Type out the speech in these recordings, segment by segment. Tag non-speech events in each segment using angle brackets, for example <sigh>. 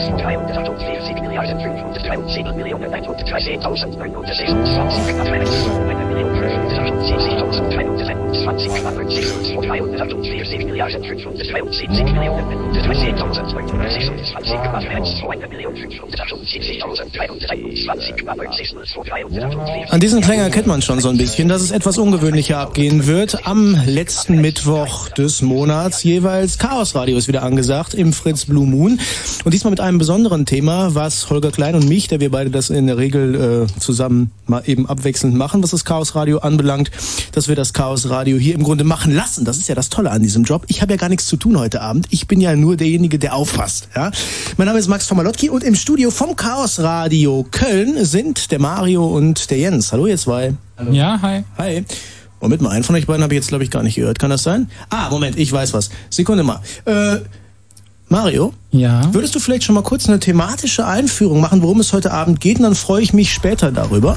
243 Milliarden 573 Millionen 113.926 Eine Million 578.321 243 Milliarden 572 Millionen 113.926 Eine Million 578.323 An diesen Klängen erkennt man schon so ein bisschen, dass es etwas ungewöhnlicher abgehen wird. Am letzten Mittwoch des Monats jeweils Chaos Radio ist wieder angesagt im Fritz Blue Moon. Und diesmal mit einem besonderen Thema, was Holger Klein und mich, der wir beide das in der Regel äh, zusammen mal eben abwechselnd machen, was das Chaos Radio anbelangt, dass wir das Chaos Radio hier im Grunde machen lassen. Das ist ja das Tolle an diesem Job. Ich habe ja gar nichts zu tun heute Abend. Ich bin ja nur derjenige, der aufpasst. Ja? Mein Name ist Max von Malotki und im Studio vom Chaos Radio Köln sind der Mario und der Jens. Hallo ihr zwei. Hallo. Ja, hi. Hi. Moment mal, einen von euch beiden habe ich jetzt, glaube ich, gar nicht gehört. Kann das sein? Ah, Moment, ich weiß was. Sekunde mal. Äh, Mario? Ja. Würdest du vielleicht schon mal kurz eine thematische Einführung machen, worum es heute Abend geht? Und dann freue ich mich später darüber.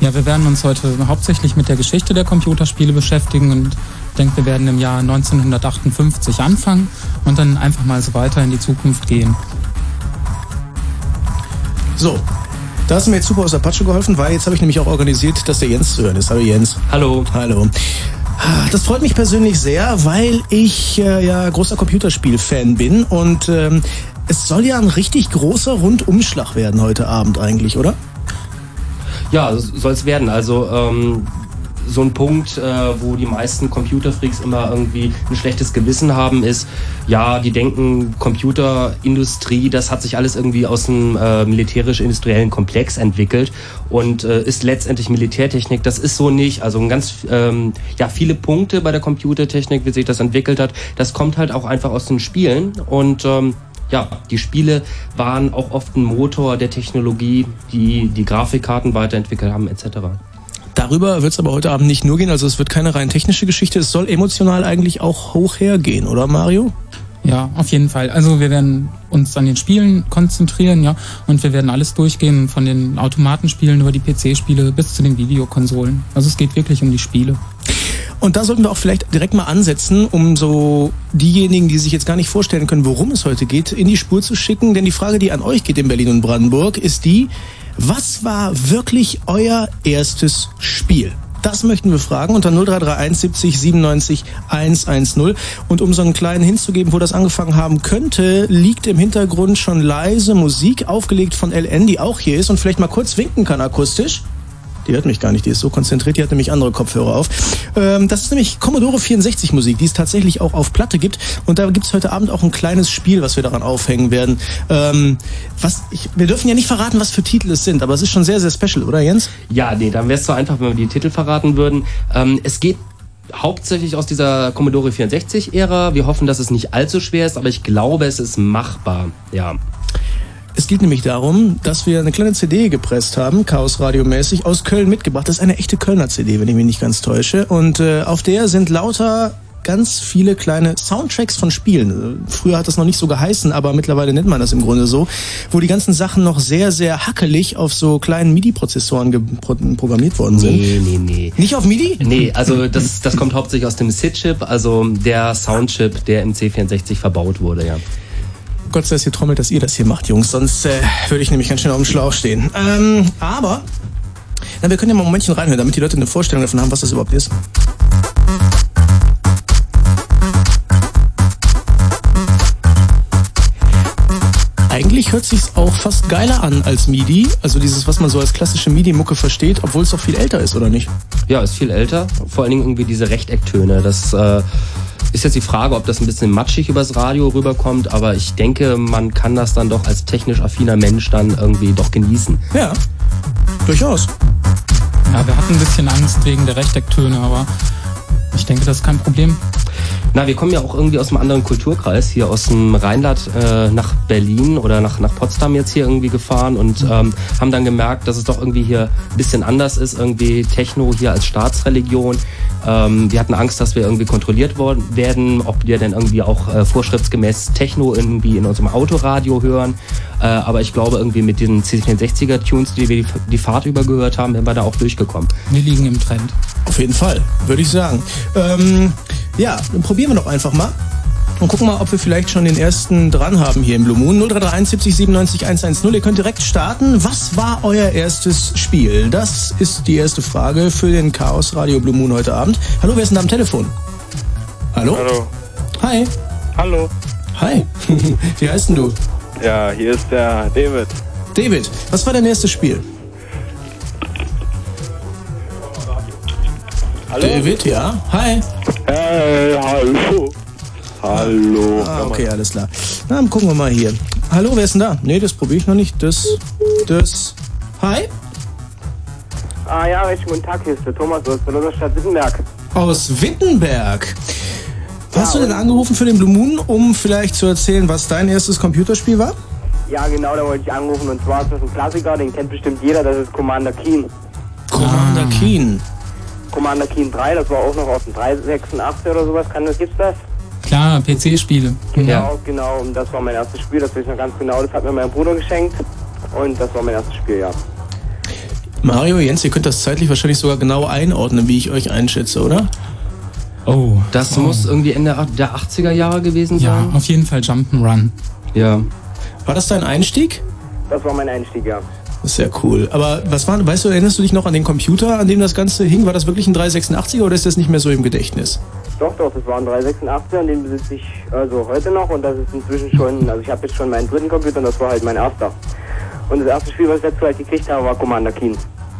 Ja, wir werden uns heute hauptsächlich mit der Geschichte der Computerspiele beschäftigen und ich denke, wir werden im Jahr 1958 anfangen und dann einfach mal so weiter in die Zukunft gehen. So, da hast du mir jetzt super aus der Patsche geholfen, weil jetzt habe ich nämlich auch organisiert, dass der Jens zu hören ist. Hallo Jens. Hallo. Hallo. Das freut mich persönlich sehr, weil ich äh, ja großer Computerspiel-Fan bin und ähm, es soll ja ein richtig großer Rundumschlag werden heute Abend eigentlich, oder? Ja, soll es werden. Also ähm, so ein Punkt, äh, wo die meisten Computerfreaks immer irgendwie ein schlechtes Gewissen haben, ist, ja, die denken, Computerindustrie, das hat sich alles irgendwie aus einem äh, militärisch-industriellen Komplex entwickelt und äh, ist letztendlich Militärtechnik. Das ist so nicht. Also ein ganz, ähm, ja, viele Punkte bei der Computertechnik, wie sich das entwickelt hat, das kommt halt auch einfach aus den Spielen und ähm, ja, die Spiele waren auch oft ein Motor der Technologie, die die Grafikkarten weiterentwickelt haben, etc. Darüber wird es aber heute Abend nicht nur gehen, also es wird keine rein technische Geschichte, es soll emotional eigentlich auch hoch hergehen, oder Mario? Ja, auf jeden Fall. Also wir werden uns an den Spielen konzentrieren, ja, und wir werden alles durchgehen, von den Automatenspielen über die PC-Spiele bis zu den Videokonsolen. Also es geht wirklich um die Spiele. Und da sollten wir auch vielleicht direkt mal ansetzen, um so diejenigen, die sich jetzt gar nicht vorstellen können, worum es heute geht, in die Spur zu schicken. Denn die Frage, die an euch geht in Berlin und Brandenburg, ist die, was war wirklich euer erstes Spiel? Das möchten wir fragen unter 0331 70 97 110. Und um so einen kleinen hinzugeben, wo das angefangen haben könnte, liegt im Hintergrund schon leise Musik, aufgelegt von LN, die auch hier ist und vielleicht mal kurz winken kann akustisch. Die hört mich gar nicht, die ist so konzentriert, die hat nämlich andere Kopfhörer auf. Ähm, das ist nämlich Commodore 64 Musik, die es tatsächlich auch auf Platte gibt. Und da gibt es heute Abend auch ein kleines Spiel, was wir daran aufhängen werden. Ähm, was ich, wir dürfen ja nicht verraten, was für Titel es sind, aber es ist schon sehr, sehr special, oder Jens? Ja, nee, dann wäre es so einfach, wenn wir die Titel verraten würden. Ähm, es geht hauptsächlich aus dieser Commodore 64-Ära. Wir hoffen, dass es nicht allzu schwer ist, aber ich glaube, es ist machbar. Ja. Es geht nämlich darum, dass wir eine kleine CD gepresst haben, Chaos Radio mäßig, aus Köln mitgebracht. Das ist eine echte Kölner CD, wenn ich mich nicht ganz täusche. Und äh, auf der sind lauter ganz viele kleine Soundtracks von Spielen. Früher hat das noch nicht so geheißen, aber mittlerweile nennt man das im Grunde so, wo die ganzen Sachen noch sehr, sehr hackelig auf so kleinen MIDI-Prozessoren programmiert worden sind. Nee, nee, nee. Nicht auf MIDI? Nee, also das, das kommt hauptsächlich aus dem SID-Chip, also der Soundchip, der im C64 verbaut wurde, ja. Gott sei Dank, ihr trommelt, dass ihr das hier macht, Jungs. Sonst äh, würde ich nämlich ganz schön auf dem Schlauch stehen. Ähm, aber, na, wir können ja mal ein Momentchen reinhören, damit die Leute eine Vorstellung davon haben, was das überhaupt ist. Eigentlich hört sich's auch fast geiler an als MIDI, also dieses, was man so als klassische MIDI-Mucke versteht, obwohl es doch viel älter ist, oder nicht? Ja, ist viel älter. Vor allen Dingen irgendwie diese Rechtecktöne. Das äh, ist jetzt die Frage, ob das ein bisschen matschig übers Radio rüberkommt, aber ich denke, man kann das dann doch als technisch affiner Mensch dann irgendwie doch genießen. Ja, durchaus. Ja, wir hatten ein bisschen Angst wegen der Rechtecktöne, aber ich denke, das ist kein Problem. Na, wir kommen ja auch irgendwie aus einem anderen Kulturkreis, hier aus dem Rheinland äh, nach Berlin oder nach, nach Potsdam jetzt hier irgendwie gefahren und ähm, haben dann gemerkt, dass es doch irgendwie hier ein bisschen anders ist, irgendwie Techno hier als Staatsreligion. Ähm, wir hatten Angst, dass wir irgendwie kontrolliert worden werden, ob wir denn irgendwie auch äh, vorschriftsgemäß Techno irgendwie in unserem Autoradio hören. Äh, aber ich glaube, irgendwie mit diesen C64er-Tunes, die wir die, die Fahrt über gehört haben, sind wir da auch durchgekommen. Wir liegen im Trend. Auf jeden Fall, würde ich sagen. Ähm, ja, dann probieren wir doch einfach mal. und gucken mal, ob wir vielleicht schon den ersten dran haben hier im Blue Moon. 0331 70 97 110. Ihr könnt direkt starten. Was war euer erstes Spiel? Das ist die erste Frage für den Chaos Radio Blue Moon heute Abend. Hallo, wer ist denn da am Telefon? Hallo? Hallo. Hi. Hallo. Hi. <laughs> Wie heißt denn du? Ja, hier ist der David. David, was war dein erstes Spiel? Hallo? David, ja. Hi. Hey, hallo. Hallo. Ah, okay, alles klar. Na, dann gucken wir mal hier. Hallo, wer ist denn da? Nee, das probiere ich noch nicht. Das, das. Hi. Ah ja, recht guten Tag, hier ist der Thomas aus der Stadt Wittenberg. Aus Wittenberg. Hast du denn angerufen für den Blue Moon, um vielleicht zu erzählen, was dein erstes Computerspiel war? Ja, genau, da wollte ich anrufen. Und zwar ist das ein Klassiker, den kennt bestimmt jeder, das ist Commander Keen. Commander Keen. Commander Keen 3, das war auch noch aus dem 386 oder sowas. Kann das, gibt's das? Klar, PC-Spiele. Genau, Ja. genau. Und das war mein erstes Spiel, das weiß ich noch ganz genau. Das hat mir mein Bruder geschenkt. Und das war mein erstes Spiel, ja. Mario, Jens, ihr könnt das zeitlich wahrscheinlich sogar genau einordnen, wie ich euch einschätze, oder? Oh. Das oh. muss irgendwie Ende der 80er Jahre gewesen Ja, sein. auf jeden Fall Jump'n'Run. Ja. War das dein Einstieg? Das war mein Einstieg, ja. Das ist sehr cool. Aber was war, weißt du, erinnerst du dich noch an den Computer, an dem das Ganze hing? War das wirklich ein 386er oder ist das nicht mehr so im Gedächtnis? Doch, doch, das war ein 386er und den besitze ich also heute noch. Und das ist inzwischen schon, also ich habe jetzt schon meinen dritten Computer und das war halt mein erster. Und das erste Spiel, was ich dazu halt gekriegt habe, war Commander Keen.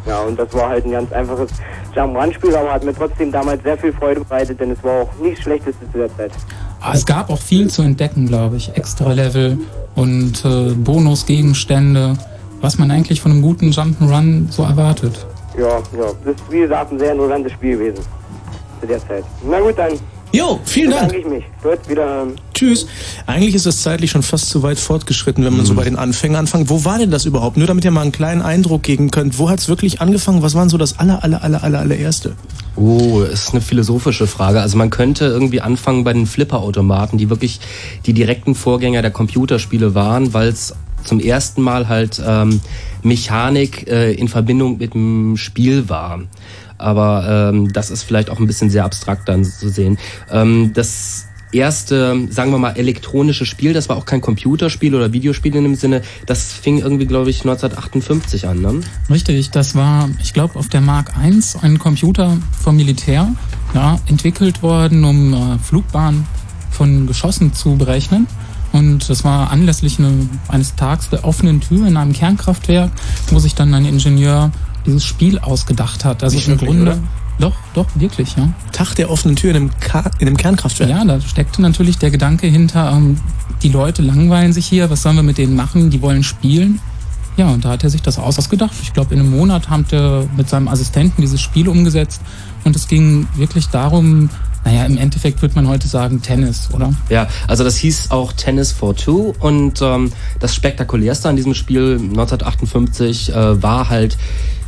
Ja, und das war halt ein ganz einfaches Jump-Run-Spiel, aber hat mir trotzdem damals sehr viel Freude bereitet, denn es war auch nichts Schlechteste zu der Zeit. Aber es gab auch viel zu entdecken, glaube ich. Extra Level und äh, Bonusgegenstände, was man eigentlich von einem guten Jump'n'Run so erwartet. Ja, ja, das ist wie gesagt ein sehr interessantes Spiel gewesen zu der Zeit. Na gut, dann Jo, vielen bedanke Dank. ich mich. Gut, wieder. ähm, Tschüss. Eigentlich ist das zeitlich schon fast zu weit fortgeschritten, wenn man so bei den Anfängen anfängt. Wo war denn das überhaupt? Nur damit ihr mal einen kleinen Eindruck geben könnt. Wo hat's wirklich angefangen? Was waren so das aller, aller, aller, aller, allererste? Oh, ist eine philosophische Frage. Also man könnte irgendwie anfangen bei den Flipperautomaten, die wirklich die direkten Vorgänger der Computerspiele waren, weil es zum ersten Mal halt ähm, Mechanik äh, in Verbindung mit dem Spiel war. Aber ähm, das ist vielleicht auch ein bisschen sehr abstrakt dann zu sehen. Ähm, das erste, sagen wir mal, elektronische Spiel, das war auch kein Computerspiel oder Videospiel in dem Sinne, das fing irgendwie, glaube ich, 1958 an, ne? Richtig, das war, ich glaube, auf der Mark I ein Computer vom Militär, ja, entwickelt worden, um äh, Flugbahnen von Geschossen zu berechnen. Und das war anlässlich eine, eines Tags der offenen Tür in einem Kernkraftwerk, wo sich dann ein Ingenieur dieses Spiel ausgedacht hat. Also Nicht im Grunde. oder? Doch, doch, wirklich, ja. Tag der offenen Tür in einem, Ka in einem Kernkraftwerk. Ja, da steckte natürlich der Gedanke hinter, ähm, die Leute langweilen sich hier, was sollen wir mit denen machen? Die wollen spielen. Ja, und da hat er sich das ausgedacht. Ich glaube, in einem Monat hat er mit seinem Assistenten dieses Spiel umgesetzt. Und es ging wirklich darum, naja, im Endeffekt würde man heute sagen Tennis, oder? Ja, also das hieß auch Tennis for Two und ähm, das spektakulärste an diesem Spiel 1958 äh, war halt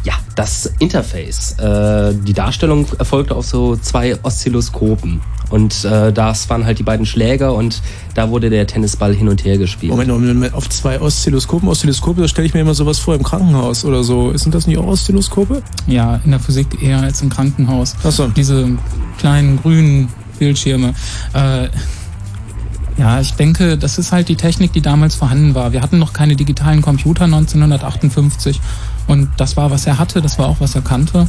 ja das Interface. Äh, die Darstellung erfolgte auf so zwei Oszilloskopen und äh, das waren halt die beiden Schläger und da wurde der Tennisball hin und her gespielt. Moment, Moment, auf zwei Oszilloskopen. Oszilloskope, da stelle ich mir immer sowas vor im Krankenhaus oder so. Sind das nicht auch Oszilloskope? Ja, in der Physik eher als im Krankenhaus. Ach so. Diese kleinen grünen Bildschirme. Äh, ja, ich denke, das ist halt die Technik, die damals vorhanden war. Wir hatten noch keine digitalen Computer 1958 und das war, was er hatte, das war auch, was er kannte.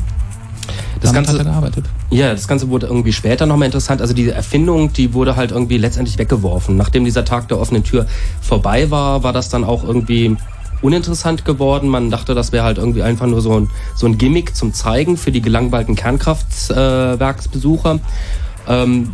Das Damit Ganze- hat er gearbeitet. Ja, das Ganze wurde irgendwie später nochmal interessant. Also diese Erfindung, die wurde halt irgendwie letztendlich weggeworfen. Nachdem dieser Tag der offenen Tür vorbei war, war das dann auch irgendwie uninteressant geworden. Man dachte, das wäre halt irgendwie einfach nur so ein, so ein Gimmick zum Zeigen für die gelangweilten Kernkraftwerksbesucher. Ähm,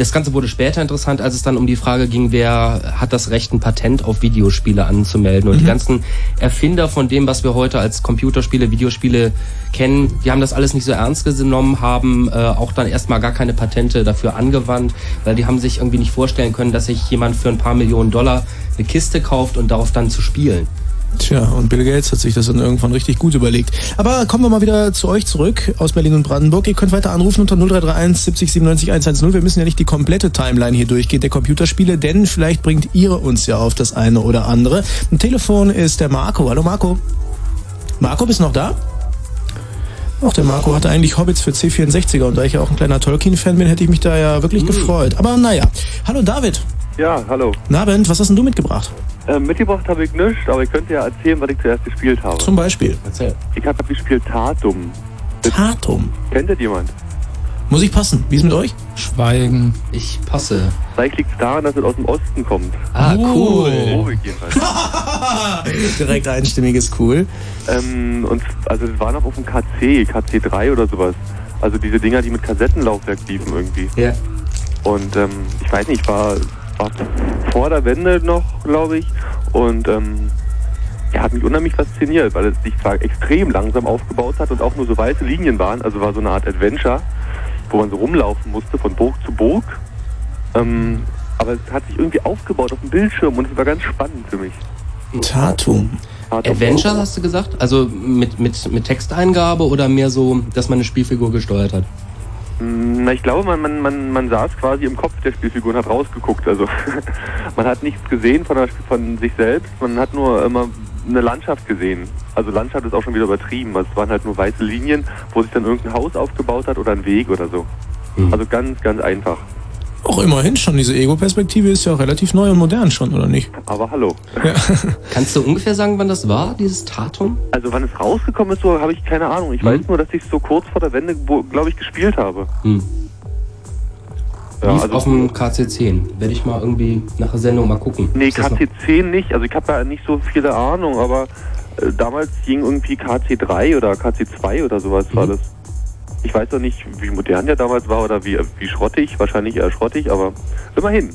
das Ganze wurde später interessant, als es dann um die Frage ging, wer hat das Recht, ein Patent auf Videospiele anzumelden. Und die ganzen Erfinder von dem, was wir heute als Computerspiele, Videospiele kennen, die haben das alles nicht so ernst genommen, haben äh, auch dann erstmal gar keine Patente dafür angewandt, weil die haben sich irgendwie nicht vorstellen können, dass sich jemand für ein paar Millionen Dollar eine Kiste kauft und darauf dann zu spielen. Tja, und Bill Gates hat sich das dann irgendwann richtig gut überlegt. Aber kommen wir mal wieder zu euch zurück aus Berlin und Brandenburg. Ihr könnt weiter anrufen unter 0331 70 97 110. Wir müssen ja nicht die komplette Timeline hier durchgehen der Computerspiele, denn vielleicht bringt ihr uns ja auf das eine oder andere. Am Telefon ist der Marco. Hallo Marco. Marco, bist du noch da? Auch der Marco hatte eigentlich Hobbits für C64er und da ich ja auch ein kleiner Tolkien-Fan bin, hätte ich mich da ja wirklich gefreut. Aber naja. Hallo David. Ja, hallo. Nabend, was hast denn du mitgebracht? Ähm, mitgebracht habe ich nichts, aber ich könnte ja erzählen, was ich zuerst gespielt habe. Zum Beispiel. Erzähl. Ich habe gespielt Tatum. Tatum. Kennt das jemand? Muss ich passen? Wie ist mit euch? Schweigen. Ich passe. Vielleicht liegt es daran, dass es aus dem Osten kommt. Ah, cool. Oh. <laughs> Direkt einstimmig ist cool. ähm, und also das war noch auf dem KC, KC3 oder sowas. Also diese Dinger, die mit Kassettenlaufwerk liefen irgendwie. Ja. Und ähm, ich weiß nicht, war, war vor der Wende noch, glaube ich. Und ähm, er hat mich unheimlich fasziniert, weil es sich zwar extrem langsam aufgebaut hat und auch nur so weiße Linien waren. Also war so eine Art Adventure, wo man so rumlaufen musste von Burg zu Burg. Ähm, aber es hat sich irgendwie aufgebaut auf dem Bildschirm und es war ganz spannend für mich. Tatum. Adventure hast du gesagt? Also mit, mit, mit Texteingabe oder mehr so, dass man eine Spielfigur gesteuert hat? Na, ich glaube, man, man, man, man saß quasi im Kopf der Spielfigur und hat rausgeguckt. Also <laughs> man hat nichts gesehen von, der, von sich selbst, man hat nur immer eine Landschaft gesehen. Also Landschaft ist auch schon wieder übertrieben. Also es waren halt nur weiße Linien, wo sich dann irgendein Haus aufgebaut hat oder ein Weg oder so. Also ganz, ganz einfach. Auch immerhin schon, diese Ego-Perspektive ist ja auch relativ neu und modern schon, oder nicht? Aber hallo. <laughs> Kannst du ungefähr sagen, wann das war, dieses Tatum? Also wann es rausgekommen ist, so habe ich keine Ahnung. Ich weiß nur, dass ich es so kurz vor der Wende, glaube ich, gespielt habe. Hm. Ja, Lief also- auf dem KC10. Werde ich mal irgendwie nach der Sendung mal gucken. Nee, Ist das noch- KC10 nicht. Also ich habe da nicht so viele Ahnung, aber äh, damals ging irgendwie KC3 oder KC2 oder sowas war Mhm. das. Ich weiß doch nicht, wie modern der damals war oder wie, wie schrottig. Wahrscheinlich eher schrottig, aber immerhin.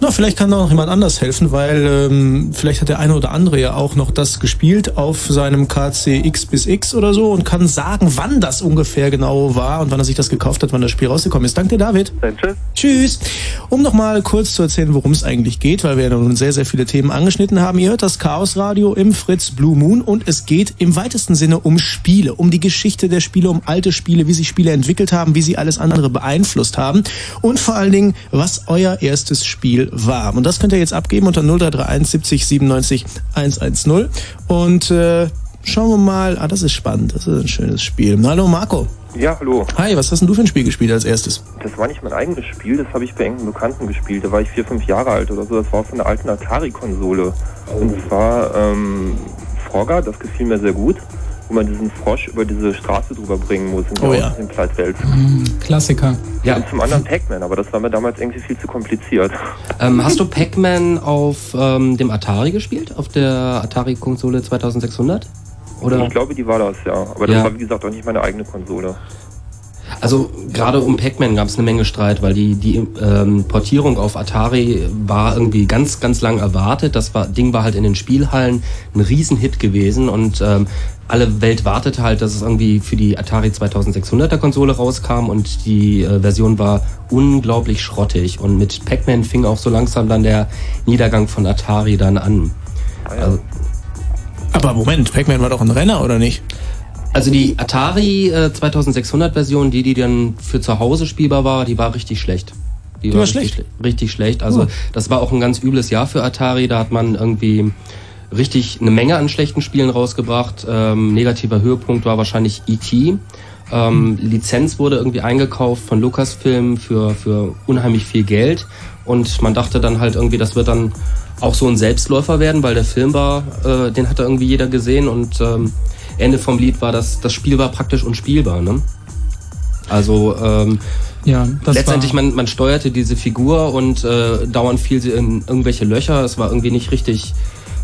Na, vielleicht kann da noch jemand anders helfen, weil ähm, vielleicht hat der eine oder andere ja auch noch das gespielt auf seinem KC X bis X oder so und kann sagen, wann das ungefähr genau war und wann er sich das gekauft hat, wann das Spiel rausgekommen ist. Danke dir, David. Dann tschüss. Um noch mal kurz zu erzählen, worum es eigentlich geht, weil wir ja nun sehr, sehr viele Themen angeschnitten haben. Ihr hört das Chaos Radio im Fritz Blue Moon und es geht im weitesten Sinne um Spiele, um die Geschichte der Spiele, um alte Spiele, wie sich Spiele entwickelt haben, wie sie alles andere beeinflusst haben und vor allen Dingen, was euer erstes Spiel war. Und das könnt ihr jetzt abgeben unter 0331 70 97 110 und äh, schauen wir mal, ah, das ist spannend, das ist ein schönes Spiel. Hallo Marco. Ja, hallo. Hi, was hast denn du für ein Spiel gespielt als erstes? Das war nicht mein eigenes Spiel, das habe ich bei engen Bekannten gespielt. Da war ich vier, fünf Jahre alt oder so. Das war von der alten Atari-Konsole. Und zwar ähm, Frogger, das gefiel mir sehr gut, wo man diesen Frosch über diese Straße drüber bringen muss in Oh der ja. in Flightwelt. Klassiker. Ja. Und zum anderen Pac-Man, aber das war mir damals irgendwie viel zu kompliziert. <laughs> Ähm, hast du Pac-Man auf ähm, dem Atari gespielt? Auf der Atari-Konsole 2600? Oder? Ich glaube, die war das, ja. Aber das Ja. war, wie gesagt, auch nicht meine eigene Konsole. Also gerade um Pac-Man gab es eine Menge Streit, weil die, die ähm, Portierung auf Atari war irgendwie ganz, ganz lang erwartet. Das war, Ding war halt in den Spielhallen ein Riesenhit gewesen und ähm, alle Welt wartete halt, dass es irgendwie für die Atari 2600er Konsole rauskam und die äh, Version war unglaublich schrottig und mit Pac-Man fing auch so langsam dann der Niedergang von Atari dann an. Also, Aber Moment, Pac-Man war doch ein Renner, oder nicht? Also die Atari äh, 2600 Version, die die dann für zu Hause spielbar war, die war richtig schlecht. Die war richtig, schlecht? schle- richtig schlecht. Also Oh. das war auch ein ganz übles Jahr für Atari. Da hat man irgendwie richtig eine Menge an schlechten Spielen rausgebracht. Ähm, negativer Höhepunkt war wahrscheinlich E.T. Ähm, Lizenz wurde irgendwie eingekauft von Lucasfilm für, für unheimlich viel Geld. Und man dachte dann halt irgendwie, das wird dann auch so ein Selbstläufer werden, weil der Film war, äh, den hatte irgendwie jeder gesehen und ähm, Ende vom Lied war, dass das Spiel war praktisch unspielbar. Ne? Also ähm, Ja, das letztendlich man, man steuerte diese Figur und äh, dauernd fiel sie in irgendwelche Löcher. Es war irgendwie nicht richtig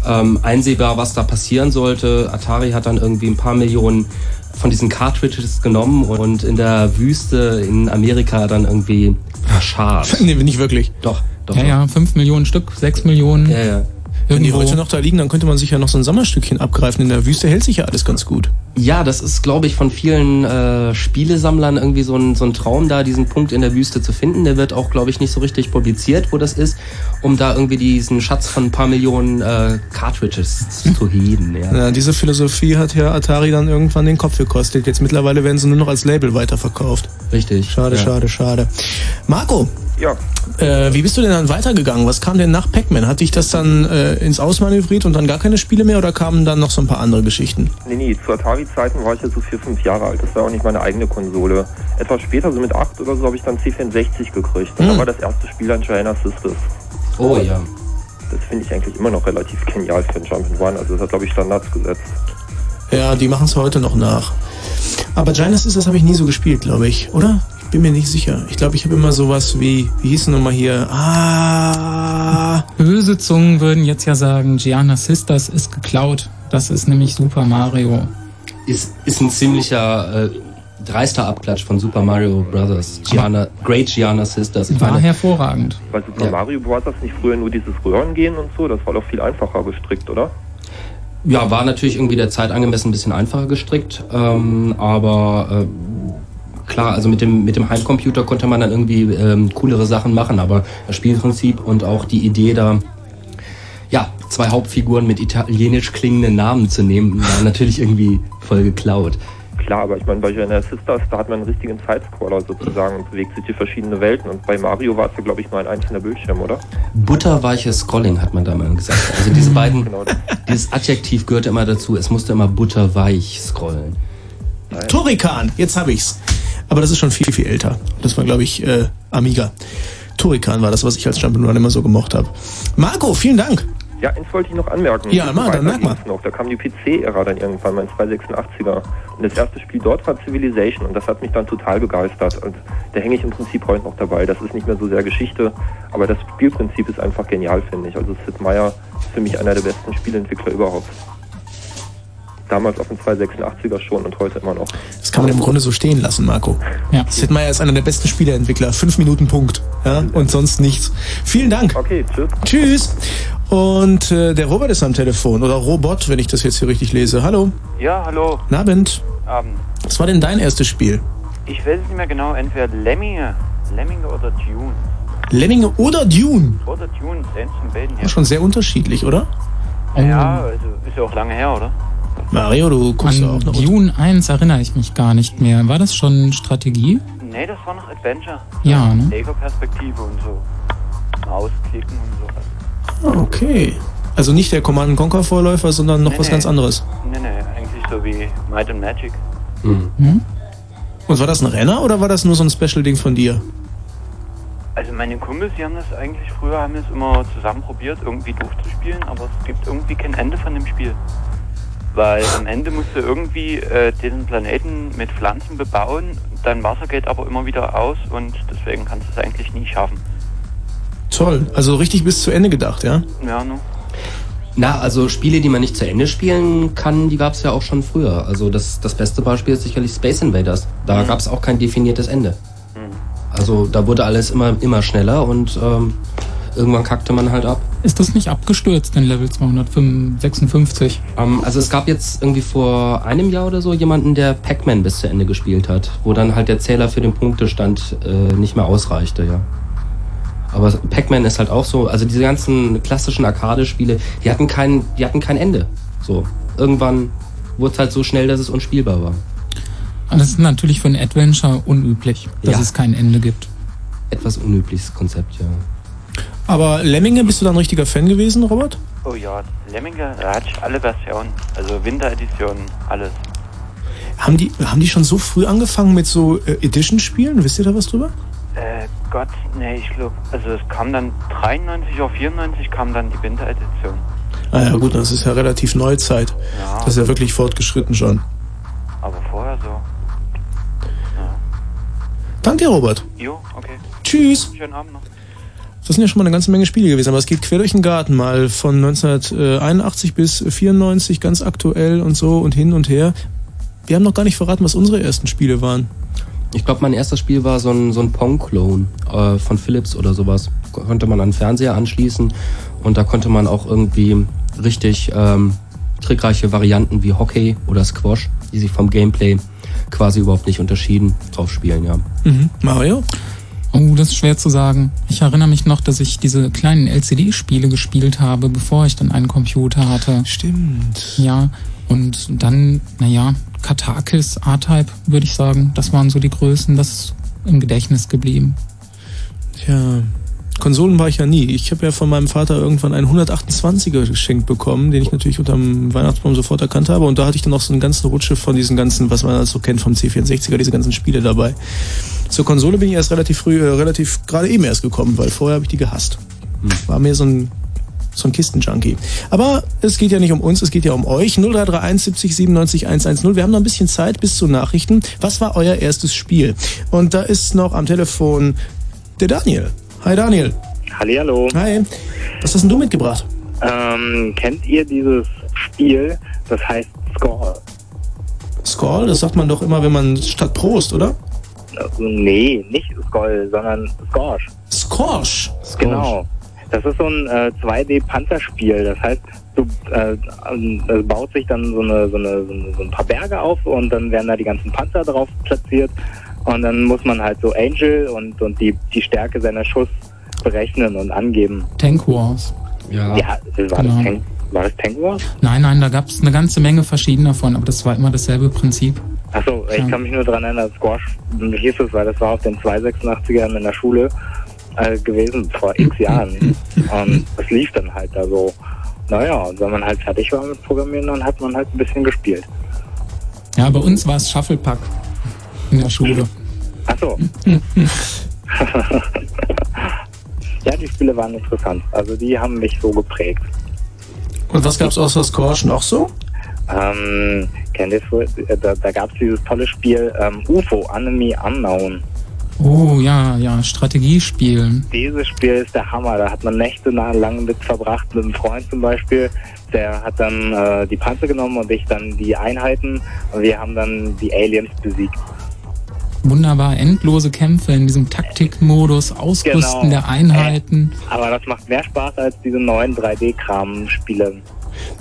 ähm, einsehbar, was da passieren sollte. Atari hat dann irgendwie ein paar Millionen von diesen Cartridges genommen und in der Wüste in Amerika dann irgendwie verscharrt. <laughs> nee, nicht wirklich. doch, doch. ja, doch. ja, 5 Millionen Stück, 6 Millionen. ja, ja. Wenn die heute noch da liegen, dann könnte man sich ja noch so ein Sommerstückchen abgreifen. In der Wüste hält sich ja alles ganz gut. Ja, das ist, glaube ich, von vielen äh, Spielesammlern irgendwie so ein, so ein Traum da, diesen Punkt in der Wüste zu finden. Der wird auch, glaube ich, nicht so richtig publiziert, wo das ist, um da irgendwie diesen Schatz von ein paar Millionen äh, Cartridges zu heben. Ja. Ja, diese Philosophie hat ja Atari dann irgendwann den Kopf gekostet. Jetzt mittlerweile werden sie nur noch als Label weiterverkauft. Richtig. Schade, ja. schade, schade. Marco, Ja, Äh, wie bist du denn dann weitergegangen? Was kam denn nach Pac-Man? Hat dich das dann äh, ins Ausmanövriert und dann gar keine Spiele mehr oder kamen dann noch so ein paar andere Geschichten? nee, nee, zu Atari-Zeiten war ich ja so vier, fünf Jahre alt. Das war auch nicht meine eigene Konsole. Etwas später, so mit acht oder so, habe ich dann C64 gekriegt. Hm. war das erste Spiel dann Giant Sisters. Oh ja. Das finde ich eigentlich immer noch relativ genial für ein Jump'n'Run. Also das hat, glaube ich, Standards gesetzt. Ja, die machen es heute noch nach. Aber Giants ist das habe ich nie so gespielt, glaube ich, oder? Ich bin mir nicht sicher. Ich glaube, ich habe immer sowas wie, wie hieß denn nochmal hier? Ah, Böse Zungen würden jetzt ja sagen, Gianna Sisters ist geklaut. Das ist nämlich Super Mario. Ist, ist ein ziemlicher äh, dreister Abklatsch von Super Mario Brothers. Gianna, Great Gianna Sisters. War meine, hervorragend. Bei Super Ja. Mario Bros. nicht früher nur dieses Röhrengehen und so, das war doch viel einfacher gestrickt, oder? ja, war natürlich irgendwie der Zeit angemessen ein bisschen einfacher gestrickt, ähm, aber äh, klar, also mit dem, mit dem Heimcomputer konnte man dann irgendwie ähm, coolere Sachen machen, aber das Spielprinzip und auch die Idee da, ja, zwei Hauptfiguren mit italienisch klingenden Namen zu nehmen, war natürlich irgendwie voll geklaut. Klar, aber ich meine, bei Giant Sisters, da hat man einen richtigen Sidescroller sozusagen und bewegt sich durch verschiedene Welten. Und bei Mario war es ja, glaube ich, nur ein einzelner Bildschirm, oder? Butterweiches Scrolling hat man da mal gesagt. Also diese <laughs> beiden, Genau. dieses Adjektiv gehörte immer dazu, es musste immer butterweich scrollen. Turrican, jetzt habe ich's. Aber das ist schon viel, viel älter. Das war, glaube ich, äh, Amiga. Turrican war das, was ich als Jump'n'Run immer so gemocht habe. Marco, vielen Dank. Ja, eins wollte ich noch anmerken. Ja, mach, dann merk mal. Noch. Da kam die PC-Ära dann irgendwann, mein 286er. Und das erste Spiel dort war Civilization und das hat mich dann total begeistert. Und da hänge ich im Prinzip heute noch dabei. Das ist nicht mehr so sehr Geschichte, aber das Spielprinzip ist einfach genial, finde ich. Also Sid Meier ist für mich einer der besten Spieleentwickler überhaupt. Damals auf dem 286er schon und heute immer noch. Das kann man im Grunde so stehen lassen, Marco. Ja. Sid Meier ist einer der besten Spieleentwickler. Fünf Minuten Punkt. Ja, und sonst nichts. Vielen Dank. Okay, tschüss. Tschüss. Und äh, der Robert ist am Telefon. Oder Robot, wenn ich das jetzt hier richtig lese. Hallo. Ja, hallo. Guten Abend. Abend. Was war denn dein erstes Spiel? Ich weiß es nicht mehr genau, entweder Lemminge, Lemminge oder Dune. Lemminge oder Dune? Oder Dune, eins von beiden her. schon sehr unterschiedlich, oder? Ja, also ist ja auch lange her, oder? Mario, du guckst ja auch An noch. Dune 1 erinnere ich mich gar nicht mehr. War das schon Strategie? Nee, das war noch Adventure. Ja, ne? Ego-Perspektive und so. Mausklicken und so. Ah, Okay. Also nicht der Command Conquer Vorläufer, sondern noch Nee, was nee. ganz anderes. Nee, nee, eigentlich so wie Might and Magic. Hm? Und war das ein Renner oder war das nur so ein Special-Ding von dir? Also meine Kumpels, die haben das eigentlich früher, haben es immer zusammen probiert, irgendwie durchzuspielen, aber es gibt irgendwie kein Ende von dem Spiel. Weil am Ende musst du irgendwie äh, diesen Planeten mit Pflanzen bebauen, dein Wasser geht aber immer wieder aus und deswegen kannst du es eigentlich nie schaffen. Toll. Also richtig bis zu Ende gedacht, ja? Ja, ne? Na, also Spiele, die man nicht zu Ende spielen kann, die gab es ja auch schon früher. Also das, das beste Beispiel ist sicherlich Space Invaders. Da Mhm. gab es auch kein definiertes Ende. Also da wurde alles immer, immer schneller und ähm, irgendwann kackte man halt ab. Ist das nicht abgestürzt in Level 256? Ähm, also es gab jetzt irgendwie vor einem Jahr oder so jemanden, der Pac-Man bis zu Ende gespielt hat, wo dann halt der Zähler für den Punktestand äh, nicht mehr ausreichte, ja. Aber Pac-Man ist halt auch so, also diese ganzen klassischen Arcade-Spiele, die hatten kein, die hatten kein Ende. So. Irgendwann wurde es halt so schnell, dass es unspielbar war. Das ist natürlich für ein Adventure unüblich, dass Ja. es kein Ende gibt. Etwas unübliches Konzept, ja. Aber Lemminge, bist du da ein richtiger Fan gewesen, Robert? Oh ja, Lemminge, hatte ich alle Versionen. Also Winteredition, alles. Haben die, haben die schon so früh angefangen mit so äh, Edition-Spielen? Wisst ihr da was drüber? Äh, Gott, nee, ich glaube, also es kam dann 93 oder 94 kam dann die Winteredition. Ah ja, gut, das ist ja relativ Neuzeit. Ja, Das ist ja wirklich fortgeschritten schon. aber vorher so. Danke dir, Robert. Jo, okay. Tschüss. Schönen Abend noch. Das sind ja schon mal eine ganze Menge Spiele gewesen, aber es geht quer durch den Garten mal von 1981 bis 94 ganz aktuell und so und hin und her. Wir haben noch gar nicht verraten, was unsere ersten Spiele waren. Ich glaube, mein erstes Spiel war so ein, so ein Pong-Clone äh, von Philips oder sowas. Konnte man an den Fernseher anschließen und da konnte man auch irgendwie richtig ähm, trickreiche Varianten wie Hockey oder Squash, die sich vom Gameplay quasi überhaupt nicht unterschieden, drauf spielen, ja. Mhm. Mario? Oh, das ist schwer zu sagen. Ich erinnere mich noch, dass ich diese kleinen LCD-Spiele gespielt habe, bevor ich dann einen Computer hatte. Stimmt. Ja, und dann, naja, Katakis, A-Type, würde ich sagen. Das waren so die Größen, das ist im Gedächtnis geblieben. Ja. Konsolen war ich ja nie. Ich habe ja von meinem Vater irgendwann einen 128er geschenkt bekommen, den ich natürlich unterm Weihnachtsbaum sofort erkannt habe. Und da hatte ich dann noch so eine ganze Rutsche von diesen ganzen, was man halt so kennt vom C64er, diese ganzen Spiele dabei. Zur Konsole bin ich erst relativ früh, äh, relativ gerade eben erst gekommen, weil vorher habe ich die gehasst. War mir so ein so ein Kistenjunkie. Aber es geht ja nicht um uns, es geht ja um euch. 0331 70 97 110. Wir haben noch ein bisschen Zeit bis zu Nachrichten. Was war euer erstes Spiel? Und da ist noch am Telefon der Daniel. Hi Daniel. Hallihallo. Hi. Was hast denn du mitgebracht? Ähm, kennt ihr dieses Spiel, das heißt Score? Score, das sagt man doch immer, wenn man statt Prost, oder? Also, nee, nicht Skoll, sondern Scorch. Scorch. Genau. Das ist so ein äh, 2D-Panzerspiel. Das heißt, du, äh, es baut sich dann so, eine, so, eine, so ein paar Berge auf und dann werden da die ganzen Panzer drauf platziert. Und dann muss man halt so Angel und, und die, die Stärke seiner Schuss berechnen und angeben. Tank Wars. Ja. Ja, war, Genau. das Tank, war das Tank Wars? Nein, nein, da gab es eine ganze Menge verschiedener von, aber das war immer dasselbe Prinzip. Achso, ich Ja. kann mich nur dran erinnern, Squash hieß es, weil das war auf den 286ern in der Schule äh, gewesen, vor x <laughs> Jahren. Und es lief dann halt da so. Naja, und wenn man halt fertig war mit Programmieren, dann hat man halt ein bisschen gespielt. Ja, bei uns war es Shufflepack in der Schule. Achso. <laughs> ja, die Spiele waren interessant. Also die haben mich so geprägt. Und was gab's außer Scorch noch so? Ähm, kennt ihr früher, äh, da, da gab es dieses tolle Spiel ähm, UFO, Enemy Unknown. Oh ja, ja, Strategiespiel. Dieses Spiel ist der Hammer. Da hat man nächtelang mit verbracht, mit einem Freund zum Beispiel. Der hat dann äh, die Panzer genommen und ich dann die Einheiten und wir haben dann die Aliens besiegt. Wunderbar, endlose Kämpfe in diesem Taktikmodus, Ausrüsten Genau. der Einheiten. Aber das macht mehr Spaß als diese neuen 3D-Kram-Spiele.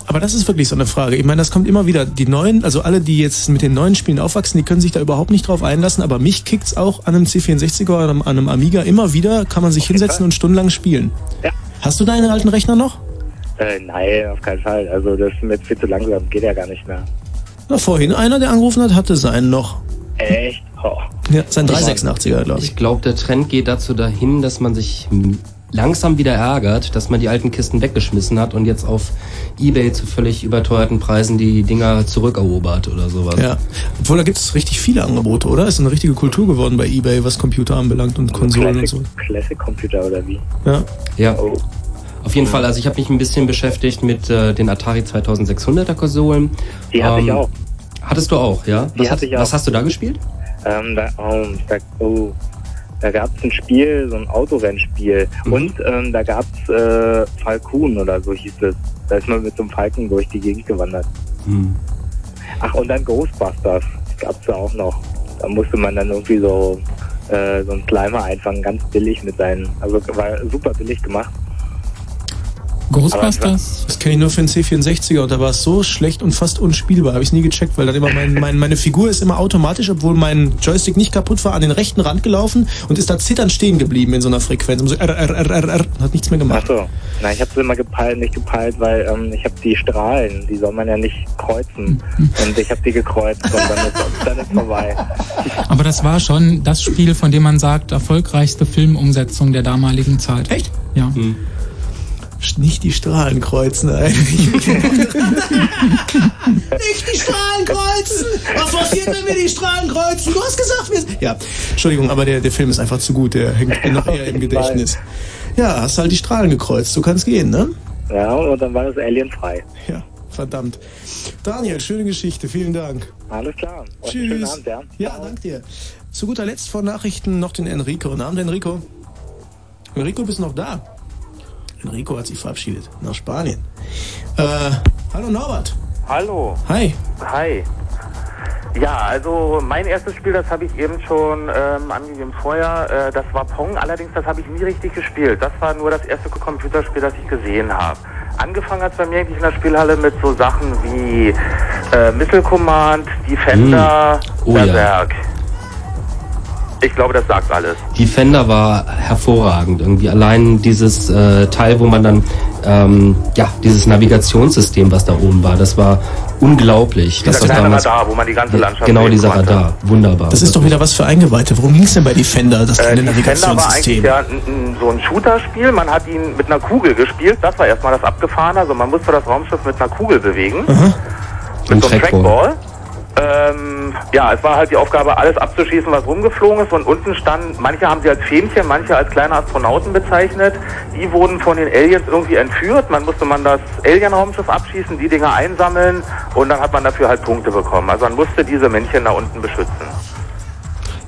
Aber das ist wirklich so eine Frage. Ich meine, das kommt immer wieder. Die neuen, also alle, die jetzt mit den neuen Spielen aufwachsen, die können sich da überhaupt nicht drauf einlassen. Aber mich kickt's auch an einem C64er oder an einem Amiga immer wieder. Kann man sich hinsetzen und stundenlang spielen. Ja. Hast du deinen alten Rechner noch? Äh, nein, auf keinen Fall. Also das ist mir viel zu langsam. Geht ja gar nicht mehr. Na, vorhin einer, der angerufen hat, hatte seinen noch. Echt? Oh. Ja, sein 386er, glaube ich. Ich glaube, der Trend geht dazu dahin, dass man sich langsam wieder ärgert, dass man die alten Kisten weggeschmissen hat und jetzt auf Ebay zu völlig überteuerten Preisen die Dinger zurückerobert oder sowas. Ja. Obwohl, da gibt es richtig viele Angebote, oder? Ist eine richtige Kultur geworden bei Ebay, was Computer anbelangt und Konsolen und so. Classic, Classic Computer oder wie? Ja. Ja. Auf jeden Fall, also ich habe mich ein bisschen beschäftigt mit äh, den Atari 2600er Konsolen. Die hatte ich auch. Hattest du auch, ja? Die Was, hatte hast, ich auch. was hast du da gespielt? Ähm, da, oh, da, oh, da gab es ein Spiel, so ein Autorennspiel. Mhm. Und ähm, da gab es äh, Falcon oder so hieß es. Da ist man mit so einem Falken durch die Gegend gewandert. Hm. Ach, und dann Ghostbusters gab es da auch noch. Da musste man dann irgendwie so, äh, so einen Slimer einfangen, ganz billig mit seinen, also war super billig gemacht. Ghostbusters? Das kenne ich nur für den C64er und da war es so schlecht und fast unspielbar. Habe ich nie gecheckt, weil dann immer mein, mein, meine Figur ist immer automatisch, obwohl mein Joystick nicht kaputt war, an den rechten Rand gelaufen und ist da zitternd stehen geblieben in so einer Frequenz. Und so R, R, R, R, R, hat nichts mehr gemacht. Achso, na ich habe es immer gepeilt, nicht gepeilt, weil ähm, ich habe die Strahlen, die soll man ja nicht kreuzen. <laughs> und ich habe die gekreuzt und dann ist, dann ist vorbei. Aber das war schon das Spiel, von dem man sagt, erfolgreichste Filmumsetzung der damaligen Zeit. Echt? Ja. Nicht die Strahlen kreuzen, ey. <laughs> Nicht die Strahlen kreuzen! Was passiert, wenn wir die Strahlen kreuzen? Du hast gesagt, wir... Ja, Entschuldigung, aber der, der Film ist einfach zu gut. Der hängt noch eher im Gedächtnis. Ja, hast halt die Strahlen gekreuzt. Du kannst gehen, ne? Ja, und dann war das Alien frei. Ja, verdammt. Daniel, schöne Geschichte. Vielen Dank. Alles klar. Und Tschüss. Schönen Abend, ja. Ja, danke dir. Zu guter Letzt vor Nachrichten noch den Enrico. Guten Abend, Enrico. Enrico, bist du noch da? Enrico hat sich verabschiedet nach Spanien. Äh, hallo Norbert. Hallo. Hi. Hi. Ja, also mein erstes Spiel, das habe ich eben schon ähm, angegeben vorher, äh, das war Pong, allerdings das habe ich nie richtig gespielt. Das war nur das erste Computerspiel, das ich gesehen habe. Angefangen hat es bei mir eigentlich in der Spielhalle mit so Sachen wie äh, Missile Command, Defender, Hm. Oh ja. Ich glaube, das sagt alles. Defender war hervorragend. Irgendwie allein dieses äh, Teil, wo man dann, ähm, ja, dieses Navigationssystem, was da oben war, das war unglaublich. Dieser Das kleine damals, Radar, wo man die ganze Landschaft genau dieser konnte. Radar. Wunderbar. Das ist doch wieder was für Eingeweihte. Worum ging es denn bei Defender, das Äh, kleine Defender war eigentlich Navigationssystem? ja ein, so ein Shooter-Spiel. Man hat ihn mit einer Kugel gespielt. Das war erstmal das Abgefahrene. Also man musste das Raumschiff mit einer Kugel bewegen. Ein so einem Trackball. Trackball. Ähm, ja, es war halt die Aufgabe, alles abzuschießen, was rumgeflogen ist. Und unten stand, manche haben sie als Fähnchen, manche als kleine Astronauten bezeichnet. Die wurden von den Aliens irgendwie entführt. Man musste man das Alien-Raumschiff abschießen, die Dinger einsammeln und dann hat man dafür halt Punkte bekommen. Also man musste diese Männchen da unten beschützen.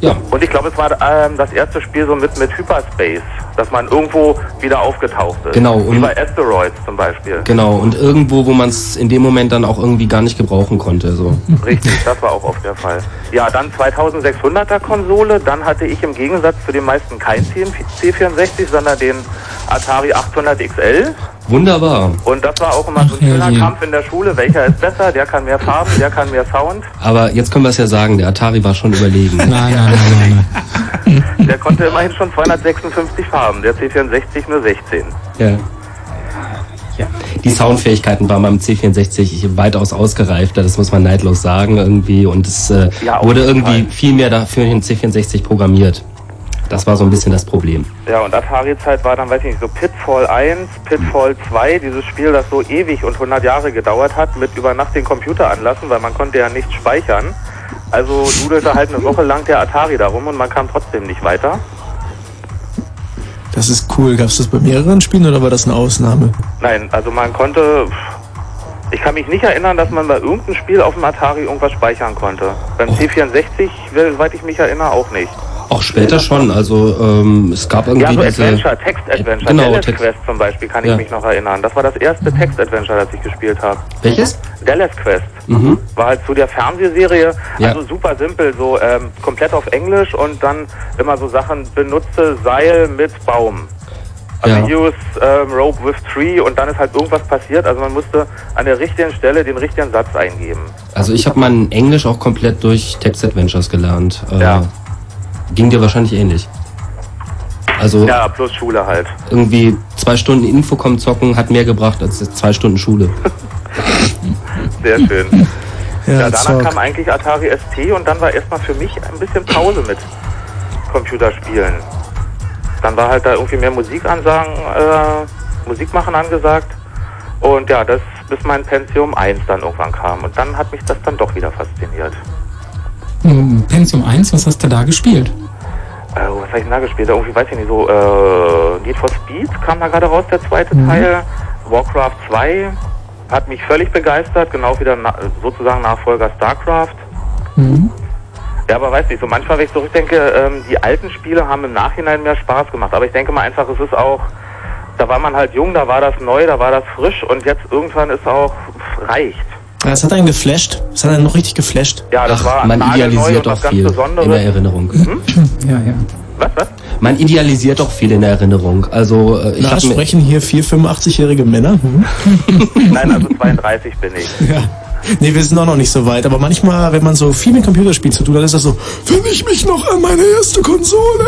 Ja. Und ich glaube, es war ähm, das erste Spiel so mit, mit Hyperspace, dass man irgendwo wieder aufgetaucht ist. Genau, Wie und- bei Asteroids zum Beispiel. Genau, und irgendwo, wo man es in dem Moment dann auch irgendwie gar nicht gebrauchen konnte. So. Richtig, das war auch oft der Fall. Ja, dann 2600er Konsole, dann hatte ich im Gegensatz zu den meisten kein C64, sondern den Atari 800 XL. Wunderbar. Und das war auch immer so ein schöner. Kampf in der Schule. Welcher ist besser? Der kann mehr Farben, der kann mehr Sound. Aber jetzt können wir es ja sagen, der Atari war schon überlegen. <laughs> Nein, nein, nein, nein. <laughs> Der konnte immerhin schon 256 Farben, der C64 nur 16. Ja. Die Soundfähigkeiten waren beim C64 weitaus ausgereifter, das muss man neidlos sagen irgendwie. Und es äh, Ja, wurde irgendwie Fall. viel mehr dafür in den C64 programmiert. Das war so ein bisschen das Problem. Ja, und Atari-Zeit war dann, weiß ich nicht, so Pitfall 1, Pitfall 2, dieses Spiel, das so ewig und 100 Jahre gedauert hat, mit über Nacht den Computer anlassen, weil man konnte ja nichts speichern. Also dudelte halt eine Woche lang der Atari darum und man kam trotzdem nicht weiter. Das ist cool. Gab es das bei mehreren Spielen oder war das eine Ausnahme? Nein, also man konnte... Ich kann mich nicht erinnern, dass man bei irgendeinem Spiel auf dem Atari irgendwas speichern konnte. Beim C64, soweit ich mich erinnere, auch nicht. Auch später schon, also ähm, es gab irgendwie Ja, so. Adventure, Text-Adventure. Genau, Dallas Text- Quest zum Beispiel kann ich Ja. mich noch erinnern. Das war das erste Text-Adventure, das ich gespielt habe. Welches? Dallas Quest. Mhm. War halt zu der Fernsehserie, Ja. also super simpel, so ähm, komplett auf Englisch und dann immer so Sachen, benutze Seil mit Baum. Also Ja. use ähm, rope with tree und dann ist halt irgendwas passiert. Also man musste an der richtigen Stelle den richtigen Satz eingeben. Also ich habe mein Englisch auch komplett durch Text Adventures gelernt. Äh, Ja. Ging dir wahrscheinlich ähnlich. Also Ja, plus Schule halt. irgendwie zwei Stunden Infocom zocken hat mehr gebracht als zwei Stunden Schule. Sehr schön. Ja, Ja, danach Zock. kam eigentlich Atari ST und dann war erstmal für mich ein bisschen Pause mit Computerspielen. Dann war halt da irgendwie mehr Musikansagen, äh, Musik machen angesagt. Und ja, das bis mein Pentium 1 dann irgendwann kam. Und dann hat mich das dann doch wieder fasziniert. Um, Pentium 1, was hast du da gespielt? Äh, was habe ich denn da gespielt? Irgendwie weiß ich nicht, so äh, Need for Speed kam da gerade raus, der zweite Mhm. Teil. Warcraft 2 hat mich völlig begeistert, genau wie der na sozusagen Nachfolger StarCraft. Mhm. Ja, aber weiß nicht, so manchmal, wenn ich zurückdenke, ähm, die alten Spiele haben im Nachhinein mehr Spaß gemacht. Aber ich denke mal einfach, es ist auch, da war man halt jung, da war das neu, da war das frisch und jetzt irgendwann ist auch reicht. Ja, Das hat einen geflasht. Das hat einen noch richtig geflasht. Ja, das war Ach, man nagelneu idealisiert doch viel in der Erinnerung. <clears throat> Ja, ja. Was, was? Man idealisiert doch viel in der Erinnerung. Also äh, ich Na, sprechen hier vier 85-jährige Männer. Hm? <laughs> Nein, also 32 bin ich. Ja. Nee, wir sind auch noch nicht so weit. Aber manchmal, wenn man so viel mit Computerspielen zu tun hat, ist das so, wenn ich mich noch an meine erste Konsole.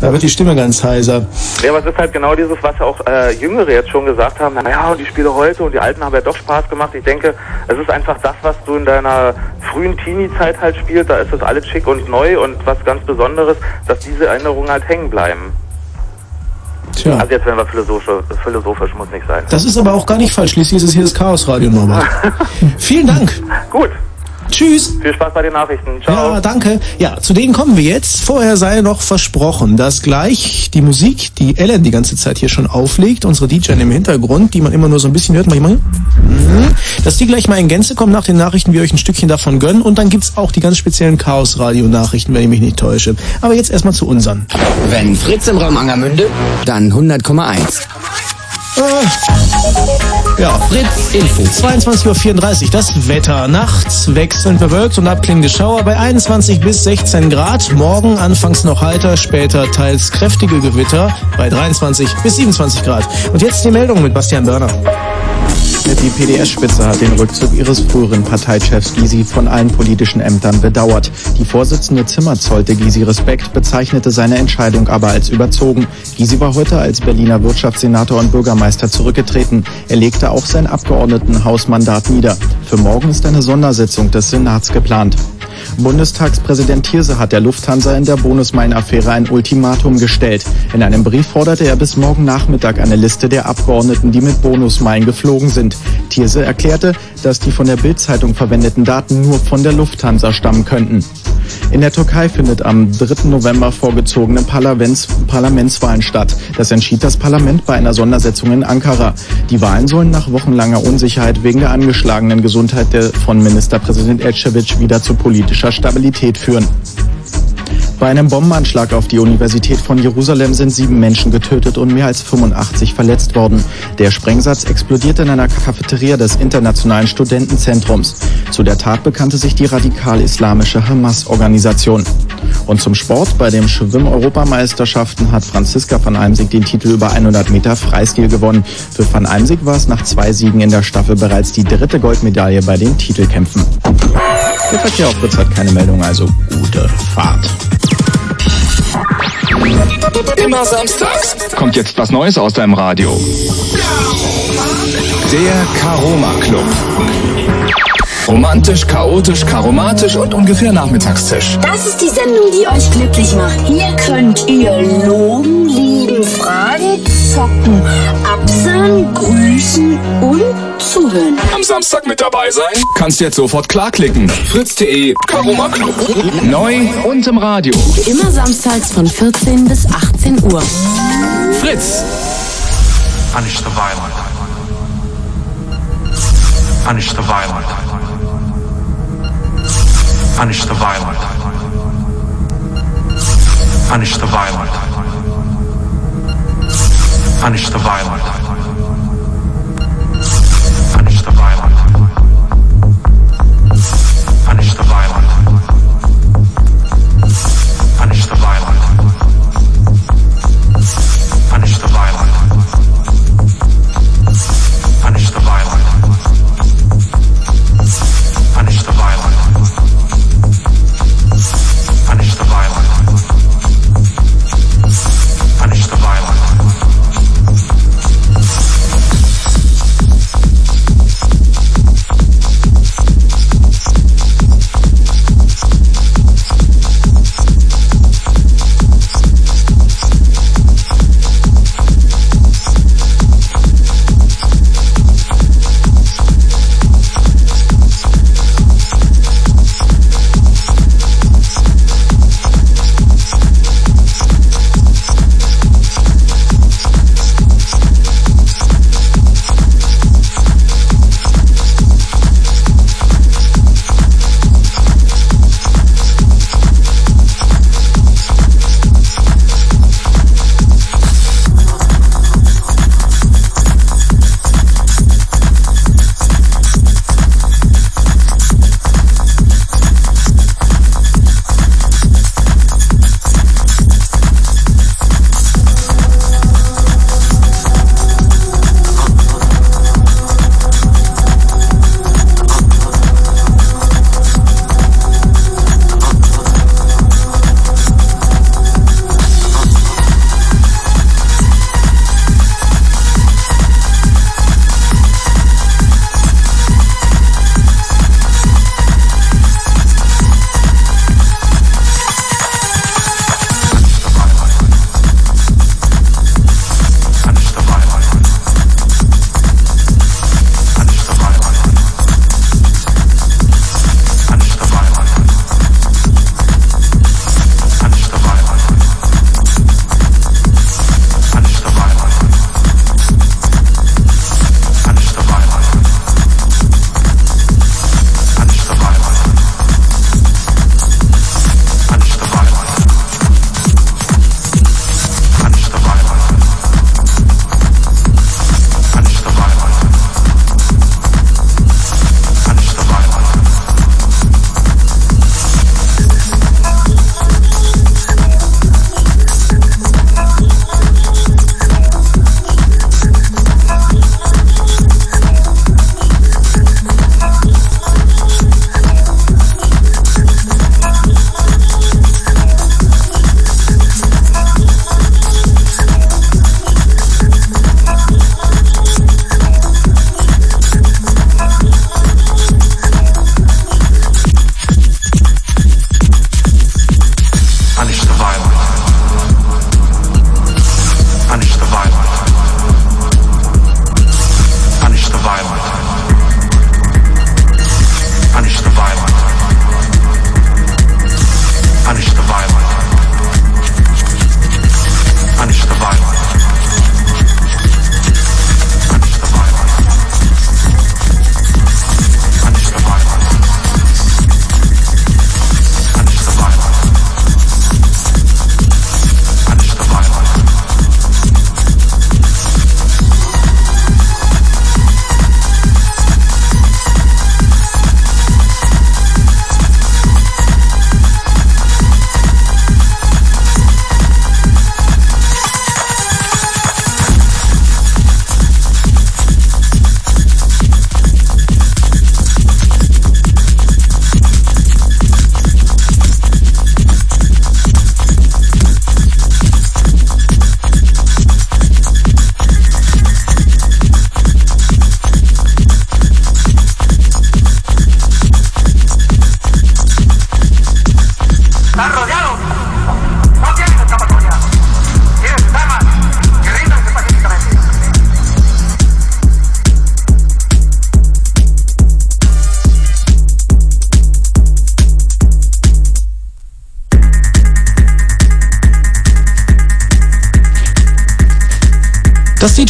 Da wird die Stimme ganz heiser. Ja, aber es ist halt genau dieses, was auch äh, Jüngere jetzt schon gesagt haben. Naja, und die Spiele heute und die alten haben ja doch Spaß gemacht. Ich denke, es ist einfach das, was du in deiner frühen Teenie-Zeit halt spielst. Da ist das alles schick und neu und was ganz Besonderes, dass diese Erinnerungen halt hängen bleiben. Tja. Also jetzt werden wir philosophisch, philosophisch muss nicht sein. Das ist aber auch gar nicht falsch. Schließlich ist es hier das Chaos-Radio, Norbert. <laughs> Vielen Dank. Gut, Tschüss. viel Spaß bei den Nachrichten. Ciao. Ja, danke. Ja, zu denen kommen wir jetzt. Vorher sei noch versprochen, dass gleich die Musik, die Ellen die ganze Zeit hier schon auflegt, unsere DJ im Hintergrund, die man immer nur so ein bisschen hört, manchmal, Mhm. dass die gleich mal in Gänze kommen nach den Nachrichten, wir euch ein Stückchen davon gönnen. Und dann gibt's auch die ganz speziellen Chaos-Radio-Nachrichten, wenn ich mich nicht täusche. Aber jetzt erstmal zu unseren. Wenn Fritz im Raum Angermünde, dann 100,1. Ja, Fritz Info. 22.34 Uhr das Wetter. Nachts wechselnd bewölkt und abklingende Schauer bei 21 bis 16 Grad. Morgen anfangs noch heiter, später teils kräftige Gewitter bei 23 bis 27 Grad. Und jetzt die Meldung mit Bastian Börner. Die PDS-Spitze hat den Rückzug ihres früheren Parteichefs Gysi von allen politischen Ämtern bedauert. Die Vorsitzende Zimmer zollte Gysi Respekt, bezeichnete seine Entscheidung aber als überzogen. Gysi war heute als Berliner Wirtschaftssenator und Bürgermeister zurückgetreten. Er legte auch sein Abgeordnetenhausmandat nieder. Für morgen ist eine Sondersitzung des Senats geplant. Bundestagspräsident Thierse hat der Lufthansa in der Bonusmeilen-Affäre ein Ultimatum gestellt. In einem Brief forderte er bis morgen Nachmittag eine Liste der Abgeordneten, die mit Bonusmeilen geflogen sind. Thierse erklärte, dass die von der Bild-Zeitung verwendeten Daten nur von der Lufthansa stammen könnten. In der Türkei findet am 3. November vorgezogene Parlaments Parlamentswahlen statt. Das entschied das Parlament bei einer Sondersetzung in Ankara. Die Wahlen sollen nach wochenlanger Unsicherheit wegen der angeschlagenen Gesundheit der von Ministerpräsident Ecevit wieder zu politischer Stabilität führen. Bei einem Bombenanschlag auf die Universität von Jerusalem sind sieben Menschen getötet und mehr als 85 verletzt worden. Der Sprengsatz explodierte in einer Cafeteria des Internationalen Studentenzentrums. Zu der Tat bekannte sich die radikal-islamische Hamas-Organisation. Und zum Sport. Bei den Schwimm-Europameisterschaften hat Franziska van Almsig den Titel über 100 Meter Freistil gewonnen. Für van Almsig war es nach zwei Siegen in der Staffel bereits die dritte Goldmedaille bei den Titelkämpfen. Der Verkehr auf Fritz hat keine Meldung, also gute Fahrt. Immer samstags kommt jetzt was Neues aus deinem Radio. Der Karoma Club. Romantisch, chaotisch, karomatisch und ungefähr Nachmittagstisch. Das ist die Sendung, die euch glücklich macht. Hier könnt ihr loben, lieben, fragen, zocken, absagen, grüßen und zuhören. Am Samstag mit dabei sein? Kannst jetzt sofort klarklicken. Fritz.de, Karoma Club. Neu und im Radio. Immer samstags von 14 bis 18 Uhr. Fritz. Punish the violent. Punish the violent. Punish the violent. Punish the violent. Punish the violent.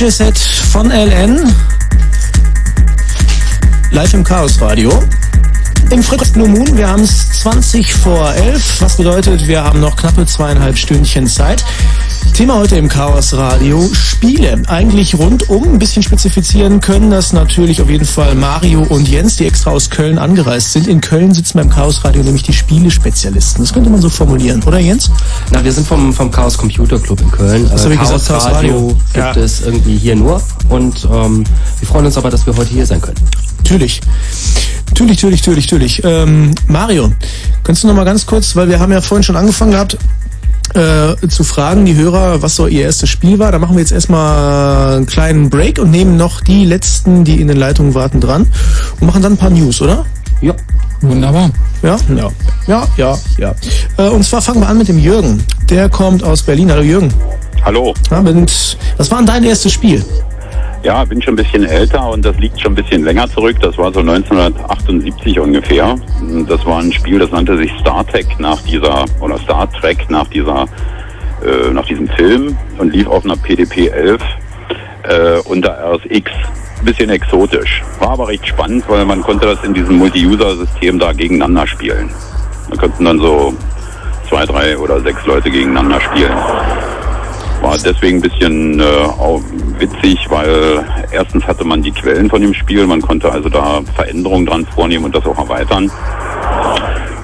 DJ-Set von LN. Live im Chaos Radio. Im Fritz Blue Moon, wir haben es 20 vor 11, was bedeutet, wir haben noch knappe zweieinhalb Stündchen Zeit. Thema heute im Chaos Radio, Spiele. Eigentlich rundum, ein bisschen spezifizieren können das natürlich auf jeden Fall Mario und Jens, die extra aus Köln angereist sind. In Köln sitzen beim Chaos Radio nämlich die Spielespezialisten. Das könnte man so formulieren, oder Jens? Na, wir sind vom, vom Chaos Computer Club in Köln. Das ich Chaos gesagt, Chaos Radio Radio. gibt Ja. es irgendwie hier nur. Und ähm, wir freuen uns aber, dass wir heute hier sein können. Natürlich. Natürlich, natürlich, natürlich, natürlich. Ähm, Mario, kannst du noch mal ganz kurz, weil wir haben ja vorhin schon angefangen gehabt, äh, zu fragen, die Hörer, was so ihr erstes Spiel war. Da machen wir jetzt erstmal einen kleinen Break und nehmen noch die letzten, die in den Leitungen warten, dran und machen dann ein paar News, oder? Ja. Wunderbar. Ja? Ja. Ja, ja, ja. Äh, und zwar fangen wir an mit dem Jürgen. Der kommt aus Berlin. Hallo Jürgen. Hallo. Ja, mit, was war denn dein erstes Spiel? Ja, bin schon ein bisschen älter und das liegt schon ein bisschen länger zurück. Das war so 1978 ungefähr. Das war ein Spiel, das nannte sich Star Trek nach dieser, oder Star Trek nach dieser, äh, nach diesem Film und lief auf einer PDP 11 äh, unter RSX. Ein bisschen exotisch. War aber recht spannend, weil man konnte das in diesem Multi-User-System da gegeneinander spielen. Da konnten dann so zwei, drei oder sechs Leute gegeneinander spielen. War deswegen ein bisschen äh, auch witzig, weil erstens hatte man die Quellen von dem Spiel, man konnte also da Veränderungen dran vornehmen und das auch erweitern.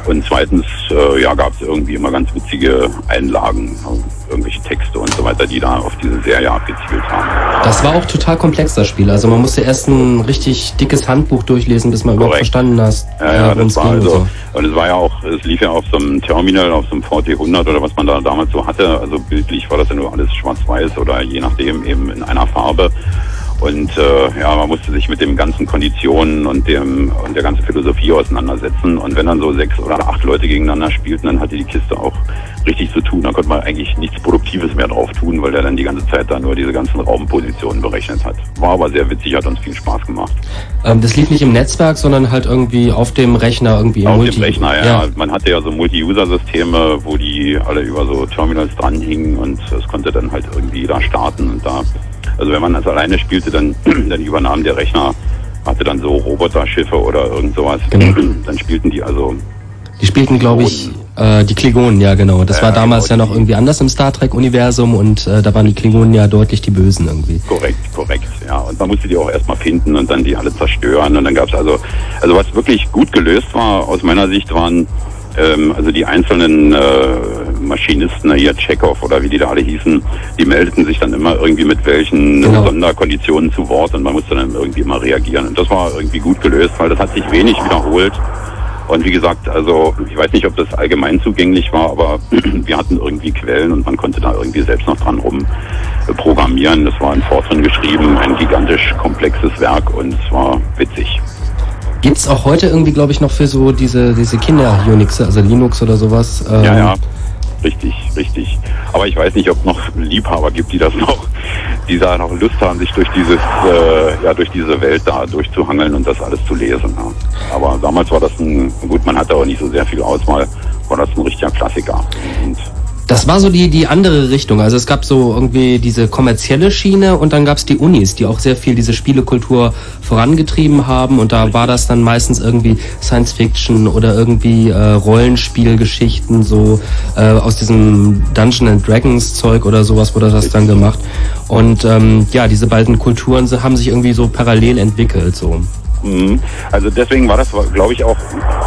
Und zweitens, äh, ja, gab es irgendwie immer ganz witzige Einlagen, äh, irgendwelche Texte und so weiter, die da auf diese Serie abgezielt haben. Das war auch total komplex, das Spiel. Also man musste erst ein richtig dickes Handbuch durchlesen, bis man überhaupt verstanden hast, Ja, ja, das war ging und also, so. und es war ja auch, es lief ja auf so einem Terminal, auf so einem VT100 oder was man da damals so hatte. Also bildlich war das ja nur alles schwarz-weiß oder je nachdem eben in einer Farbe. Und äh, ja, man musste sich mit den ganzen Konditionen und dem und der ganzen Philosophie auseinandersetzen. Und wenn dann so sechs oder acht Leute gegeneinander spielten, dann hatte die Kiste auch richtig zu tun. Da konnte man eigentlich nichts Produktives mehr drauf tun, weil der dann die ganze Zeit da nur diese ganzen Raumpositionen berechnet hat. War aber sehr witzig, hat uns viel Spaß gemacht. Ähm, das lief nicht im Netzwerk, sondern halt irgendwie auf dem Rechner, irgendwie im Auf Multi. dem Rechner, ja. Man hatte ja so Multi-User-Systeme, wo die alle über so Terminals dranhingen und das konnte dann halt irgendwie da starten und da. Also wenn man das alleine spielte, dann, <clears throat> dann übernahm der Rechner, hatte dann so Roboterschiffe oder irgend sowas. <clears throat> Dann spielten die also Die spielten, glaube ich, äh, die Klingonen, ja genau. Das war damals ja noch irgendwie anders im Star Trek-Universum und äh, da waren die Klingonen ja deutlich die Bösen irgendwie. Korrekt, korrekt, ja. Und man musste die auch erstmal finden und dann die alle zerstören. Und dann gab es also, also was wirklich gut gelöst war, aus meiner Sicht waren ähm, also die einzelnen äh, Maschinisten, hier Chekhov oder wie die da alle hießen, die meldeten sich dann immer irgendwie mit welchen Genau. Sonderkonditionen zu Wort und man musste dann irgendwie immer reagieren. Und das war irgendwie gut gelöst, weil das hat sich wenig wiederholt. Und wie gesagt, also ich weiß nicht, ob das allgemein zugänglich war, aber <clears throat> wir hatten irgendwie Quellen und man konnte da irgendwie selbst noch dran rum äh, programmieren. Das war in Fortran geschrieben, ein gigantisch komplexes Werk und es war witzig. Gibt's auch heute irgendwie, glaube ich, noch für so diese, diese Kinder-Unix, also Linux oder sowas? ähm, Ja, ja, richtig, richtig. Aber ich weiß nicht, ob noch Liebhaber gibt, die das <laughs> noch, die da noch Lust haben, sich durch dieses, äh, ja, durch diese Welt da durchzuhangeln und das alles zu lesen. Ja. Aber damals war das ein, gut, man hatte auch nicht so sehr viel Auswahl, war das ein richtiger Klassiker. Und Das war so die, die andere Richtung. Also es gab so irgendwie diese kommerzielle Schiene und dann gab es die Unis, die auch sehr viel diese Spielekultur vorangetrieben haben und da war das dann meistens irgendwie Science Fiction oder irgendwie äh, Rollenspielgeschichten, so äh, aus diesem Dungeon and Dragons Zeug oder sowas wurde das dann gemacht. Und ähm, ja, diese beiden Kulturen haben sich irgendwie so parallel entwickelt. So. Mhm. Also deswegen war das, glaube ich, auch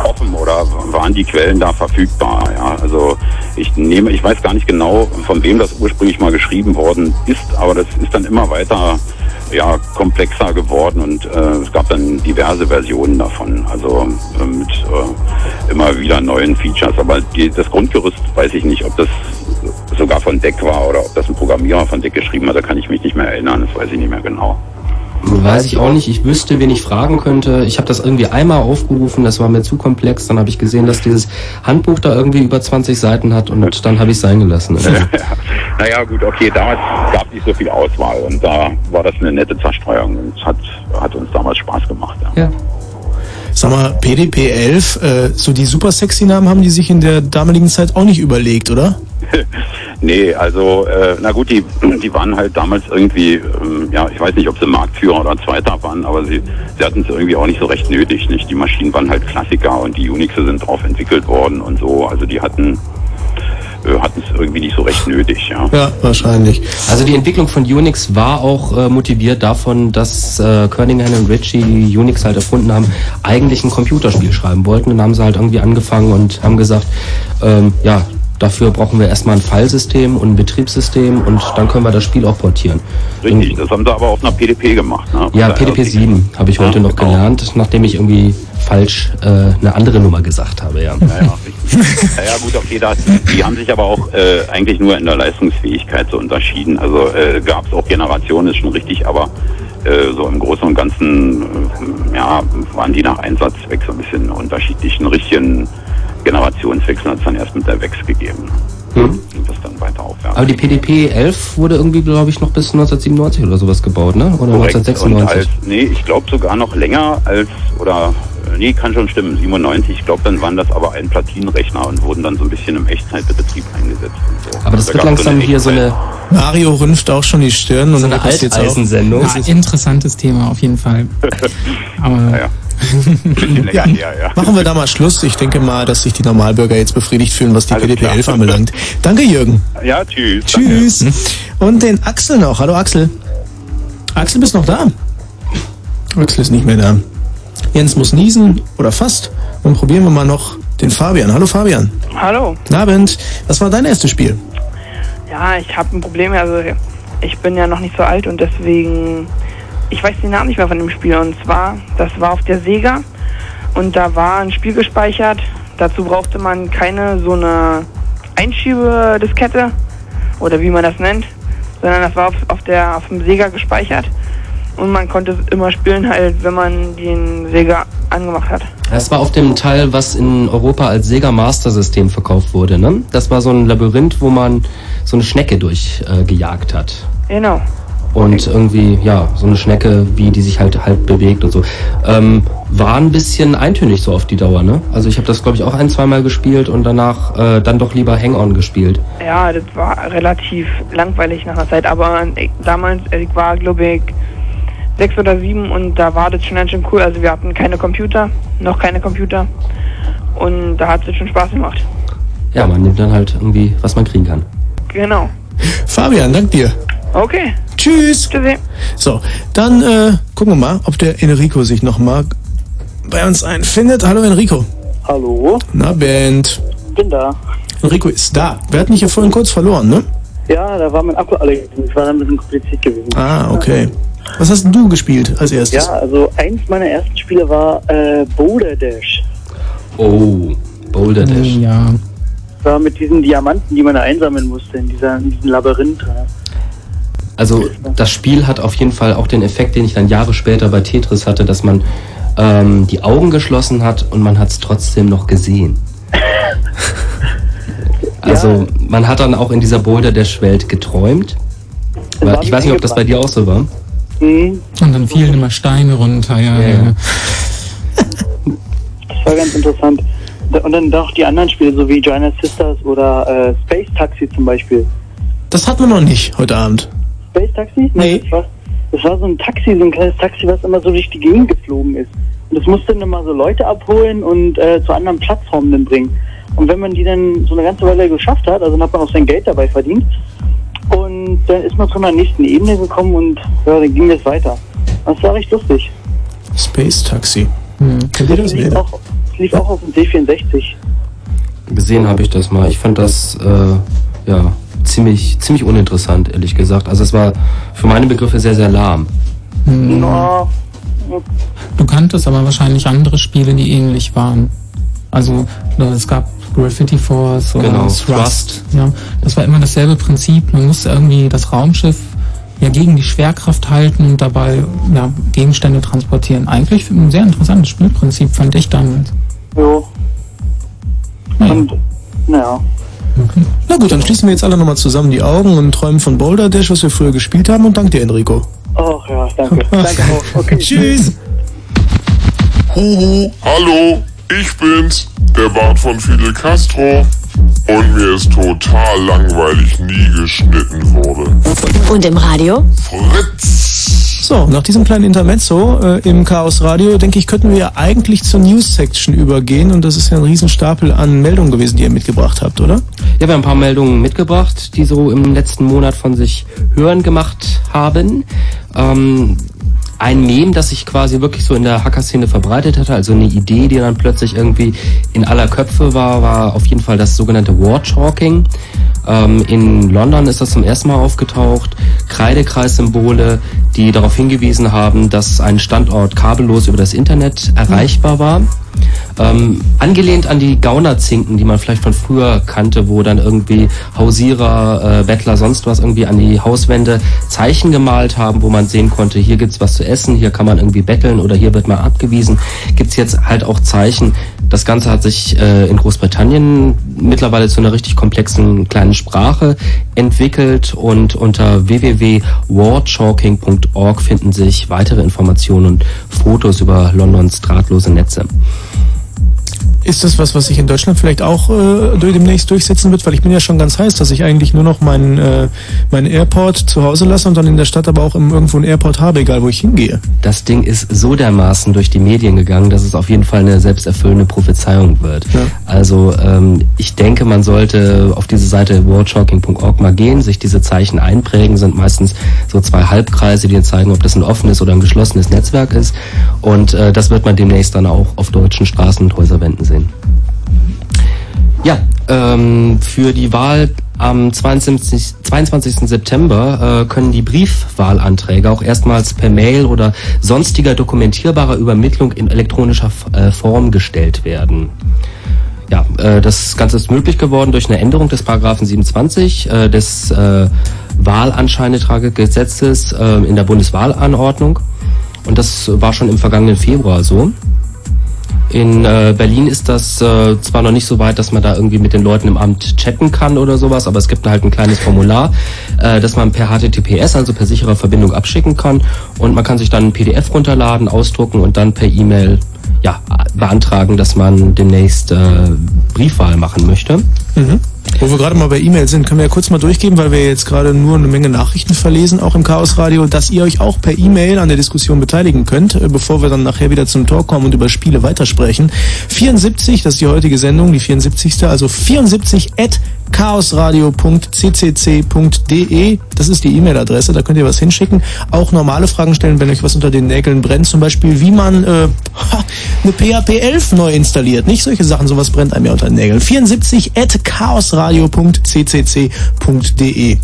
offen oder waren die Quellen da verfügbar. Ja? Also ich nehme, ich weiß gar nicht genau, von wem das ursprünglich mal geschrieben worden ist, aber das ist dann immer weiter ja, komplexer geworden und äh, es gab dann diverse Versionen davon, also äh, mit äh, immer wieder neuen Features. Aber die, das Grundgerüst weiß ich nicht, ob das sogar von Deck war oder ob das ein Programmierer von Deck geschrieben hat, da kann ich mich nicht mehr erinnern, das weiß ich nicht mehr genau. Weiß ich auch nicht. Ich wüsste, wen ich fragen könnte. Ich habe das irgendwie einmal aufgerufen, das war mir zu komplex. Dann habe ich gesehen, dass dieses Handbuch da irgendwie über 20 Seiten hat und dann habe ich es sein gelassen. <laughs> Naja, gut, okay, damals gab es nicht so viel Auswahl und da war das eine nette Zerstreuung und es hat, hat uns damals Spaß gemacht. Ja. Ja. Sag mal, PDP 11, äh, so die super sexy Namen haben die sich in der damaligen Zeit auch nicht überlegt, oder? <laughs> Nee, also, äh, na gut, die, die waren halt damals irgendwie, ähm, ja, ich weiß nicht, ob sie Marktführer oder Zweiter waren, aber sie, sie hatten es irgendwie auch nicht so recht nötig, nicht? Die Maschinen waren halt Klassiker und die Unixe sind drauf entwickelt worden und so. Also die hatten äh, hatten es irgendwie nicht so recht nötig, ja. Ja, wahrscheinlich. Also die Entwicklung von Unix war auch äh, motiviert davon, dass äh, Kernighan und Ritchie, die Unix halt erfunden haben, eigentlich ein Computerspiel schreiben wollten. Dann haben sie halt irgendwie angefangen und haben gesagt, ähm, ja, dafür brauchen wir erstmal ein Filesystem und ein Betriebssystem und dann können wir das Spiel auch portieren. Richtig, das haben sie aber auf einer PDP gemacht, ne? Ja, PDP 7 habe ich heute noch gelernt, nachdem ich irgendwie falsch äh, eine andere Nummer gesagt habe, ja. Ja, ja, richtig. ja, ja, gut, okay, das, die haben sich aber auch äh, eigentlich nur in der Leistungsfähigkeit so unterschieden. Also äh, gab es auch Generationen, ist schon richtig, aber äh, so im Großen und Ganzen äh, ja, waren die nach Einsatzzweck so ein bisschen unterschiedlich. Einen richtigen Generationswechsel hat es dann erst mit der WEX gegeben. Mhm. Und das dann weiter aufwärts. Aber die PDP 11 wurde irgendwie, glaube ich, noch bis 1997 oder sowas gebaut, ne? Oder Korrekt. Und 1996? als, nee, ich glaube sogar noch länger als, oder, äh, nee, kann schon stimmen, 97. Ich glaube, dann waren das aber ein Platinenrechner und wurden dann so ein bisschen im Echtzeitbetrieb eingesetzt und so. Aber das Da wird langsam hier so eine, Mario rümpft auch schon die Stirn und so eine. Alteisensendung. Ja, interessantes Thema auf jeden Fall. <laughs> Aber ja. Bisschen <laughs> länger her, ja. Machen wir da mal Schluss. Ich denke mal, dass sich die Normalbürger jetzt befriedigt fühlen, was die Alles PDP klar. 11 anbelangt. Danke, Jürgen. Ja, tschüss. Tschüss. Und den Axel noch. Hallo, Axel. Axel, bist noch da? Axel ist nicht mehr da. Jens muss niesen oder fast. Dann probieren wir mal noch den Fabian. Hallo, Fabian. Hallo. Guten Abend. Was war dein erstes Spiel? Ja, ich habe ein Problem. Also ich bin ja noch nicht so alt und deswegen ich weiß den Namen nicht mehr von dem Spiel. Und zwar, das war auf der Sega und da war ein Spiel gespeichert. Dazu brauchte man keine so eine Einschiebediskette oder wie man das nennt, sondern das war auf, auf der auf dem Sega gespeichert und man konnte es immer spielen halt, wenn man den Sega angemacht hat. Das war auf dem Teil, was in Europa als Sega Master System verkauft wurde, ne? Das war so ein Labyrinth, wo man so eine Schnecke durchgejagt äh, gejagt hat. Genau. Und irgendwie, ja, so eine Schnecke, wie die sich halt halt bewegt und so. Ähm, war ein bisschen eintönig so auf die Dauer, ne? Also ich habe das, glaube ich, auch ein, zweimal gespielt und danach äh, dann doch lieber Hang-On gespielt. Ja, das war relativ langweilig nach einer Zeit, aber ich, damals, äh, ich war glaube ich sechs oder sieben und da war das schon ganz schön cool. Also wir hatten keine Computer, noch keine Computer und da hat es schon Spaß gemacht. Ja, man nimmt dann halt irgendwie, was man kriegen kann. Genau. Fabian, dank dir. Okay. Tschüss. Tschüssi. So, dann äh, gucken wir mal, ob der Enrico sich noch mal bei uns einfindet. Hallo Enrico. Hallo, Na, Band. bin da. Enrico ist da. Wir hatten dich ja vorhin kurz verloren, ne? Ja, da war mein Akku alle. Das war dann ein bisschen kompliziert gewesen. Ah, okay. Was hast du gespielt als erstes? Ja, also eins meiner ersten Spiele war äh, Boulder Dash. Oh, Boulder Dash. Ja. Das war mit diesen Diamanten, die man da einsammeln musste in, dieser, in diesem Labyrinth. Also das Spiel hat auf jeden Fall auch den Effekt, den ich dann Jahre später bei Tetris hatte, dass man ähm, die Augen geschlossen hat und man hat es trotzdem noch gesehen. <laughs> Also man hat dann auch in dieser Boulder Dash Welt geträumt. Weil, ich weiß nicht, ob das bei dir auch so war. Mhm. Und dann fielen immer Steine runter, ja. Ja. Das war ganz interessant. Und dann auch die anderen Spiele, so wie Giant Sisters oder äh, Space Taxi zum Beispiel. Das hatten wir noch nicht heute Abend. Space Taxi? Nee. Das war, das war so ein Taxi, so ein kleines Taxi, was immer so durch die Gegend geflogen ist. Und das musste dann immer so Leute abholen und äh, zu anderen Plattformen dann bringen. Und wenn man die dann so eine ganze Weile geschafft hat, also dann hat man auch sein Geld dabei verdient. Und dann ist man zu einer nächsten Ebene gekommen und ja, dann ging das weiter. Das war recht lustig. Space Taxi. Hm. Kennt ihr das? lief, auch, das lief auch auf dem C64. Gesehen habe ich das mal. Ich fand das äh, ja ziemlich ziemlich uninteressant, ehrlich gesagt. Also es war für meine Begriffe sehr sehr lahm. Hm. Na, Du kanntest aber wahrscheinlich andere Spiele, die ähnlich waren. Also äh, es gab Graffiti Force oder Genau, Thrust. Thrust. Ja, das war immer dasselbe Prinzip. Man musste irgendwie das Raumschiff ja gegen die Schwerkraft halten und dabei ja, Gegenstände transportieren. Eigentlich ein sehr interessantes Spielprinzip, fand ich damals. jo. Und, naja. Na gut, dann schließen wir jetzt alle nochmal zusammen die Augen und träumen von Boulder Dash, was wir früher gespielt haben. Und dank dir, Enrico. Ach ja, danke. danke auch. Okay. <laughs> Tschüss. Huhu, hallo, ich bin's, der Bart von Fidel Castro. Und mir ist total langweilig, nie geschnitten wurde. Und im Radio? So, nach diesem kleinen Intermezzo äh, im Chaos Radio, denke ich, könnten wir eigentlich zur News-Section übergehen. Und das ist ja ein Riesenstapel an Meldungen gewesen, die ihr mitgebracht habt, oder? Ja, wir haben ein paar Meldungen mitgebracht, die so im letzten Monat von sich hören gemacht haben. Ähm, ein Meme, das sich quasi wirklich so in der Hacker-Szene verbreitet hatte, also eine Idee, die dann plötzlich irgendwie in aller Köpfe war, war auf jeden Fall das sogenannte War-Talking. Ähm, in London ist das zum ersten Mal aufgetaucht. Kreidekreissymbole, die darauf hingewiesen haben, dass ein Standort kabellos über das Internet erreichbar war. Ähm, angelehnt an die Gaunerzinken, die man vielleicht von früher kannte, wo dann irgendwie Hausierer, äh, Bettler, sonst was irgendwie an die Hauswände Zeichen gemalt haben, wo man sehen konnte, hier gibt's was zu essen, hier kann man irgendwie betteln oder hier wird mal abgewiesen, gibt's jetzt halt auch Zeichen. Das Ganze hat sich äh, in Großbritannien mittlerweile zu einer richtig komplexen kleinen Sprache entwickelt und unter www.warchalking.org finden sich weitere Informationen und Fotos über Londons drahtlose Netze. Ist das was, was sich in Deutschland vielleicht auch äh, demnächst durchsetzen wird? Weil ich bin ja schon ganz heiß, dass ich eigentlich nur noch meinen äh, meinen Airport zu Hause lasse und dann in der Stadt aber auch im, irgendwo einen Airport habe, egal wo ich hingehe. Das Ding ist so dermaßen durch die Medien gegangen, dass es auf jeden Fall eine selbsterfüllende Prophezeiung wird. Also ähm, ich denke, man sollte auf diese Seite worldshocking.org mal gehen, sich diese Zeichen einprägen, sind meistens so zwei Halbkreise, die zeigen, ob das ein offenes oder ein geschlossenes Netzwerk ist. Und äh, das wird man demnächst dann auch auf deutschen Straßen und Häuserwänden sehen. Ja, ähm, für die Wahl am 22. 22. September äh, können die Briefwahlanträge auch erstmals per Mail oder sonstiger dokumentierbarer Übermittlung in elektronischer äh, Form gestellt werden. Ja, äh, das Ganze ist möglich geworden durch eine Änderung des Paragraphen 27 äh, des äh, Wahlanscheingesetzes äh, in der Bundeswahlanordnung. Und das war schon im vergangenen Februar so. In äh, Berlin ist das äh, zwar noch nicht so weit, dass man da irgendwie mit den Leuten im Amt chatten kann oder sowas, aber es gibt halt ein kleines Formular, äh, das man per HTTPS, also per sicherer Verbindung abschicken kann und man kann sich dann ein PDF runterladen, ausdrucken und dann per E-Mail ja, beantragen, dass man demnächst äh, Briefwahl machen möchte. Mhm. Wo wir gerade mal bei E-Mail sind, können wir ja kurz mal durchgeben, weil wir jetzt gerade nur eine Menge Nachrichten verlesen, auch im Chaos Radio, dass ihr euch auch per E-Mail an der Diskussion beteiligen könnt, äh, bevor wir dann nachher wieder zum Talk kommen und über Spiele weitersprechen. 74, das ist die heutige Sendung, die 74. Also 74 at chaosradio.ccc.de. Das ist die E-Mail-Adresse, da könnt ihr was hinschicken. Auch normale Fragen stellen, wenn euch was unter den Nägeln brennt. Zum Beispiel, wie man äh, <laughs> eine PHP 11 neu installiert. Nicht solche Sachen, sowas brennt einem ja unter den Nägeln. 74 at chaosradio.ccc.de.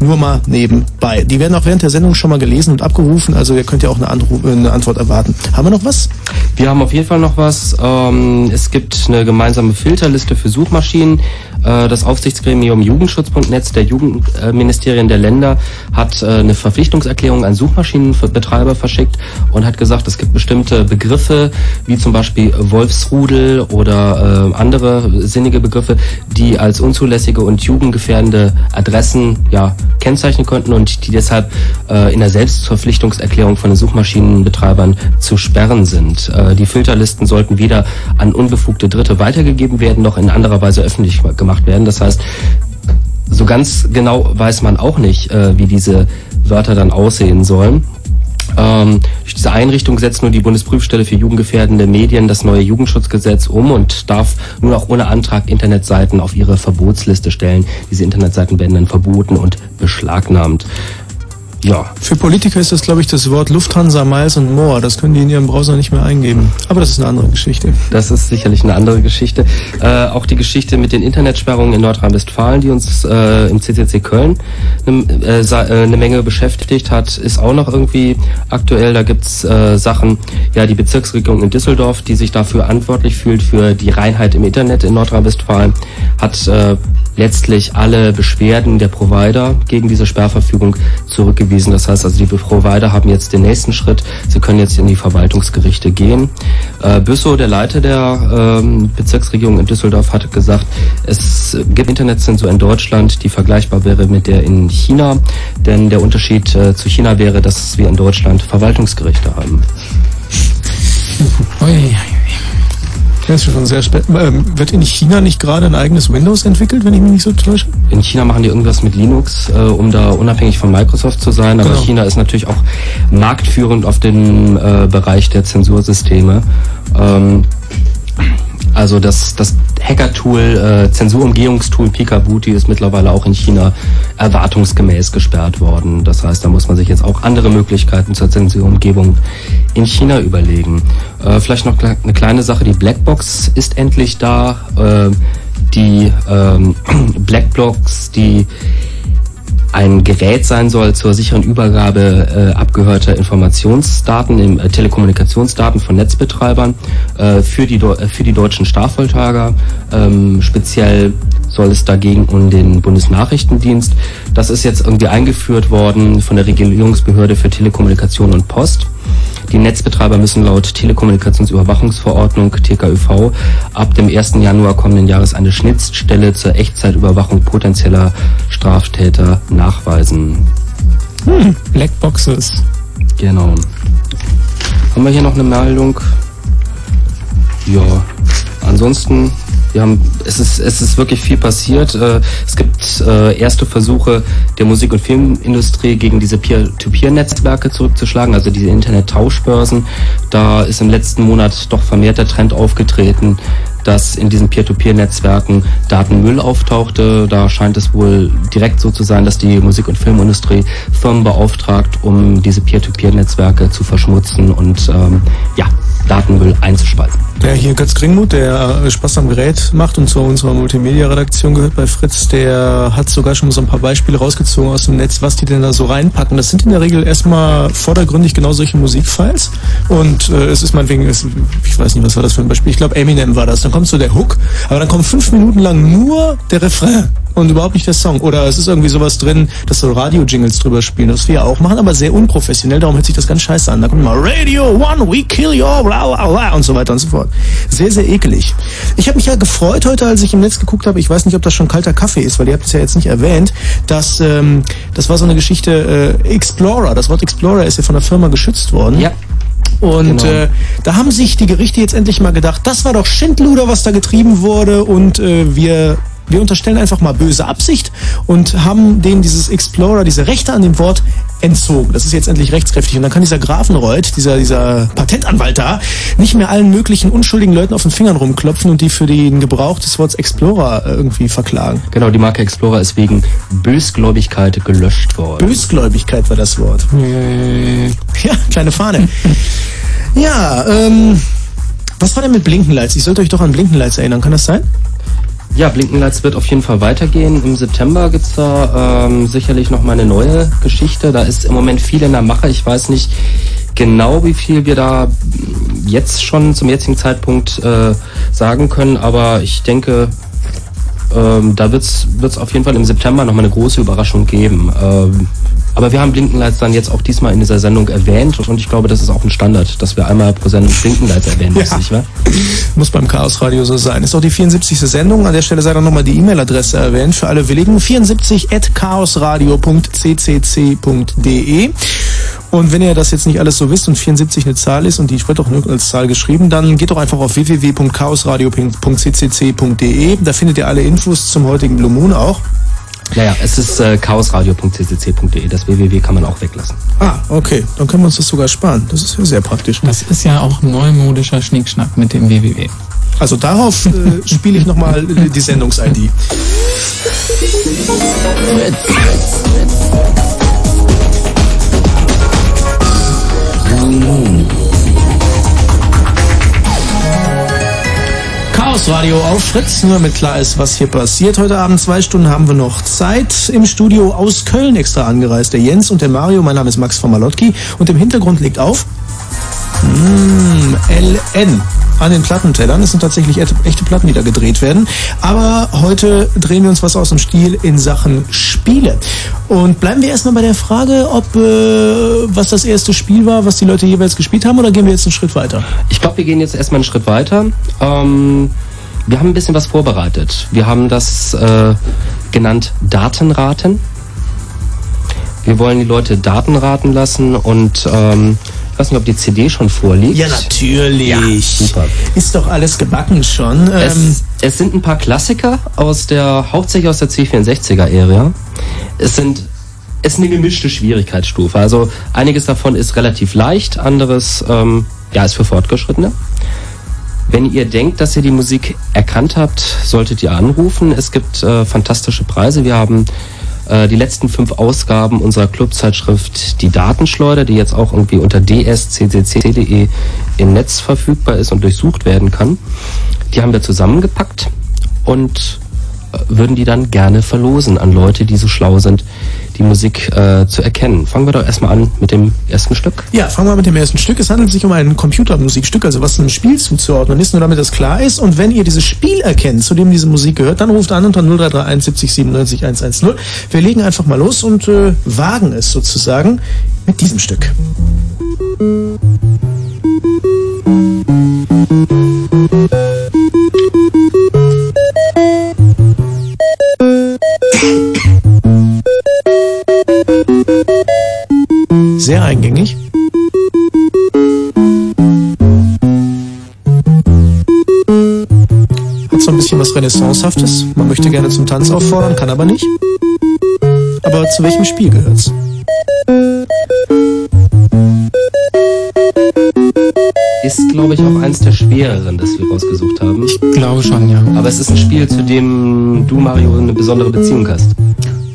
Nur mal nebenbei. Die werden auch während der Sendung schon mal gelesen und abgerufen, also ihr könnt ja auch eine, Anruf, äh, eine Antwort erwarten. Haben wir noch was? Wir haben auf jeden Fall noch was. Ähm, es gibt eine gemeinsame Filterliste für Suchmaschinen. Äh, das Aufsichtsgremium Jugendschutz.netz der Jugendministerien der Länder hat äh, eine Verpflichtungserklärung an Suchmaschinenbetreiber verschickt und hat gesagt, es gibt bestimmte Begriffe, wie zum Beispiel Wolfsrudel oder äh, andere sinnige Begriffe, die als unzulässige und jugendgefährdende Adressen ja, kennzeichnen könnten und die deshalb in der Selbstverpflichtungserklärung von den Suchmaschinenbetreibern zu sperren sind. Die Filterlisten sollten weder an unbefugte Dritte weitergegeben werden, noch in anderer Weise öffentlich gemacht werden. Das heißt, so ganz genau weiß man auch nicht, äh, wie diese Wörter dann aussehen sollen. Ähm, durch diese Einrichtung setzt nun die Bundesprüfstelle für jugendgefährdende Medien das neue Jugendschutzgesetz um und darf nun auch ohne Antrag Internetseiten auf ihre Verbotsliste stellen. Diese Internetseiten werden dann verboten und beschlagnahmt. Ja. Für Politiker ist das, glaube ich, das Wort Lufthansa, Miles und More. Das können die in ihrem Browser nicht mehr eingeben. Aber das ist eine andere Geschichte. Das ist sicherlich eine andere Geschichte. Äh, auch die Geschichte mit den Internetsperrungen in Nordrhein-Westfalen, die uns äh, im CCC Köln eine äh, äh, eine Menge beschäftigt hat, ist auch noch irgendwie aktuell. Da gibt's äh, Sachen, ja, die Bezirksregierung in Düsseldorf, die sich dafür verantwortlich fühlt für die Reinheit im Internet in Nordrhein-Westfalen, hat äh, letztlich alle Beschwerden der Provider gegen diese Sperrverfügung zurückgewiesen. Das heißt also, die Provider haben jetzt den nächsten Schritt. Sie können jetzt in die Verwaltungsgerichte gehen. Äh, Büssow, der Leiter der ähm, Bezirksregierung in Düsseldorf, hat gesagt, es gibt Internetzensur in Deutschland, die vergleichbar wäre mit der in China. Denn der Unterschied äh, zu China wäre, dass wir in Deutschland Verwaltungsgerichte haben. Ui. Das ist schon sehr spät. Ähm, wird in China nicht gerade ein eigenes Windows entwickelt, wenn ich mich nicht so täusche? In China machen die irgendwas mit Linux, äh, um da unabhängig von Microsoft zu sein. Aber Genau. China ist natürlich auch marktführend auf dem äh, Bereich der Zensursysteme. Ähm, also das, das Hacker-Tool, äh, Zensurumgehungstool Pikabuti ist mittlerweile auch in China erwartungsgemäß gesperrt worden. Das heißt, da muss man sich jetzt auch andere Möglichkeiten zur Zensurumgebung in China überlegen. Äh, vielleicht noch eine kleine Sache, die Blackbox ist endlich da. Äh, die ähm, <clears throat> Blackbox, die ein Gerät sein soll zur sicheren Übergabe äh, abgehörter Informationsdaten, im, äh, Telekommunikationsdaten von Netzbetreibern äh, für, die, äh, für die deutschen Strafvolltager. Ähm, speziell soll es dagegen um den Bundesnachrichtendienst. Das ist jetzt irgendwie eingeführt worden von der Regulierungsbehörde für Telekommunikation und Post. Die Netzbetreiber müssen laut Telekommunikationsüberwachungsverordnung TKÜV ab dem 1. Januar kommenden Jahres eine Schnittstelle zur Echtzeitüberwachung potenzieller Straftäter nachweisen. Hm, Blackboxes. Genau. Haben wir hier noch eine Meldung? Ja. Ansonsten, wir haben, es ist, es ist wirklich viel passiert. Äh, Es gibt äh, erste Versuche der Musik- und Filmindustrie gegen diese Peer-to-Peer-Netzwerke zurückzuschlagen, also diese Internet-Tauschbörsen. Da ist im letzten Monat doch vermehrt der Trend aufgetreten, dass in diesen Peer-to-Peer-Netzwerken Datenmüll auftauchte. Da scheint es wohl direkt so zu sein, dass die Musik- und Filmindustrie Firmen beauftragt, um diese Peer-to-Peer-Netzwerke zu verschmutzen und ähm, ja, Datenmüll einzuspeisen. Der hier Götz Kringmuth, der äh, Spaß am Gerät macht und zu unserer Multimedia-Redaktion gehört bei Fritz, der hat sogar schon so ein paar Beispiele rausgezogen aus dem Netz, was die denn da so reinpacken. Das sind in der Regel erstmal vordergründig genau solche Musikfiles und äh, es ist meinetwegen, es, ich weiß nicht, was war das für ein Beispiel, ich glaube Eminem war das. Dann kommt so der Hook, aber dann kommt fünf Minuten lang nur der Refrain und überhaupt nicht der Song. Oder es ist irgendwie sowas drin, dass so Radio-Jingles drüber spielen, das wir ja auch machen, aber sehr unprofessionell, darum hört sich das ganz scheiße an. Da kommt immer Radio One, we kill your bla bla bla und so weiter und so fort. Sehr, sehr ekelig. Ich habe mich ja gefreut heute, als ich im Netz geguckt habe, ich weiß nicht, ob das schon kalter Kaffee ist, weil ihr habt es ja jetzt nicht erwähnt, dass ähm, das war so eine Geschichte äh, Explorer, das Wort Explorer ist ja von der Firma geschützt worden. Ja. Und Genau. äh, da haben sich die Gerichte jetzt endlich mal gedacht, das war doch Schindluder, was da getrieben wurde und äh, wir wir unterstellen einfach mal böse Absicht und haben denen dieses Explorer, diese Rechte an dem Wort entzogen. Das ist jetzt endlich rechtskräftig. Und dann kann dieser Grafenreuth, dieser, dieser Patentanwalt da, nicht mehr allen möglichen unschuldigen Leuten auf den Fingern rumklopfen und die für den Gebrauch des Wortes Explorer äh, irgendwie verklagen. Genau, die Marke Explorer ist wegen Bösgläubigkeit gelöscht worden. Bösgläubigkeit war das Wort. <laughs> Ja, kleine Fahne. Ja, ähm, was war denn mit Blinkenlights? Ich sollte euch doch an Blinkenlights erinnern, kann das sein? Ja, Blinkenlights wird auf jeden Fall weitergehen. Im September gibt's da ähm, sicherlich noch mal eine neue Geschichte. Da ist im Moment viel in der Mache. Ich weiß nicht genau, wie viel wir da jetzt schon zum jetzigen Zeitpunkt äh, sagen können, aber ich denke, ähm, da wird's wird's auf jeden Fall im September noch mal eine große Überraschung geben. Ähm, aber wir haben Blinkenlights dann jetzt auch diesmal in dieser Sendung erwähnt und ich glaube, das ist auch ein Standard, dass wir einmal pro Sendung Blinkenlights erwähnen müssen, Ja. nicht wahr? Muss beim Chaos Radio so sein. Ist auch die 74. Sendung. An der Stelle sei dann nochmal die E-Mail-Adresse erwähnt für alle Willigen. 74 at chaosradio.ccc.de. Und wenn ihr das jetzt nicht alles so wisst und 74 eine Zahl ist und die wird auch nur als Zahl geschrieben, dann geht doch einfach auf www.chaosradio.ccc.de. Da findet ihr alle Infos zum heutigen Blue Moon auch. Naja, es ist äh, chaosradio.ccc.de. Das www kann man auch weglassen. Ah, okay. Dann können wir uns das sogar sparen. Das ist ja sehr praktisch. Das ist ja auch neumodischer Schnickschnack mit dem www. Also darauf äh, spiele ich nochmal die Sendungs-ID. Chaos Radio auf Fritz, nur damit klar ist, was hier passiert. Heute Abend zwei Stunden haben wir noch Zeit. Im Studio aus Köln extra angereist. Der Jens und der Mario. Mein Name ist Max von Malotki. Und im Hintergrund liegt auf LN an den Plattentellern. Es sind tatsächlich echte echte Platten, die da gedreht werden. Aber heute drehen wir uns was aus dem Stil in Sachen Spiele. Und bleiben wir erstmal bei der Frage, ob äh, was das erste Spiel war, was die Leute jeweils gespielt haben, oder gehen wir jetzt einen Schritt weiter? Ich glaube, wir gehen jetzt erstmal einen Schritt weiter. Ähm, wir haben ein bisschen was vorbereitet. Wir haben das äh, genannt Datenraten. Wir wollen die Leute Daten raten lassen und ähm, weiß nicht, ob die CD schon vorliegt. Ja, natürlich. Ja, super. Ist doch alles gebacken schon. Ähm, Es, es sind ein paar Klassiker aus der, hauptsächlich aus der C64er-Ära. Es sind, es ist eine gemischte Schwierigkeitsstufe. Also einiges davon ist relativ leicht, anderes, ähm, ja, ist für Fortgeschrittene. Wenn ihr denkt, dass ihr die Musik erkannt habt, solltet ihr anrufen. Es gibt äh, fantastische Preise. Wir haben äh, die letzten fünf Ausgaben unserer Clubzeitschrift Die Datenschleuder, die jetzt auch irgendwie unter dsccc.de im Netz verfügbar ist und durchsucht werden kann. Die haben wir zusammengepackt und würden die dann gerne verlosen an Leute, die so schlau sind, die Musik äh, zu erkennen. Fangen wir doch erstmal an mit dem ersten Stück. Ja, fangen wir mit dem ersten Stück. Es handelt sich um ein Computermusikstück, also was einem Spiel zuzuordnen ist, nur damit das klar ist. Und wenn ihr dieses Spiel erkennt, zu dem diese Musik gehört, dann ruft an unter 0331 70 97 110. Wir legen einfach mal los und äh, wagen es sozusagen mit diesem Stück. Sehr eingängig. Hat so ein bisschen was Renaissancehaftes. Man möchte gerne zum Tanz auffordern, kann aber nicht. Aber zu welchem Spiel gehört's? Ist, glaube ich, auch eins der schwereren, das wir rausgesucht haben. Ich glaube schon, ja. Aber es ist ein Spiel, zu dem du, Mario, eine besondere Beziehung hast.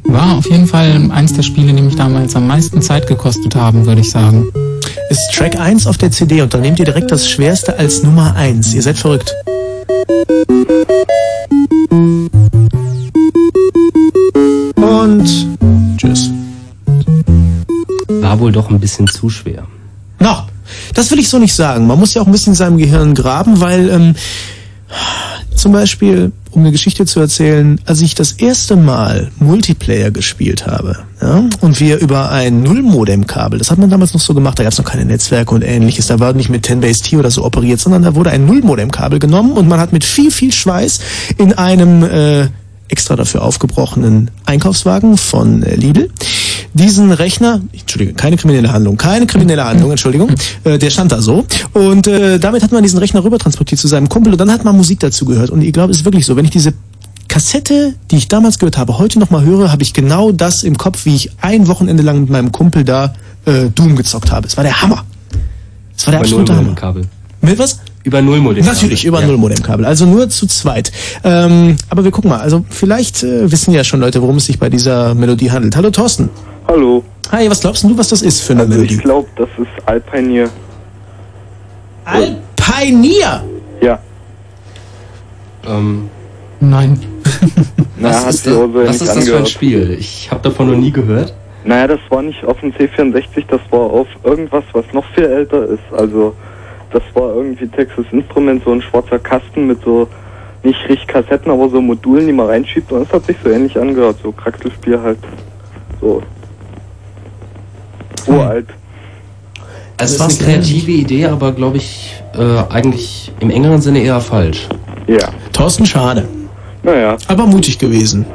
War auf jeden Fall eins der Spiele, die mich damals am meisten Zeit gekostet haben, würde ich sagen. Ist Track 1 auf der CD und dann nehmt ihr direkt das Schwerste als Nummer 1. Ihr seid verrückt. Und tschüss. War wohl doch ein bisschen zu schwer. Na, das will ich so nicht sagen. Man muss ja auch ein bisschen in seinem Gehirn graben, weil ähm, zum Beispiel, um eine Geschichte zu erzählen, als ich das erste Mal Multiplayer gespielt habe ja, und wir über ein Nullmodem-Kabel, das hat man damals noch so gemacht, da gab es noch keine Netzwerke und ähnliches, da war nicht mit 10base-T oder so operiert, sondern da wurde ein Nullmodem-Kabel genommen und man hat mit viel, viel Schweiß in einem äh, extra dafür aufgebrochenen Einkaufswagen von äh, Lidl. Diesen Rechner, Entschuldigung, keine kriminelle Handlung, keine kriminelle Handlung, Entschuldigung, äh, der stand da so. Und äh, damit hat man diesen Rechner rüber transportiert zu seinem Kumpel und dann hat man Musik dazu gehört. Und ich glaube, es ist wirklich so, wenn ich diese Kassette, die ich damals gehört habe, heute nochmal höre, habe ich genau das im Kopf, wie ich ein Wochenende lang mit meinem Kumpel da äh, Doom gezockt habe. Es war der Hammer. Es war der Über absolute Hammer. Nullmodemkabel. Mit was? Über Nullmodem. Natürlich, über Ja. Nullmodemkabel. Also nur zu zweit. Ähm, aber wir gucken mal. Also vielleicht äh, wissen ja schon Leute, worum es sich bei dieser Melodie handelt. Hallo Thorsten. Hallo. Hi, was glaubst du, was das ist für eine Also Melodie? ich glaube, das ist Alpinier. Alpinier! Ja. Ähm, Nein. <laughs> Na, was hat ist, das, was nicht ist das für ein angehört. Spiel? Ich habe davon noch nie gehört. Naja, das war nicht auf dem C64, das war auf irgendwas, was noch viel älter ist. Also, das war irgendwie Texas Instrument, so ein schwarzer Kasten mit so, nicht richtig Kassetten, aber so Modulen, die man reinschiebt. Und es hat sich so ähnlich angehört, so Kraxelspiel halt. So. Uralt. Also es ist eine kreative Idee, aber glaube ich äh, eigentlich im engeren Sinne eher falsch. Ja. Thorsten, schade. Naja. Aber mutig gewesen.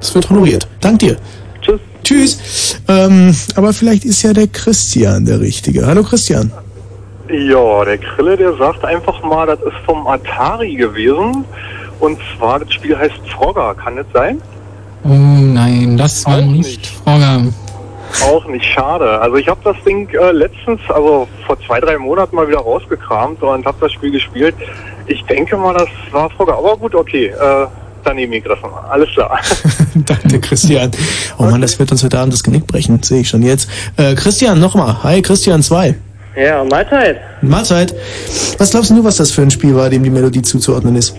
Es wird honoriert. Dank dir. Tschüss. Tschüss. Ähm, aber vielleicht ist ja der Christian der Richtige. Hallo Christian. Ja, der Krille, der sagt einfach mal, das ist vom Atari gewesen. Und zwar, das Spiel heißt Frogger, kann das sein? Oh nein, das war nicht Frogger. Auch nicht schade. Also ich habe das Ding äh, letztens, also vor zwei, drei Monaten mal wieder rausgekramt und habe das Spiel gespielt. Ich denke mal, das war Frogger. Aber gut, okay, äh, daneben gegriffen. Alles klar. <laughs> Danke, Christian. Oh Mann, das wird uns heute Abend das Genick brechen, sehe ich schon jetzt. Äh, Christian, nochmal. Hi, Christian 2. Ja, Mahlzeit. Mahlzeit. Was glaubst du, was das für ein Spiel war, dem die Melodie zuzuordnen ist?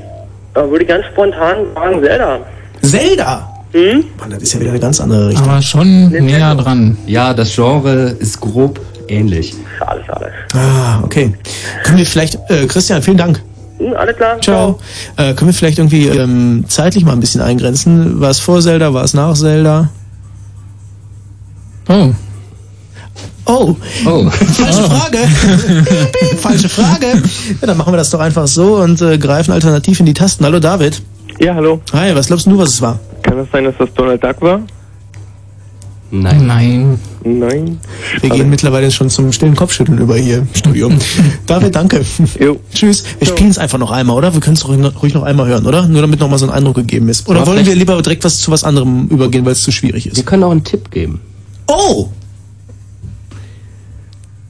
Da würde ich ganz spontan sagen Zelda. Zelda? Hm? Mann, das ist ja wieder eine ganz andere Richtung. Aber schon näher dran. Ja, das Genre ist grob ähnlich. Schade, schade. Ah, okay. Können wir vielleicht, äh, Christian, vielen Dank. Hm, alles klar. Ciao. Äh, können wir vielleicht irgendwie ähm, zeitlich mal ein bisschen eingrenzen? War es vor Zelda, war es nach Zelda? Oh. Oh. Oh. <laughs> Falsche Frage. Piep, <laughs> piep, Falsche Frage. Ja, dann machen wir das doch einfach so und äh, greifen alternativ in die Tasten. Hallo David. Ja, hallo. Hi, was glaubst du, was es war? Kann es sein, dass das Donald Duck war? Nein. Nein. Nein. Wir gehen mittlerweile schon zum stillen Kopfschütteln über hier im Studio. <laughs> David, danke. Tschüss. Wir spielen es einfach noch einmal, oder? Wir können es ruhig noch einmal hören, oder? Nur damit noch mal so ein Eindruck gegeben ist. Oder Aber wollen wir lieber direkt was zu was anderem übergehen, weil es zu schwierig ist? Wir können auch einen Tipp geben. Oh!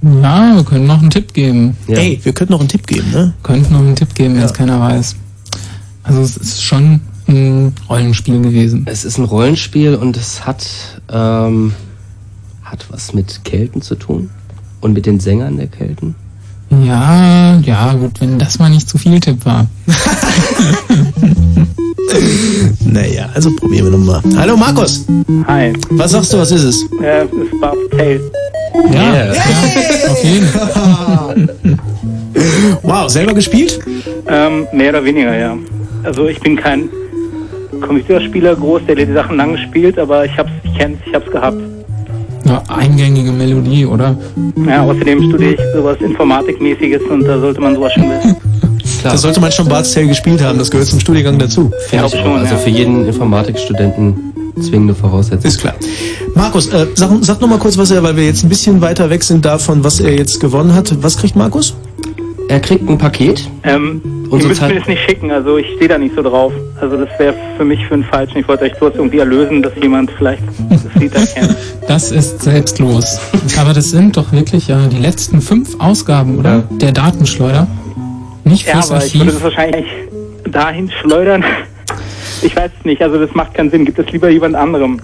Ja, wir können noch einen Tipp geben. Ey, wir könnten noch einen Tipp geben, ne? Könnten noch einen Tipp geben, wenn es keiner weiß. Also es ist schon ein Rollenspiel gewesen. Es ist ein Rollenspiel und es hat, ähm, hat was mit Kelten zu tun. Und mit den Sängern der Kelten. Ja, ja, gut, wenn das mal nicht zu viel Tipp war. <laughs> Naja, also probieren wir nochmal. Hallo Markus. Hi. Was sagst du, was ist es? Äh, es ist Barb's Tale. Ja, ja, auf jeden Fall. <laughs> Wow, selber gespielt? Ähm, mehr oder weniger, ja. Also ich bin kein Computerspieler groß, der die Sachen lang spielt, aber ich hab's, ich kenn's, ich hab's gehabt. Ja, eingängige Melodie, oder? Ja, außerdem studiere ich sowas Informatikmäßiges und da sollte man sowas schon wissen. Da sollte man schon Bart's Tale gespielt haben, das gehört zum Studiengang dazu. Finde ich auch. Also für jeden Informatikstudenten zwingende Voraussetzung. Ist klar. Markus, äh, sag, sag noch mal kurz, was er, weil wir jetzt ein bisschen weiter weg sind davon, was er jetzt gewonnen hat. Was kriegt Markus? Er kriegt ein Paket. Ähm, Und ihr so müsst Zeit- mir das nicht schicken, also ich stehe da nicht so drauf. Also das wäre für mich für einen Falschen. Ich wollte euch bloß irgendwie erlösen, dass jemand vielleicht das Lied erkennt. <laughs> Das ist selbstlos. Aber das sind doch wirklich ja die letzten fünf Ausgaben, oder? Der Datenschleuder. Nicht Ja, fürs aber ich würde Archiv. das wahrscheinlich dahin schleudern. Ich weiß es nicht, also das macht keinen Sinn. Gibt es lieber jemand anderem.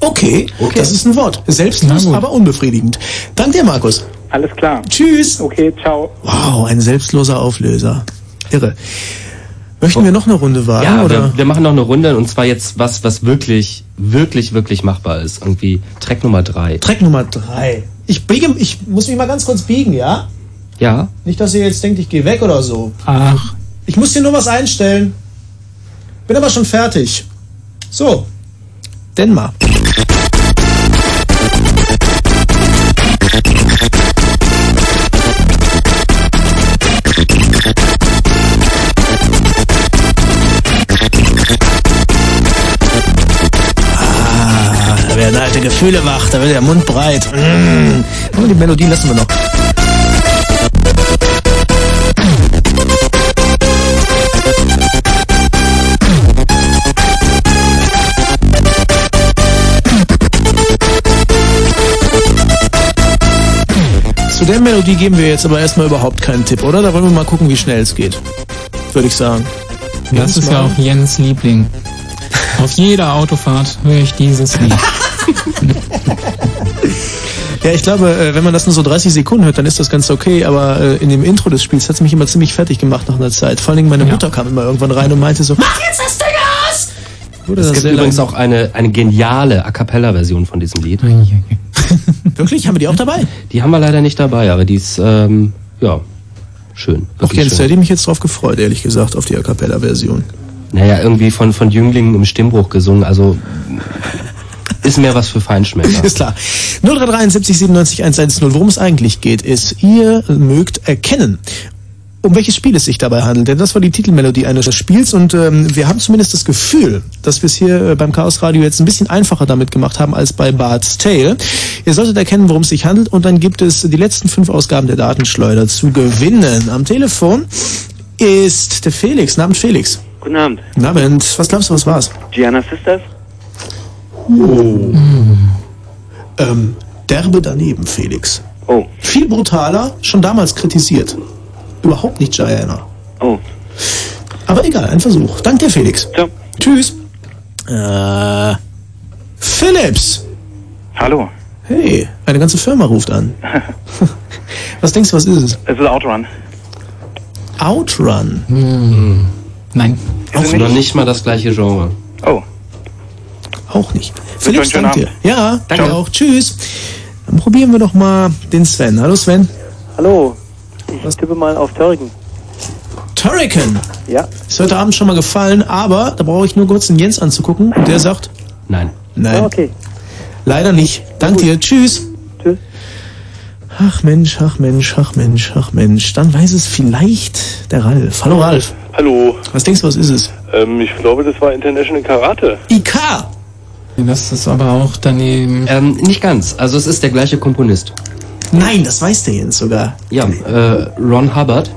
Okay, das ist ein Wort. Selbstlos, aber unbefriedigend. Dank dir, Markus. Alles klar. Tschüss. Okay, ciao. Wow, ein selbstloser Auflöser. Irre. Möchten wir noch eine Runde wagen? Ja, oder? wir, wir machen noch eine Runde und zwar jetzt was, was wirklich, wirklich, wirklich machbar ist. Irgendwie Track Nummer drei. Track Nummer drei. Ich biege, ich muss mich mal ganz kurz biegen, ja? Ja. Nicht, dass ihr jetzt denkt, ich gehe weg oder so. Ach. Ich muss dir nur was einstellen. Bin aber schon fertig. So. Denn mal. Alte Gefühle wach, da wird der Mund breit. Mm. Aber die Melodie lassen wir noch. Zu der Melodie geben wir jetzt aber erstmal überhaupt keinen Tipp, oder? Da wollen wir mal gucken, wie schnell es geht. Würde ich sagen. Das Jens ist ja mal. auch Jens Liebling. Auf jeder Autofahrt höre ich dieses Lied. Ja, ich glaube, äh, wenn man das nur so 30 Sekunden hört, dann ist das ganz okay, aber äh, in dem Intro des Spiels hat es mich immer ziemlich fertig gemacht nach einer Zeit. Vor allen Dingen meine Mutter kam immer irgendwann rein und meinte so, mach jetzt das Ding aus! Wurde Es das gibt übrigens auch eine, eine geniale A Cappella-Version von diesem Lied. <laughs> Wirklich? Haben wir die auch dabei? Die haben wir leider nicht dabei, aber die ist, ähm, ja, schön. Da schön. hätte ich mich jetzt drauf gefreut, ehrlich gesagt, auf die A Cappella-Version. Naja, irgendwie von, von Jünglingen im Stimmbruch gesungen, also ist mehr was für Feinschmecker. <laughs> Ist klar. 0373 97 110. Worum es eigentlich geht, ist, ihr mögt erkennen, um welches Spiel es sich dabei handelt. Denn das war die Titelmelodie eines Spiels und ähm, wir haben zumindest das Gefühl, dass wir es hier äh, beim Chaos Radio jetzt ein bisschen einfacher damit gemacht haben als bei Bart's Tale. Ihr solltet erkennen, worum es sich handelt und dann gibt es die letzten fünf Ausgaben der Datenschleuder zu gewinnen. Am Telefon ist der Felix. Guten Abend, Felix. Guten Abend. Guten Abend. Was glaubst du, was war's? Gianna Sisters? Oh. Ähm, derbe daneben, Felix. Oh. Viel brutaler, schon damals kritisiert. Überhaupt nicht Gianna. Oh. Aber egal, ein Versuch. Dank dir, Felix. Tschüss. Äh, Philips. Hallo. Hey, eine ganze Firma ruft an. <laughs> was denkst du, was ist es? Es ist Outrun. Outrun. Hm. Nein. Auch noch nicht mal das gleiche Genre. Oh. Auch nicht. Einen danke dir. Ja, danke Ciao. auch. Tschüss. Dann probieren wir doch mal den Sven. Hallo Sven. Hallo. Ich tippe mal auf Turrican. Turrican. Ja. Ist heute Abend schon mal gefallen, aber da brauche ich nur kurz den Jens anzugucken und der sagt Nein. Nein. Ah, okay. Leider nicht. Dank dir. Tschüss. Tschüss. Ach Mensch, ach Mensch, ach Mensch, ach Mensch. Dann weiß es vielleicht der Ralf. Hallo Ralf. Hallo. Was denkst du, was ist es? Ähm, ich glaube, das war International Karate. IK. Das ist aber auch daneben. Ähm, nicht ganz. Also es ist der gleiche Komponist. Nein, das weiß der Jens sogar. Ja, äh, Ron Hubbard,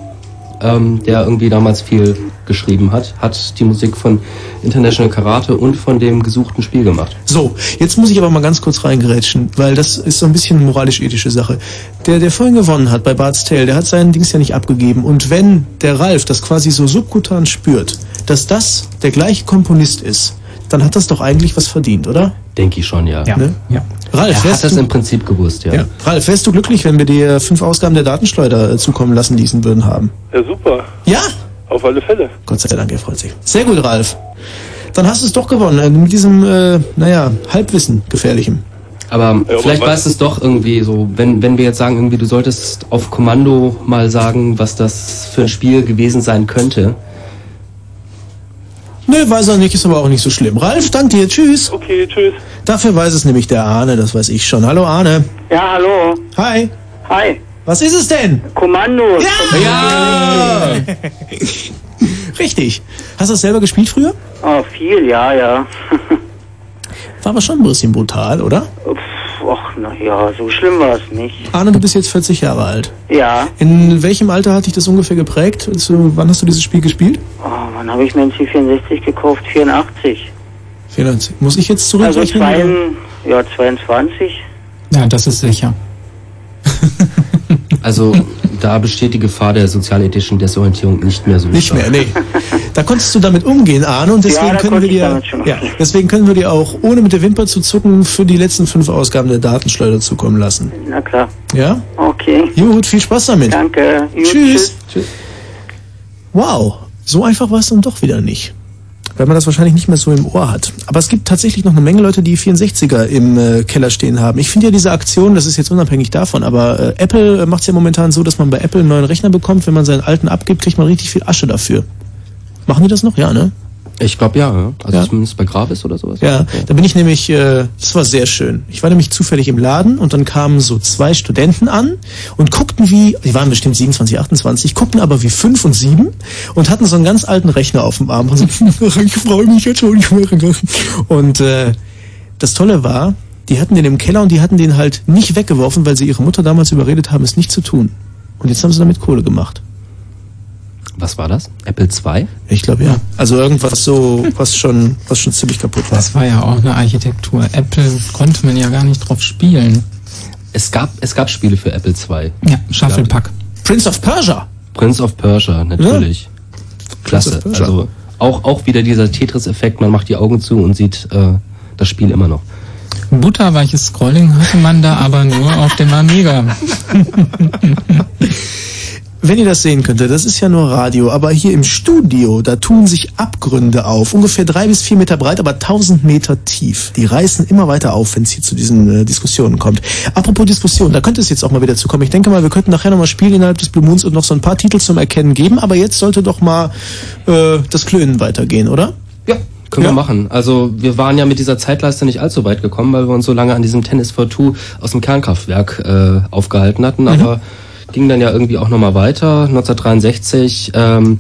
ähm, der irgendwie damals viel geschrieben hat, hat die Musik von International Karate und von dem gesuchten Spiel gemacht. So, jetzt muss ich aber mal ganz kurz reingerätschen, weil das ist so ein bisschen eine moralisch-ethische Sache. Der, der vorhin gewonnen hat bei Bart's Tale, der hat seinen Dings ja nicht abgegeben. Und wenn der Ralf das quasi so subkutan spürt, dass das der gleiche Komponist ist, dann hat das doch eigentlich was verdient, oder? Denke ich schon, ja. Ja. Ne? ja. Ralf, er wärst hat das du- im Prinzip gewusst, ja. Ja. Ralf, wärst du glücklich, wenn wir dir fünf Ausgaben der Datenschleuder äh, zukommen lassen ließen würden haben? Ja, super. Ja? Auf alle Fälle. Gott sei Dank, er freut sich. Sehr gut, Ralf. Dann hast du es doch gewonnen, äh, mit diesem, äh, naja, Halbwissen gefährlichem. Aber Ja, vielleicht du es doch irgendwie so, wenn, wenn wir jetzt sagen, irgendwie, du solltest auf Kommando mal sagen, was das für ein Spiel gewesen sein könnte. Nö, weiß er nicht, ist aber auch nicht so schlimm. Ralf, dank dir, tschüss. Okay, tschüss. Dafür weiß es nämlich der Arne, das weiß ich schon. Hallo Arne. Ja, hallo. Hi. Hi. Was ist es denn? Kommandos. Ja! <laughs> Richtig. Hast du das selber gespielt früher? Oh, viel, ja, ja. <laughs> War aber schon ein bisschen brutal, oder? Pff, Ach, naja, so schlimm war es nicht. Arne, du bist jetzt 40 Jahre alt. Ja. In welchem Alter hat dich das ungefähr geprägt? Also, wann hast du dieses Spiel gespielt? Oh, wann habe ich mir einen C64 gekauft? 84. 94. Muss ich jetzt Also zurückrechnen? zwei, oder? ja, 22. Ja, das ist sicher. Also da besteht die Gefahr der sozialethischen Desorientierung nicht mehr so Nicht stark. mehr, nee. Da konntest du damit umgehen, Arne, und deswegen Ja, können wir dir, ja, deswegen können wir dir auch ohne mit der Wimper zu zucken für die letzten fünf Ausgaben der Datenschleuder zukommen lassen. Na klar. Ja? Okay. Gut, viel Spaß damit. Danke. Gut, Tschüss. Wow, so einfach war es dann doch wieder nicht. Weil man das wahrscheinlich nicht mehr so im Ohr hat. Aber es gibt tatsächlich noch eine Menge Leute, die 64er im äh, Keller stehen haben. Ich finde ja diese Aktion, das ist jetzt unabhängig davon, aber äh, Apple macht es ja momentan so, dass man bei Apple einen neuen Rechner bekommt. Wenn man seinen alten abgibt, kriegt man richtig viel Asche dafür. Machen die das noch? Ja, ne? Ich glaube ja, ja. also Ja. zumindest bei Gravis oder sowas. Ja, da bin ich nämlich, äh, das war sehr schön. Ich war nämlich zufällig im Laden und dann kamen so zwei Studenten an und guckten wie, die waren bestimmt 27, 28, guckten aber wie fünf und sieben und hatten so einen ganz alten Rechner auf dem Arm und so, <laughs> ich freue mich jetzt schon, ich mache das. Und äh, das Tolle war, die hatten den im Keller und die hatten den halt nicht weggeworfen, weil sie ihre Mutter damals überredet haben, es nicht zu tun. Und jetzt haben sie damit Kohle gemacht. Was war das? Apple II? Ich glaube ja. Also irgendwas so, was schon, was schon ziemlich kaputt war. Das war ja auch eine Architektur. Apple konnte man ja gar nicht drauf spielen. Es gab, es gab Spiele für Apple II. Ja, Shufflepack. Prince of Persia. Prince of Persia, natürlich. Prince Klasse. Persia. Also auch, auch wieder dieser Tetris-Effekt, man macht die Augen zu und sieht äh, das Spiel immer noch. Butterweiches Scrolling hatte man da aber nur auf dem Amiga. <laughs> Wenn ihr das sehen könntet, das ist ja nur Radio, aber hier im Studio, da tun sich Abgründe auf. Ungefähr drei bis vier Meter breit, aber 1000 Meter tief. Die reißen immer weiter auf, wenn es hier zu diesen äh, Diskussionen kommt. Apropos Diskussion, da könnte es jetzt auch mal wieder zu kommen. Ich denke mal, wir könnten nachher nochmal spielen innerhalb des Blue Moons und noch so ein paar Titel zum Erkennen geben, aber jetzt sollte doch mal äh, das Klönen weitergehen, oder? Ja, können wir machen. Also wir waren ja mit dieser Zeitleiste nicht allzu weit gekommen, weil wir uns so lange an diesem Tennis for Two aus dem Kernkraftwerk äh, aufgehalten hatten, aber ging dann ja irgendwie auch nochmal weiter. 1963 ähm,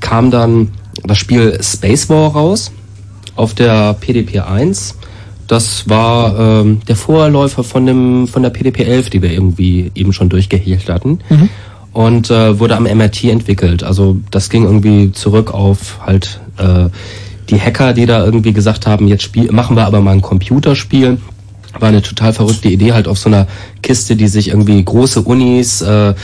kam dann das Spiel Space War raus auf der PDP 1. Das war ähm, der Vorläufer von dem von der PDP 11, die wir irgendwie eben schon durchgehielt hatten und äh, wurde am MRT entwickelt. Also das ging irgendwie zurück auf halt äh, die Hacker, die da irgendwie gesagt haben, jetzt spiel machen wir aber mal ein Computerspiel. War eine total verrückte Idee, halt auf so einer Kiste, die sich irgendwie große Unis, äh,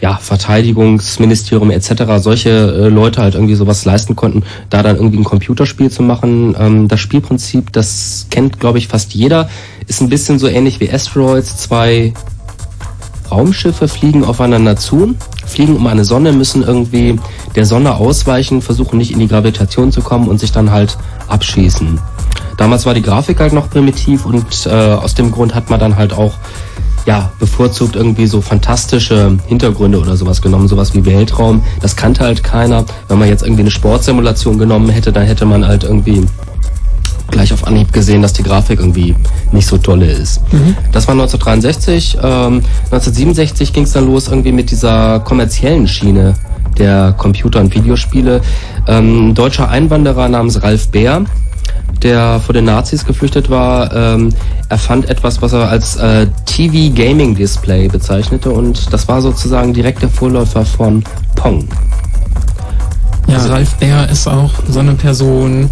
ja, Verteidigungsministerium etc., solche äh, Leute halt irgendwie sowas leisten konnten, da dann irgendwie ein Computerspiel zu machen. Ähm, das Spielprinzip, das kennt, glaube ich, fast jeder, ist ein bisschen so ähnlich wie Asteroids, zwei Raumschiffe fliegen aufeinander zu, fliegen um eine Sonne, müssen irgendwie der Sonne ausweichen, versuchen nicht in die Gravitation zu kommen und sich dann halt abschießen. Damals war die Grafik halt noch primitiv und äh, aus dem Grund hat man dann halt auch ja, bevorzugt irgendwie so fantastische Hintergründe oder sowas genommen, sowas wie Weltraum. Das kannte halt keiner. Wenn man jetzt irgendwie eine Sportsimulation genommen hätte, dann hätte man halt irgendwie gleich auf Anhieb gesehen, dass die Grafik irgendwie nicht so tolle ist. Das war 1963. Ähm, 1967 ging es dann los irgendwie mit dieser kommerziellen Schiene der Computer- und Videospiele. Ähm, ein deutscher Einwanderer namens Ralf Bär der vor den Nazis geflüchtet war, ähm, erfand etwas, was er als äh, TV Gaming Display bezeichnete und das war sozusagen direkt der Vorläufer von Pong. Ja, Ralf Bär ist auch so eine Person,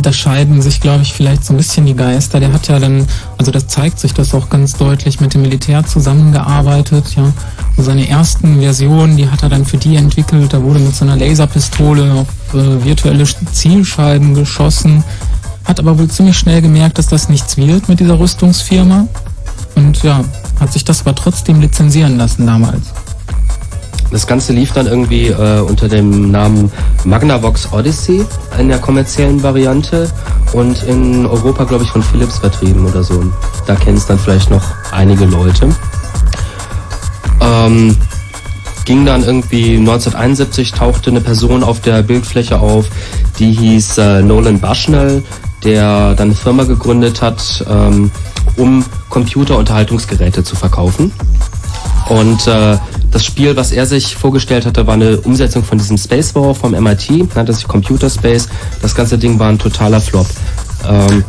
da scheiden sich, glaube ich, vielleicht so ein bisschen die Geister. Der hat ja dann, also das zeigt sich das auch ganz deutlich, mit dem Militär zusammengearbeitet, ja. Und seine ersten Versionen, die hat er dann für die entwickelt. Da wurde mit so einer Laserpistole auf äh, virtuelle Zielscheiben geschossen. Hat aber wohl ziemlich schnell gemerkt, dass das nichts wird mit dieser Rüstungsfirma. Und ja, hat sich das aber trotzdem lizenzieren lassen damals. Das Ganze lief dann irgendwie äh, unter dem Namen Magnavox Odyssey in der kommerziellen Variante und in Europa, glaube ich, von Philips vertrieben oder so. Da kennen es dann vielleicht noch einige Leute. Ähm, ging dann irgendwie 1971 tauchte eine Person auf der Bildfläche auf, die hieß äh, Nolan Bushnell, der dann eine Firma gegründet hat, ähm, um Computerunterhaltungsgeräte zu verkaufen. Und äh, das Spiel, was er sich vorgestellt hatte, war eine Umsetzung von diesem Space War vom MIT, nannte sich Computer Space. Das ganze Ding war ein totaler Flop. Ähm,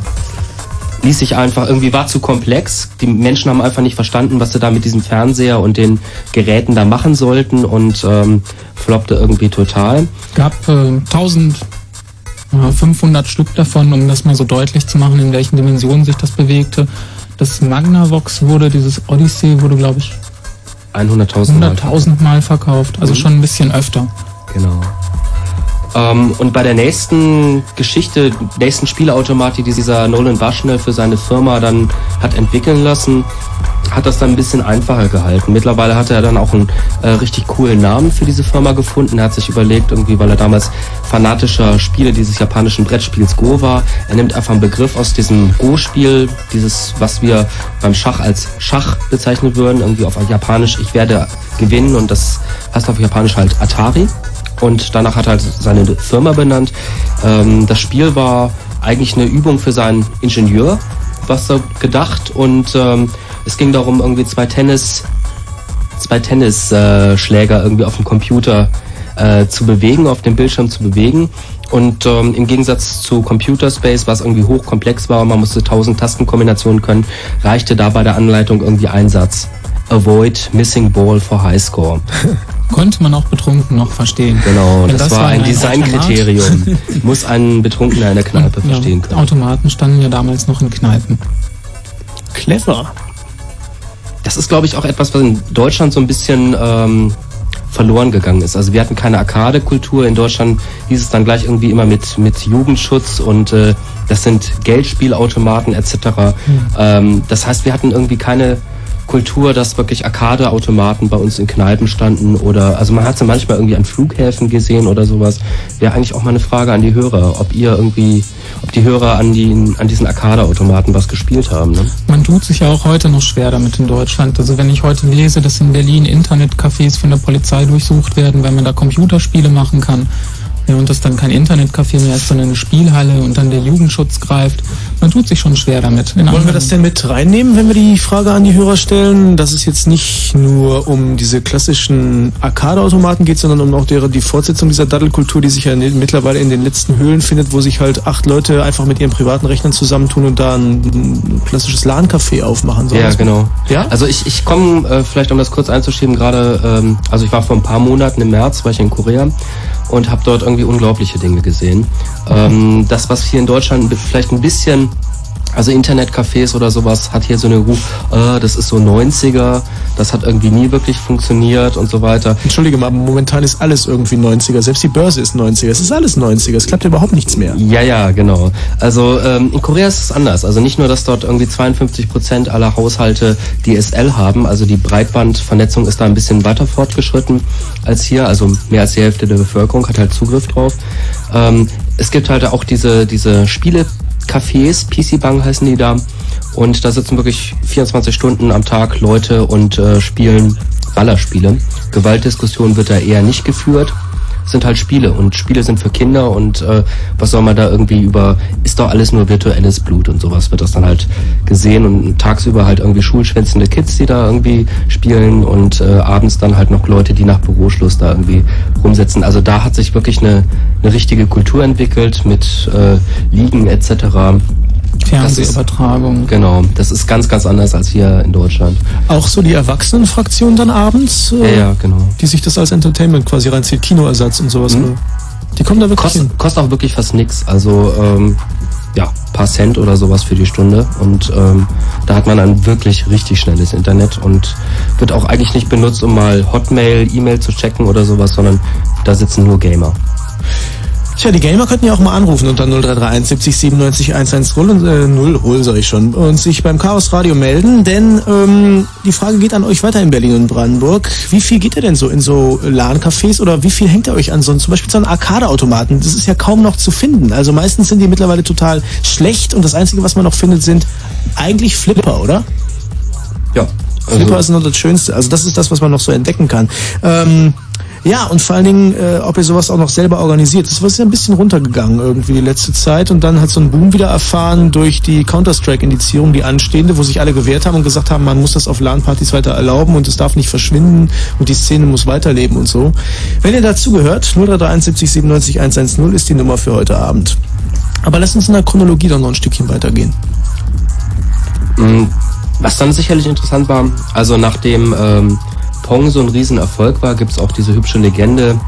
ließ sich einfach, irgendwie war zu komplex. Die Menschen haben einfach nicht verstanden, was sie da mit diesem Fernseher und den Geräten da machen sollten und ähm, floppte irgendwie total. Gab äh, 1500 Stück davon, um das mal so deutlich zu machen, in welchen Dimensionen sich das bewegte. Das Magnavox wurde, dieses Odyssey wurde, glaube ich, 100.000 Mal. 100.000 Mal verkauft. Also Mhm. schon ein bisschen öfter. Genau. Ähm, und bei der nächsten Geschichte, nächsten Spielautomat, die dieser Nolan Bushnell für seine Firma dann hat entwickeln lassen, hat das dann ein bisschen einfacher gehalten. Mittlerweile hat er dann auch einen äh, richtig coolen Namen für diese Firma gefunden. Er hat sich überlegt, irgendwie, weil er damals fanatischer Spieler dieses japanischen Brettspiels Go war, er nimmt einfach einen Begriff aus diesem Go-Spiel, dieses, was wir beim Schach als Schach bezeichnen würden, irgendwie auf Japanisch, ich werde gewinnen und das heißt auf Japanisch halt Atari und danach hat er halt seine Firma benannt. Ähm, das Spiel war eigentlich eine Übung für seinen Ingenieur, was so gedacht und ähm, es ging darum, irgendwie zwei Tennis, zwei Tennisschläger äh, irgendwie auf dem Computer äh, zu bewegen, auf dem Bildschirm zu bewegen. Und ähm, im Gegensatz zu Computer Space, was irgendwie hochkomplex war, man musste tausend Tastenkombinationen können, reichte da bei der Anleitung irgendwie ein Satz. Avoid missing ball for high score. <laughs> Konnte man auch betrunken noch verstehen. Genau, Denn das, war ein ein Designkriterium. <laughs> Muss ein Betrunkener in der Kneipe Ja, verstehen können. Automaten standen ja damals noch in Kneipen. Clever. Das ist, glaube ich, auch etwas, was in Deutschland so ein bisschen ähm, verloren gegangen ist. Also wir hatten keine Arcade-Kultur. In Deutschland hieß es dann gleich irgendwie immer mit, mit Jugendschutz und äh, das sind Geldspielautomaten etc. Ähm, das heißt, wir hatten irgendwie keine Kultur, dass wirklich Arcade-Automaten bei uns in Kneipen standen oder also man hat sie manchmal irgendwie an Flughäfen gesehen oder sowas. Wäre eigentlich auch mal eine Frage an die Hörer, ob ihr irgendwie, ob die Hörer an, die, an diesen Arcade-Automaten was gespielt haben. Ne? Man tut sich ja auch heute noch schwer damit in Deutschland. Also wenn ich heute lese, dass in Berlin Internetcafés von der Polizei durchsucht werden, weil man da Computerspiele machen kann. Ja, und das dann kein Internetcafé mehr ist, sondern eine Spielhalle und dann der Jugendschutz greift. Man tut sich schon schwer damit. Wollen wir das denn mit reinnehmen, wenn wir die Frage an die Hörer stellen, dass es jetzt nicht nur um diese klassischen Arcade-Automaten geht, sondern um auch deren, die Fortsetzung dieser Daddelkultur, die sich ja mittlerweile in den letzten Höhlen findet, wo sich halt acht Leute einfach mit ihren privaten Rechnern zusammentun und da ein, klassisches LAN-Café aufmachen. So Ja, genau. Ja? Also ich, ich komme, äh, vielleicht um das kurz einzuschieben, gerade, ähm, also ich war vor ein paar Monaten im März, war ich in Korea und habe dort irgendwie unglaubliche Dinge gesehen. Ähm, das, was hier in Deutschland vielleicht ein bisschen, also Internetcafés oder sowas, hat hier so eine Ruf, äh, das ist so 90er, das hat irgendwie nie wirklich funktioniert und so weiter. Entschuldige mal, momentan ist alles irgendwie 90er. Selbst die Börse ist 90er. Es ist alles 90er. Es klappt überhaupt nichts mehr. Ja, ja, genau. Also ähm, in Korea ist es anders. Also nicht nur, dass dort irgendwie 52 Prozent aller Haushalte DSL haben, also die Breitbandvernetzung ist da ein bisschen weiter fortgeschritten als hier. Also mehr als die Hälfte der Bevölkerung hat halt Zugriff drauf. Ähm, es gibt halt auch diese, diese Spiele-Cafés, PC-Bang heißen die da. Und da sitzen wirklich 24 Stunden am Tag Leute und äh, spielen Ballerspiele. Gewaltdiskussion wird da eher nicht geführt. Sind halt Spiele und Spiele sind für Kinder und äh, was soll man da irgendwie über, ist doch alles nur virtuelles Blut und sowas wird das dann halt gesehen und tagsüber halt irgendwie schulschwänzende Kids, die da irgendwie spielen und äh, abends dann halt noch Leute, die nach Büroschluss da irgendwie rumsitzen. Also da hat sich wirklich eine, eine richtige Kultur entwickelt mit äh, Ligen etc. Fernsehübertragung. Genau, das ist ganz, ganz anders als hier in Deutschland. Auch so die Erwachsenenfraktion dann abends? Ja, äh, ja, genau. Die sich das als Entertainment quasi reinzieht, Kinoersatz und sowas. Mhm. Die kommen da wirklich Kostet, hin. kostet auch wirklich fast nix. Also ähm, ja, paar Cent oder sowas für die Stunde. Und ähm, da hat man ein wirklich richtig schnelles Internet und wird auch eigentlich nicht benutzt, um mal Hotmail, E-Mail zu checken oder sowas, sondern da sitzen nur Gamer. Tja, die Gamer könnten ja auch mal anrufen unter 0331 70 97 110 und äh, 0 hol soll ich schon und sich beim Chaos Radio melden, denn ähm, die Frage geht an euch weiter in Berlin und Brandenburg. Wie viel geht ihr denn so in so LAN-Cafés oder wie viel hängt ihr euch an so zum Beispiel so einen Arcade-Automaten? Das ist ja kaum noch zu finden. Also meistens sind die mittlerweile total schlecht und das Einzige, was man noch findet, sind eigentlich Flipper, oder? Ja. Flipper ist noch das Schönste. Also das ist das, was man noch so entdecken kann. Ähm, ja, und vor allen Dingen, äh, ob ihr sowas auch noch selber organisiert. Das ist ja ein bisschen runtergegangen irgendwie die letzte Zeit und dann hat so einen Boom wieder erfahren durch die Counter-Strike-Indizierung, die anstehende, wo sich alle gewehrt haben und gesagt haben, man muss das auf LAN-Partys weiter erlauben und es darf nicht verschwinden und die Szene muss weiterleben und so. Wenn ihr dazu gehört, 0331 70 97 110 ist die Nummer für heute Abend. Aber lasst uns in der Chronologie dann noch ein Stückchen weitergehen. Mm, Was dann sicherlich interessant war, also nachdem ähm, Pong so ein Riesenerfolg war, gibt es auch diese hübsche Legende.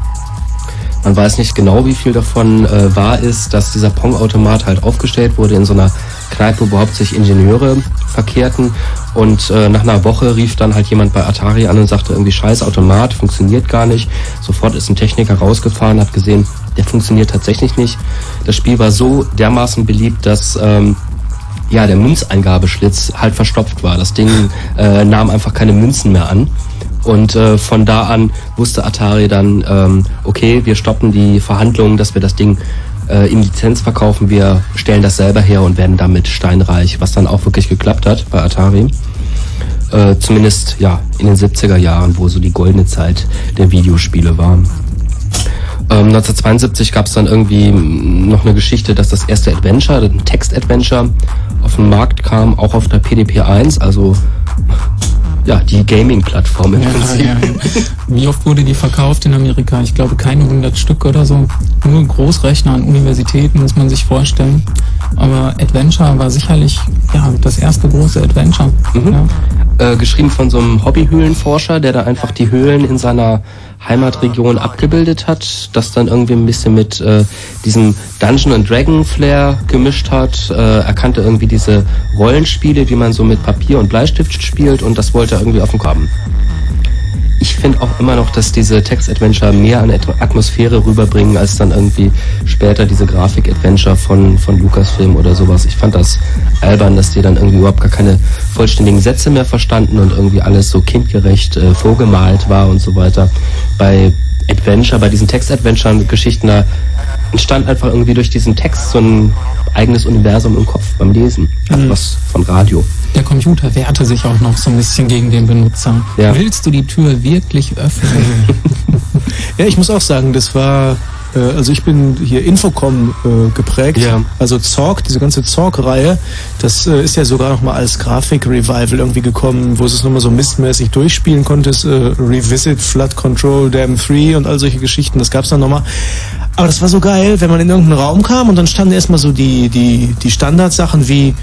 Man weiß nicht genau, wie viel davon äh, wahr ist, dass dieser Pong-Automat halt aufgestellt wurde in so einer Kneipe, wo hauptsächlich Ingenieure verkehrten. Und äh, nach einer Woche rief dann halt jemand bei Atari an und sagte irgendwie, scheiß Automat, funktioniert gar nicht. Sofort ist ein Techniker rausgefahren, hat gesehen, der funktioniert tatsächlich nicht. Das Spiel war so dermaßen beliebt, dass ähm, ja, der Münzeingabeschlitz halt verstopft war. Das Ding äh, nahm einfach keine Münzen mehr an. Und äh, von da an wusste Atari dann, ähm, okay, wir stoppen die Verhandlungen, dass wir das Ding äh, in Lizenz verkaufen. Wir stellen das selber her und werden damit steinreich, was dann auch wirklich geklappt hat bei Atari. Äh, zumindest ja in den 70er Jahren, wo so die goldene Zeit der Videospiele war. Ähm, 1972 gab es dann irgendwie noch eine Geschichte, dass das erste Adventure, ein Text-Adventure, auf den Markt kam, auch auf der PDP-1, also ja, die Gaming-Plattform im Ja, Prinzip. ja, ja. Wie oft wurde die verkauft in Amerika? Ich glaube keine 100 Stück oder so. Nur Großrechner an Universitäten muss man sich vorstellen. Aber Adventure war sicherlich ja, das erste große Adventure. Ja. Äh, geschrieben von so einem Hobbyhöhlenforscher, der da einfach die Höhlen in seiner Heimatregion abgebildet hat, das dann irgendwie ein bisschen mit äh, diesem Dungeon and Dragon Flair gemischt hat. Äh, er irgendwie diese Rollenspiele, wie man so mit Papier und Bleistift spielt und das wollte er irgendwie auf den haben. Ich finde auch immer noch, dass diese Text-Adventure mehr an At- Atmosphäre rüberbringen, als dann irgendwie später diese Grafik-Adventure von, von Lucasfilm oder sowas. Ich fand das albern, dass die dann irgendwie überhaupt gar keine vollständigen Sätze mehr verstanden und irgendwie alles so kindgerecht äh, vorgemalt war und so weiter. Bei Adventure, bei diesen Text-Adventure-Geschichten, da entstand einfach irgendwie durch diesen Text so ein eigenes Universum im Kopf beim Lesen. Also Mhm. was von Radio. Der Computer wehrte sich auch noch so ein bisschen gegen den Benutzer. Ja. Willst du die Tür wirklich öffnen? <laughs> Ja, ich muss auch sagen, das war, äh, also ich bin hier Infocom äh, geprägt. Ja. Also Zorg, diese ganze Zorg-Reihe, das äh, ist ja sogar noch mal als Grafik-Revival irgendwie gekommen, wo es es nochmal so mistmäßig durchspielen konntest. Äh, Revisit, Flood Control, Dam 3 und all solche Geschichten, das gab's dann nochmal. Aber das war so geil, wenn man in irgendeinen Raum kam und dann standen erstmal so die, die, die Standardsachen wie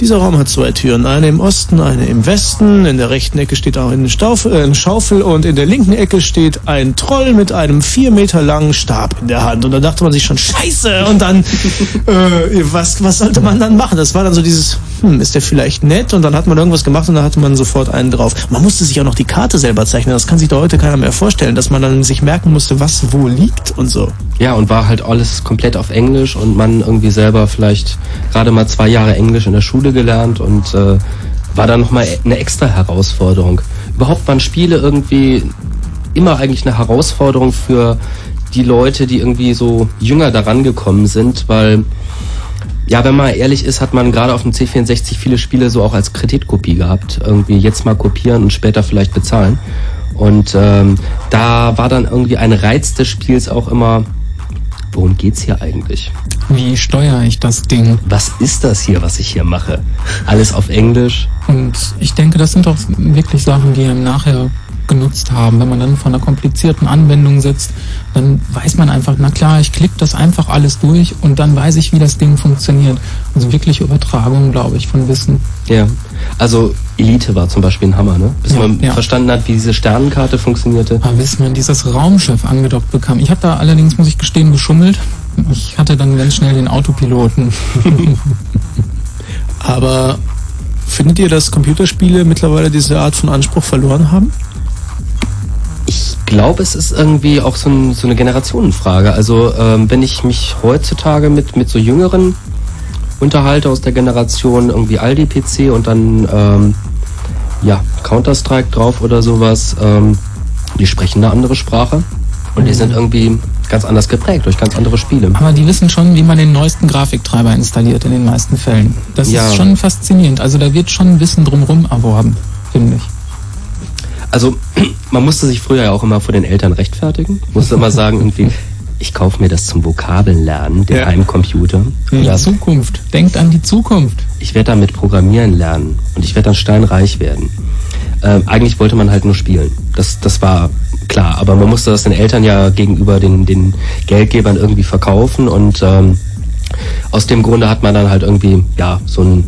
dieser Raum hat zwei Türen, eine im Osten, eine im Westen. In der rechten Ecke steht auch eine, Stauf, äh, eine Schaufel und in der linken Ecke steht ein Troll mit einem vier Meter langen Stab in der Hand. Und da dachte man sich schon, scheiße! Und dann, <laughs> äh, was, was sollte man dann machen? Das war dann so dieses, hm, ist der vielleicht nett? Und dann hat man irgendwas gemacht und dann hatte man sofort einen drauf. Man musste sich auch noch die Karte selber zeichnen. Das kann sich doch heute keiner mehr vorstellen, dass man dann sich merken musste, was wo liegt und so. Ja, und war halt alles komplett auf Englisch und man irgendwie selber vielleicht gerade mal zwei Jahre Englisch in der Schule gelernt und äh, war dann nochmal eine extra Herausforderung. Überhaupt waren Spiele irgendwie immer eigentlich eine Herausforderung für die Leute, die irgendwie so jünger daran gekommen sind, weil Ja, wenn man ehrlich ist, hat man gerade auf dem C64 viele Spiele so auch als Kreditkopie gehabt. Irgendwie jetzt mal kopieren und später vielleicht bezahlen. Und ähm, da war dann irgendwie ein Reiz des Spiels auch immer, worum geht's hier eigentlich? Wie steuere ich das Ding? Was ist das hier, was ich hier mache? Alles auf Englisch. Und ich denke, das sind doch wirklich Sachen, die einem nachher genutzt haben. Wenn man dann von einer komplizierten Anwendung sitzt, dann weiß man einfach, na klar, ich klicke das einfach alles durch und dann weiß ich, wie das Ding funktioniert. Also wirklich Übertragung, glaube ich, von Wissen. Ja. Also Elite war zum Beispiel ein Hammer, ne? Bis Ja, man ja. verstanden hat, wie diese Sternenkarte funktionierte. Aber bis man dieses Raumschiff angedockt bekam. Ich habe da allerdings, muss ich gestehen, geschummelt. Ich hatte dann ganz schnell den Autopiloten. <laughs> Aber findet ihr, dass Computerspiele mittlerweile diese Art von Anspruch verloren haben? Ich glaube, es ist irgendwie auch so, ein, so eine Generationenfrage. Also ähm, wenn ich mich heutzutage mit, mit so Jüngeren unterhalte aus der Generation irgendwie Aldi-PC und dann ähm, ja, Counter-Strike drauf oder sowas, ähm, die sprechen eine andere Sprache und die sind irgendwie ganz anders geprägt durch ganz andere Spiele. Aber die wissen schon, wie man den neuesten Grafiktreiber installiert in den meisten Fällen. Das Ja. ist schon faszinierend. Also da wird schon Wissen drumherum erworben, finde ich. Also <clears throat> man musste sich früher ja auch immer vor den Eltern rechtfertigen. Musste immer sagen irgendwie, ich kaufe mir das zum Vokabeln lernen, den Heimcomputer. Die Ja, Zukunft. Denkt an die Zukunft. ich werde damit programmieren lernen und ich werde dann steinreich werden. Ähm, eigentlich wollte man halt nur spielen. Das, das war klar, aber man musste das den Eltern ja gegenüber den, den Geldgebern irgendwie verkaufen und ähm, aus dem Grunde hat man dann halt irgendwie, ja, so ein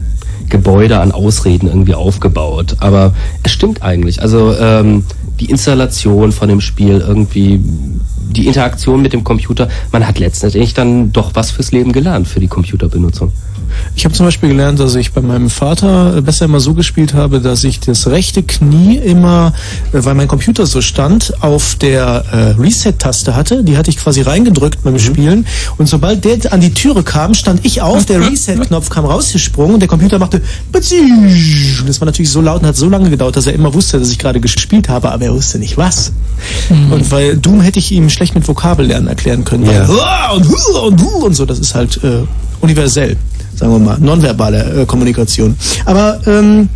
Gebäude an Ausreden irgendwie aufgebaut. Aber es stimmt eigentlich. Also ähm, die Installation von dem Spiel, irgendwie die Interaktion mit dem Computer, man hat letztendlich dann doch was fürs Leben gelernt für die Computerbenutzung. Ich habe zum Beispiel gelernt, dass ich bei meinem Vater besser immer so gespielt habe, dass ich das rechte Knie immer, äh, weil mein Computer so stand, auf der äh, Reset-Taste hatte. Die hatte ich quasi reingedrückt beim Spielen. Und sobald der an die Türe kam, stand ich auf, der <laughs> Reset-Knopf kam rausgesprungen und der Computer machte und das war natürlich so laut und hat so lange gedauert, dass er immer wusste, dass ich gerade gespielt habe, aber er wusste nicht was. Und weil Doom hätte ich ihm schlecht mit Vokabellernen erklären können. Ja. Und und und so, das ist halt äh, universell, sagen wir mal, nonverbale äh, Kommunikation. Aber ähm,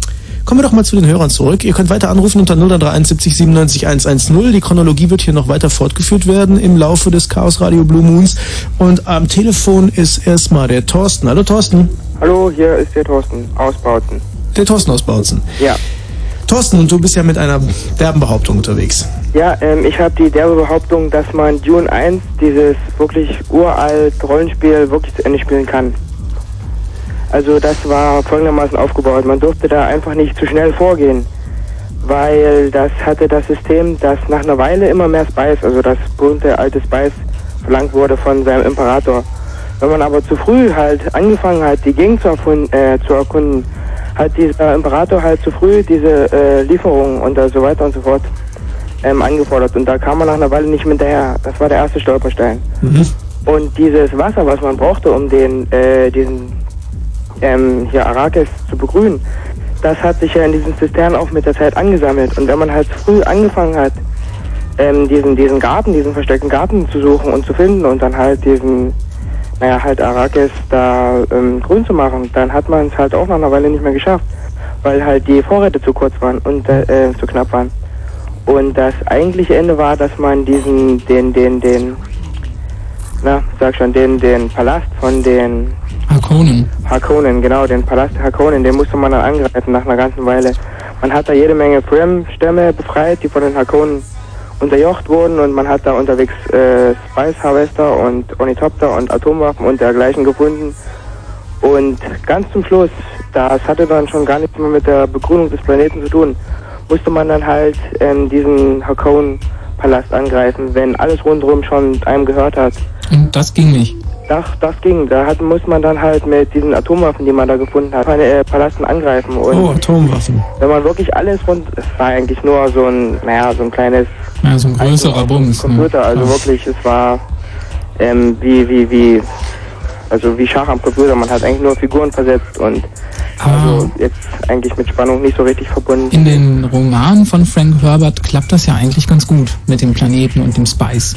kommen wir doch mal zu den Hörern zurück. Ihr könnt weiter anrufen unter 0331 70 97 110. Die Chronologie wird hier noch weiter fortgeführt werden im Laufe des Chaos Radio Blue Moons. Und am Telefon ist erstmal der Thorsten. Hallo Thorsten. Hallo, hier ist der Thorsten aus Bautzen. Der Thorsten aus Bautzen. Ja. Thorsten, und du bist ja mit einer derben Behauptung unterwegs. Ja, ähm, ich habe die derbe Behauptung, dass man Dune 1, dieses wirklich uralt Rollenspiel, wirklich zu Ende spielen kann. Also das war folgendermaßen aufgebaut. Man durfte da einfach nicht zu schnell vorgehen, weil das hatte das System, dass nach einer Weile immer mehr Spice, also das berühmte alte Spice, verlangt wurde von seinem Imperator. Wenn man aber zu früh halt angefangen hat, die Gegend zu, äh, zu erkunden, hat dieser Imperator halt zu früh diese äh, Lieferungen und äh, so weiter und so fort ähm, angefordert. Und da kam man nach einer Weile nicht mehr hinterher. Das war der erste Stolperstein. Und dieses Wasser, was man brauchte, um den, äh, diesen ähm, hier Arrakis zu begrünen, das hat sich ja in diesen Zisternen auch mit der Zeit angesammelt. Und wenn man halt früh angefangen hat, ähm, diesen, diesen Garten, diesen versteckten Garten zu suchen und zu finden und dann halt diesen, naja, halt Arrakis da ähm, grün zu machen, dann hat man es halt auch nach einer Weile nicht mehr geschafft, weil halt die Vorräte zu kurz waren und äh, äh, zu knapp waren. Und das eigentliche Ende war, dass man diesen, den, den, den, na, sag schon, den, den Palast von den Harkonnen. Harkonnen, genau, den Palast Harkonnen, den musste man dann angreifen nach einer ganzen Weile. Man hat da jede Menge Prim-Stämme befreit, die von den Harkonnen unterjocht wurden und man hat da unterwegs äh, Spice Harvester und Ornithopter und Atomwaffen und dergleichen gefunden. Und ganz zum Schluss, das hatte dann schon gar nichts mehr mit der Begrünung des Planeten zu tun, musste man dann halt ähm, diesen Harkonnen-Palast angreifen, wenn alles rundherum schon einem gehört hat. Und das ging nicht. Das, das ging. Da hat, muss man dann halt mit diesen Atomwaffen, die man da gefunden hat, äh, Palasten angreifen. Und Oh, Atomwaffen. wenn man wirklich alles rund, es war eigentlich nur so ein, naja, so ein kleines Ja, so ein größerer Bums. ne? Computer. Also Ja. wirklich, es war ähm, wie, wie, wie, also wie Schach am Computer. Man hat eigentlich nur Figuren versetzt und also jetzt eigentlich mit Spannung nicht so richtig verbunden. In den Romanen von Frank Herbert klappt das ja eigentlich ganz gut mit dem Planeten und dem Spice.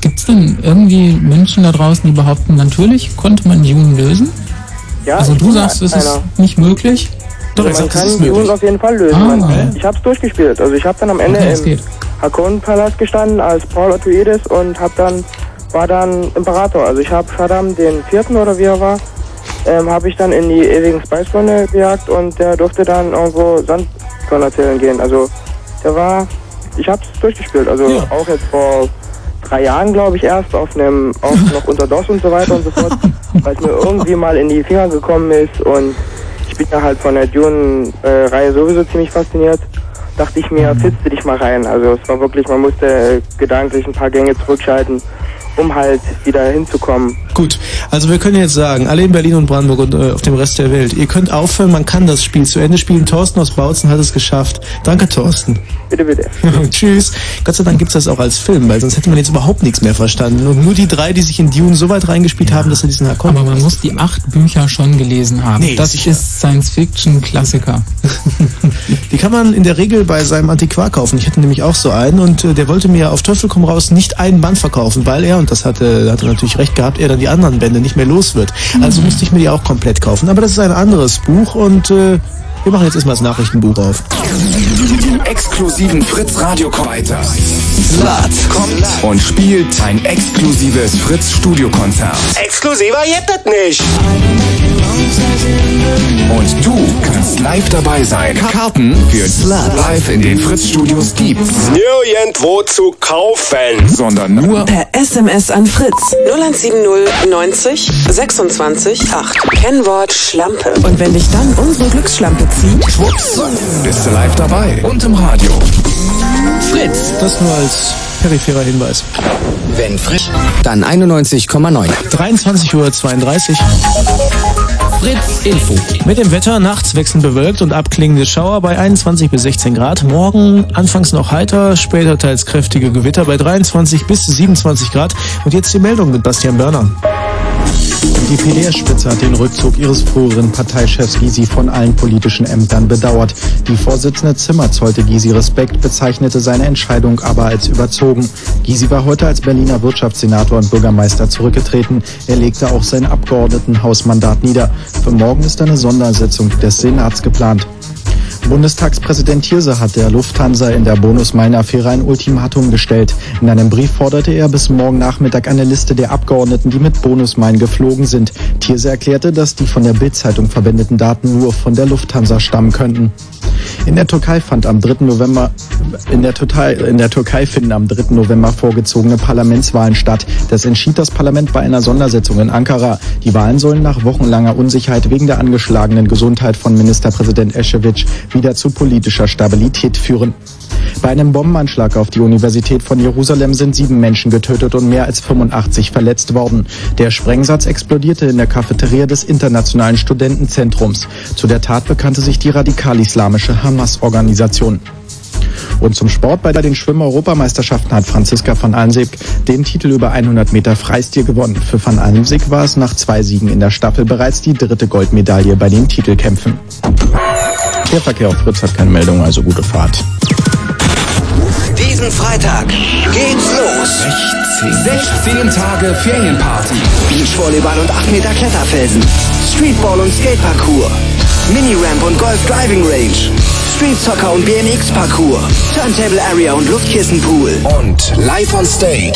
Gibt es denn irgendwie Menschen da draußen, die behaupten, natürlich konnte man Dune lösen? Ja, also du sagst, es ist nicht möglich? also man kann Dune auf jeden Fall lösen. Ah. Man, ich habe es durchgespielt. Also ich habe dann am Ende Okay, im. Hakon-Palast gestanden als Paul Atreides und hab dann war dann Imperator. Also ich habe Shaddam den vierten oder wie er war, ähm, habe ich dann in die ewigen Speisbäume gejagt und der durfte dann irgendwo Sandkörner zählen gehen. Also der war, ich habe es durchgespielt. Also auch jetzt vor drei Jahren glaube ich erst auf einem, auch <laughs> noch unter DOS und so weiter und so fort, weil es mir irgendwie mal in die Finger gekommen ist und ich bin ja halt von der Dune-Reihe sowieso ziemlich fasziniert. Dachte ich mir, pfitzte dich mal rein. Also es war wirklich, man musste äh, gedanklich ein paar Gänge zurückschalten, um halt wieder hinzukommen. Gut, also wir können jetzt sagen, alle in Berlin und Brandenburg und äh, auf dem Rest der Welt, ihr könnt aufhören, man kann das Spiel zu Ende spielen. Thorsten aus Bautzen hat es geschafft. Danke, Thorsten. Bitte, bitte. <laughs> Tschüss. Gott sei Dank gibt's das auch als Film, weil sonst hätte man jetzt überhaupt nichts mehr verstanden. Und nur die drei, die sich in Dune so weit reingespielt haben, dass sie diesen Hakon... Aber man muss die acht Bücher schon gelesen haben. Nee, das ist Science-Fiction-Klassiker. <laughs> Die kann man in der Regel bei seinem Antiquar kaufen. Ich hatte nämlich auch so einen und äh, der wollte mir auf Teufel komm raus nicht einen Band verkaufen, weil er, und das hatte, hat er natürlich recht gehabt, er dann die anderen Bände nicht mehr los wird. Also musste ich mir die auch komplett kaufen. Aber das ist ein anderes Buch und äh, wir machen jetzt erstmal das Nachrichtenbuch auf. Exklusiven Fritz Radio weiter. Slut kommt und spielt ein exklusives Fritz Studiokonzert. Exklusiver geht das nicht. Und du kannst live dabei sein. Karten für Slut live in den Fritz Studios gibt's. Nirgendwo zu kaufen. Sondern nur Per SMS an Fritz 0170 90 26 8. Kennwort Schlampe. Und wenn dich dann unsere Glücksschlampe zieht, Schwupps, bist du live dabei und im Radio. Fritz. Das nur als peripherer Hinweis. Wenn frisch, dann 91,9. 23.32 Uhr. Fritz Info. Mit dem Wetter nachts wechselnd bewölkt und abklingende Schauer bei 21 bis 16 Grad. Morgen anfangs noch heiter, später teils kräftige Gewitter bei 23 bis 27 Grad. Und jetzt die Meldung mit Bastian Börner. Die PDS-Spitze hat den Rückzug ihres früheren Parteichefs Gysi von allen politischen Ämtern bedauert. Die Vorsitzende Zimmer zollte Gysi Respekt, bezeichnete seine Entscheidung aber als überzogen. Gysi war heute als Berliner Wirtschaftssenator und Bürgermeister zurückgetreten. Er legte auch sein Abgeordnetenhausmandat nieder. Für morgen ist eine Sondersitzung des Senats geplant. Bundestagspräsident Thierse hat der Lufthansa in der Bonus-Meilen-Affäre ein Ultimatum gestellt. In einem Brief forderte er bis morgen Nachmittag eine Liste der Abgeordneten, die mit Bonusmeilen geflogen sind. Thierse erklärte, dass die von der Bild-Zeitung verwendeten Daten nur von der Lufthansa stammen könnten. In der Türkei fand am 3. November in der, Türkei, in der Türkei finden am 3. November vorgezogene Parlamentswahlen statt. Das entschied das Parlament bei einer Sondersitzung in Ankara. Die Wahlen sollen nach wochenlanger Unsicherheit wegen der angeschlagenen Gesundheit von Ministerpräsident Eschewitsch wieder zu politischer Stabilität führen. Bei einem Bombenanschlag auf die Universität von Jerusalem sind sieben Menschen getötet und mehr als 85 verletzt worden. Der Sprengsatz explodierte in der Cafeteria des Internationalen Studentenzentrums. Zu der Tat bekannte sich die radikal-islamische Hamas-Organisation. Und zum Sport bei den Schwimm-Europameisterschaften hat Franziska van Almsick den Titel über 100 Meter Freistil gewonnen. Für van Almsick war es nach zwei Siegen in der Staffel bereits die dritte Goldmedaille bei den Titelkämpfen. Der Verkehr auf Fritz hat keine Meldung, also gute Fahrt. Diesen Freitag geht's los. 16 Tage Ferienparty. Beachvolleyball und 8 Meter Kletterfelsen. Streetball und Skateparcours. Mini-Ramp und Golf Driving Range. Street Soccer und BMX Parcours. Turntable Area und Luftkissenpool. Und live on stage.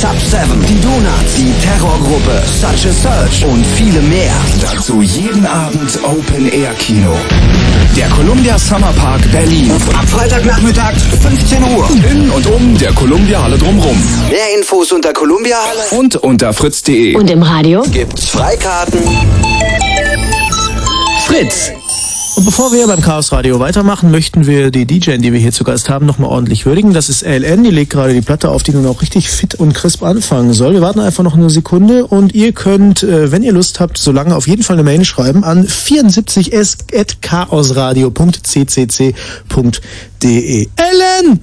Sub 7, die Donuts, die Terrorgruppe, Such a Search und viele mehr. Dazu jeden Abend Open Air Kino. Der Columbia Summer Park Berlin. Ab Freitagnachmittag 15 Uhr. In und um der Columbia Halle drumrum. Mehr Infos unter Columbia Halle. Und unter fritz.de. Und im Radio? Gibt's Freikarten. Fritz. Und bevor wir beim Chaos Radio weitermachen, möchten wir die DJ, die wir hier zu Gast haben, nochmal ordentlich würdigen. Das ist LN, die legt gerade die Platte auf, die nun auch richtig fit und crisp anfangen soll. Wir warten einfach noch eine Sekunde und ihr könnt, äh, wenn ihr Lust habt, so lange auf jeden Fall eine Mail schreiben an 74s.chaosradio.ccc.de. LN!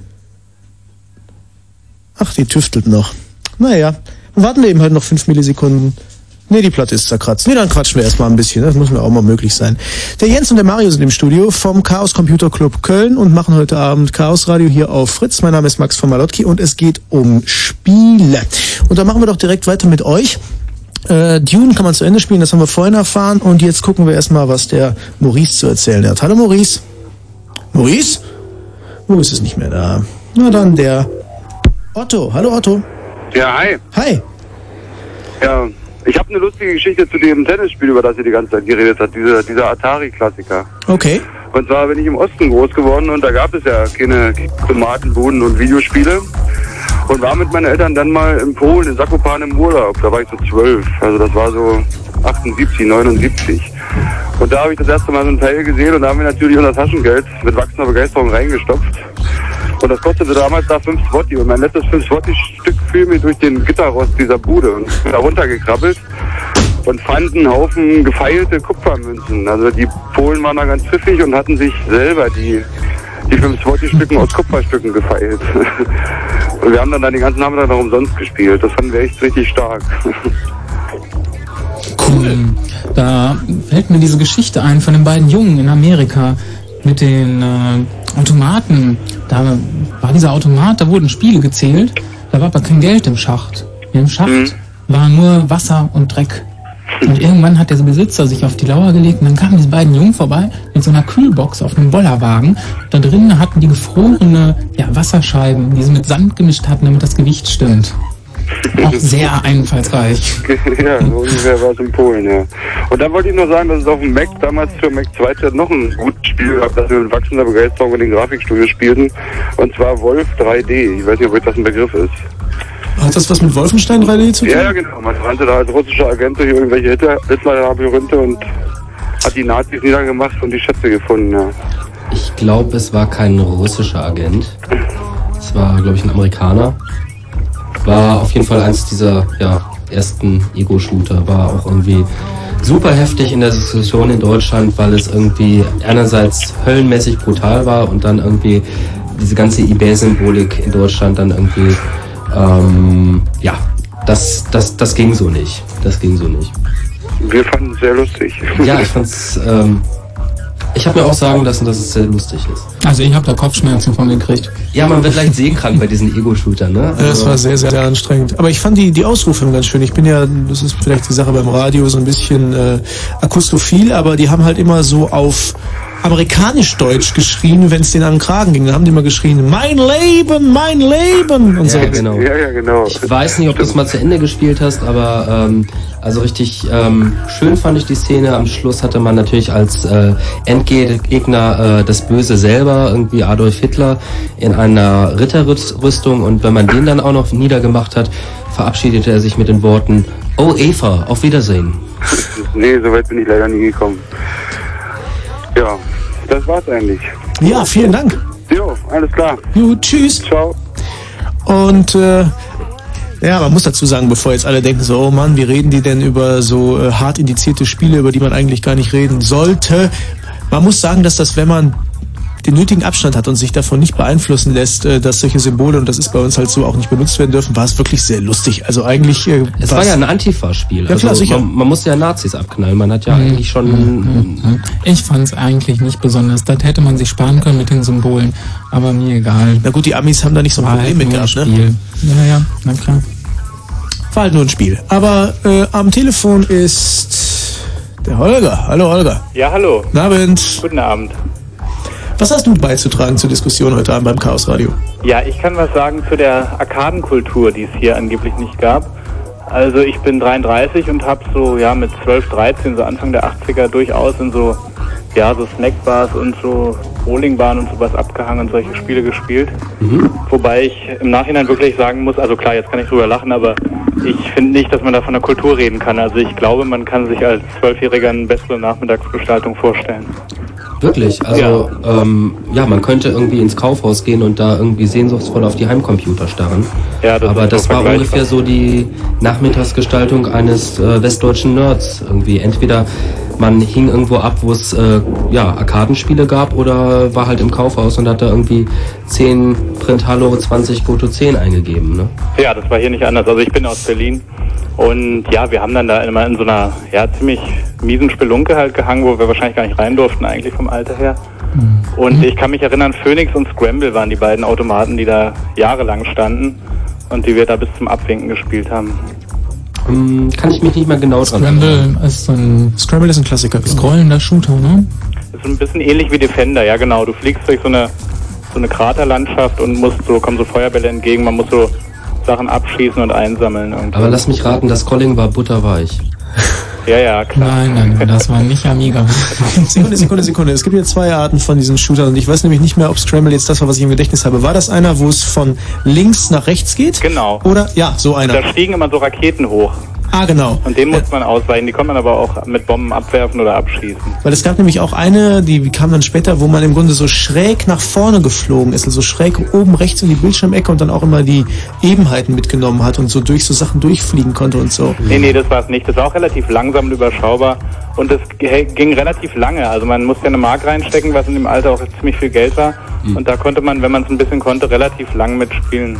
Ach, die tüftelt noch. Naja, warten wir eben halt noch fünf Millisekunden. Nee, die Platte ist zerkratzt. Nee, dann quatschen wir erstmal ein bisschen. Das muss mir auch mal möglich sein. Der Jens und der Mario sind im Studio vom Chaos Computer Club Köln und machen heute Abend Chaos Radio hier auf Fritz. Mein Name ist Max von Malotki und es geht um Spiele. Und da machen wir doch direkt weiter mit euch. Äh, Dune kann man zu Ende spielen, das haben wir vorhin erfahren. Und jetzt gucken wir erstmal, was der Maurice zu erzählen hat. Hallo Maurice. Maurice? Maurice ist nicht mehr da. Na dann der Otto. Hallo Otto. Ja, hi. Hi. Ja, ich habe eine lustige Geschichte zu dem Tennisspiel, über das ihr die ganze Zeit geredet habt, dieser, dieser Atari-Klassiker. Okay. Und zwar bin ich im Osten groß geworden und da gab es ja keine Tomatenboden und Videospiele. Und war mit meinen Eltern dann mal in Polen, in Zakopane im Urlaub. Da war ich so zwölf. Also das war so 78, 79. Und da habe ich das erste Mal so ein Teil gesehen und da haben wir natürlich unser Taschengeld mit wachsender Begeisterung reingestopft. Und das kostete damals da 5 Swotti. Und mein letztes 5 Swotti-Stück fiel mir durch den Gitterrost dieser Bude und bin da runtergekrabbelt und fand einen Haufen gefeilte Kupfermünzen. Also die Polen waren da ganz pfiffig und hatten sich selber die, die 5 Swotti-Stücken aus Kupferstücken gefeilt. <laughs> Und wir haben dann, dann den ganzen Nachmittag noch umsonst gespielt. Das fanden wir echt richtig stark. <laughs> Cool. Da fällt mir diese Geschichte ein von den beiden Jungen in Amerika mit den äh, Automaten. Da war dieser Automat, da wurden Spiele gezählt, da war aber kein Geld im Schacht. Im Schacht war nur Wasser und Dreck. Und irgendwann hat der Besitzer sich auf die Lauer gelegt und dann kamen diese beiden Jungen vorbei mit so einer Kühlbox auf einem Bollerwagen. Da drinnen hatten die gefrorene ja, Wasserscheiben, die sie mit Sand gemischt hatten, damit das Gewicht stimmt. Auch <laughs> sehr einfallsreich. ja, so ungefähr war es in Polen, ja. Und dann wollte ich noch sagen, dass es auf dem Mac damals für Mac 2 Chat noch ein gutes Spiel gab, das wir mit wachsender Begeisterung in den Grafikstudios spielten. Und zwar Wolf 3D. Ich weiß nicht, ob euch das ein Begriff ist. Hat das was mit Wolfenstein 3D zu tun? Ja, genau. Man rannte da als russischer Agent durch irgendwelche Hitler- Hitler-Labyrinthe und hat die Nazis niedergemacht und die Schätze gefunden, ja. Ich glaube, es war kein russischer Agent. Es war, glaube ich, ein Amerikaner. War auf jeden Fall eins dieser ja, ersten Ego-Shooter. War auch irgendwie super heftig in der Diskussion in Deutschland, weil es irgendwie einerseits höllenmäßig brutal war und dann irgendwie diese ganze eBay-Symbolik in Deutschland dann irgendwie, ähm, ja, das, das, das ging so nicht. Das ging so nicht. Wir fanden es sehr lustig. Ja, ich fand's, ähm, ich habe mir auch sagen lassen, dass es sehr lustig ist. Also ich habe da Kopfschmerzen von gekriegt. Ja, man wird leicht seekrank bei diesen Ego-Shootern, ne? Ja, Das war sehr, sehr, sehr anstrengend. Aber ich fand die, die Ausrufe ganz schön. Ich bin ja, das ist vielleicht die Sache beim Radio, so ein bisschen äh, akustophil, aber die haben halt immer so auf amerikanisch-deutsch geschrien, wenn es denen an den Kragen ging. Da haben die immer geschrien, mein Leben, mein Leben und so. Ja, genau. Ja, ja, genau. Ich weiß nicht, ob du es mal zu Ende gespielt hast, aber ähm, also richtig ähm, schön fand ich die Szene. Am Schluss hatte man natürlich als äh, Endgegner äh, das Böse selber, irgendwie Adolf Hitler in einer Ritterrüstung und wenn man den dann auch noch niedergemacht hat, verabschiedete er sich mit den Worten, Oh Eva, auf Wiedersehen. Nee, so weit bin ich leider nie gekommen. Ja, das war's eigentlich. Ja, vielen Dank. Jo, alles klar. Gut, tschüss. Ciao. Und äh, ja, man muss dazu sagen, bevor jetzt alle denken so, oh Mann, wie reden die denn über so äh, hart indizierte Spiele, über die man eigentlich gar nicht reden sollte. Man muss sagen, dass das, wenn man den nötigen Abstand hat und sich davon nicht beeinflussen lässt, äh, dass solche Symbole, und das ist bei uns halt so, auch nicht benutzt werden dürfen, war es wirklich sehr lustig. Also eigentlich... Äh, Es war ja ein Antifa-Spiel. Ja, klar, also sicher. man, man musste ja Nazis abknallen. Man hat ja Mhm. eigentlich schon... Ich fand es eigentlich nicht besonders. Das hätte man sich sparen können mit den Symbolen. Aber mir egal. Na gut, die Amis haben da nicht so ein War Problem halt mit gehabt, ne? Spiel. Ja, ja, na klar. War halt nur ein Spiel. Aber äh, am Telefon ist der Holger. Hallo Holger. Ja, hallo. Guten Abend. Guten Abend. Was hast du beizutragen zur Diskussion heute Abend beim Chaos Radio? Ja, ich kann was sagen zu der Arkadenkultur, die es hier angeblich nicht gab. Also ich bin 33 und habe so ja mit 12, 13, so Anfang der 80er durchaus in so ja so Snackbars und so Bowlingbahnen und sowas abgehangen und solche Spiele gespielt. Wobei ich im Nachhinein wirklich sagen muss, also klar, jetzt kann ich drüber lachen, aber ich finde nicht, dass man da von der Kultur reden kann. Also ich glaube, man kann sich als Zwölfjähriger eine bessere Nachmittagsgestaltung vorstellen. Wirklich, also ja. Ähm, ja, man könnte irgendwie ins Kaufhaus gehen und da irgendwie sehnsuchtsvoll auf die Heimcomputer starren. Ja, das Aber das war ungefähr so die Nachmittagsgestaltung eines äh, westdeutschen Nerds irgendwie. Entweder man hing irgendwo ab, wo es äh, ja, Arkadenspiele gab oder war halt im Kaufhaus und hat da irgendwie 10 Print Hallo 20 Goto 10 eingegeben. Ne? Ja, das war hier nicht anders. Also ich bin aus Berlin und ja, wir haben dann da immer in so einer ja ziemlich miesen Spelunke halt gehangen, wo wir wahrscheinlich gar nicht rein durften eigentlich vom Alter her. Und ich kann mich erinnern, Phoenix und Scramble waren die beiden Automaten, die da jahrelang standen und die wir da bis zum Abwinken gespielt haben. Hm, Kann ich mich nicht mehr genau dran Scramble ist so ein Scramble ist ein Klassiker. Scrollender Shooter, ne? Ist ein bisschen ähnlich wie Defender, ja genau. Du fliegst durch so eine so eine Kraterlandschaft und musst so, kommen so Feuerbälle entgegen, man muss so Sachen abschießen und einsammeln. irgendwie. Aber lass mich raten, das Scrolling war butterweich. <laughs> Ja, ja, klar. Nein, nein, nein, das war nicht Amiga. <laughs> Sekunde, Sekunde, Sekunde. Es gibt ja zwei Arten von diesen Shootern und ich weiß nämlich nicht mehr, ob Scramble jetzt das war, was ich im Gedächtnis habe. War das einer, wo es von links nach rechts geht? Genau. Oder? Ja, so einer. Da stiegen immer so Raketen hoch. Ah, genau. Und den muss man ausweichen. Die kann man aber auch mit Bomben abwerfen oder abschießen. Weil es gab nämlich auch eine, die kam dann später, wo man im Grunde so schräg nach vorne geflogen ist, also schräg oben rechts in die Bildschirmecke und dann auch immer die Ebenheiten mitgenommen hat und so durch so Sachen durchfliegen konnte und so. Nee, nee, das war es nicht. Das war auch relativ langsam und überschaubar. Und es ge- ging relativ lange. Also man musste ja eine Mark reinstecken, was in dem Alter auch ziemlich viel Geld war. Und da konnte man, wenn man es ein bisschen konnte, relativ lang mitspielen.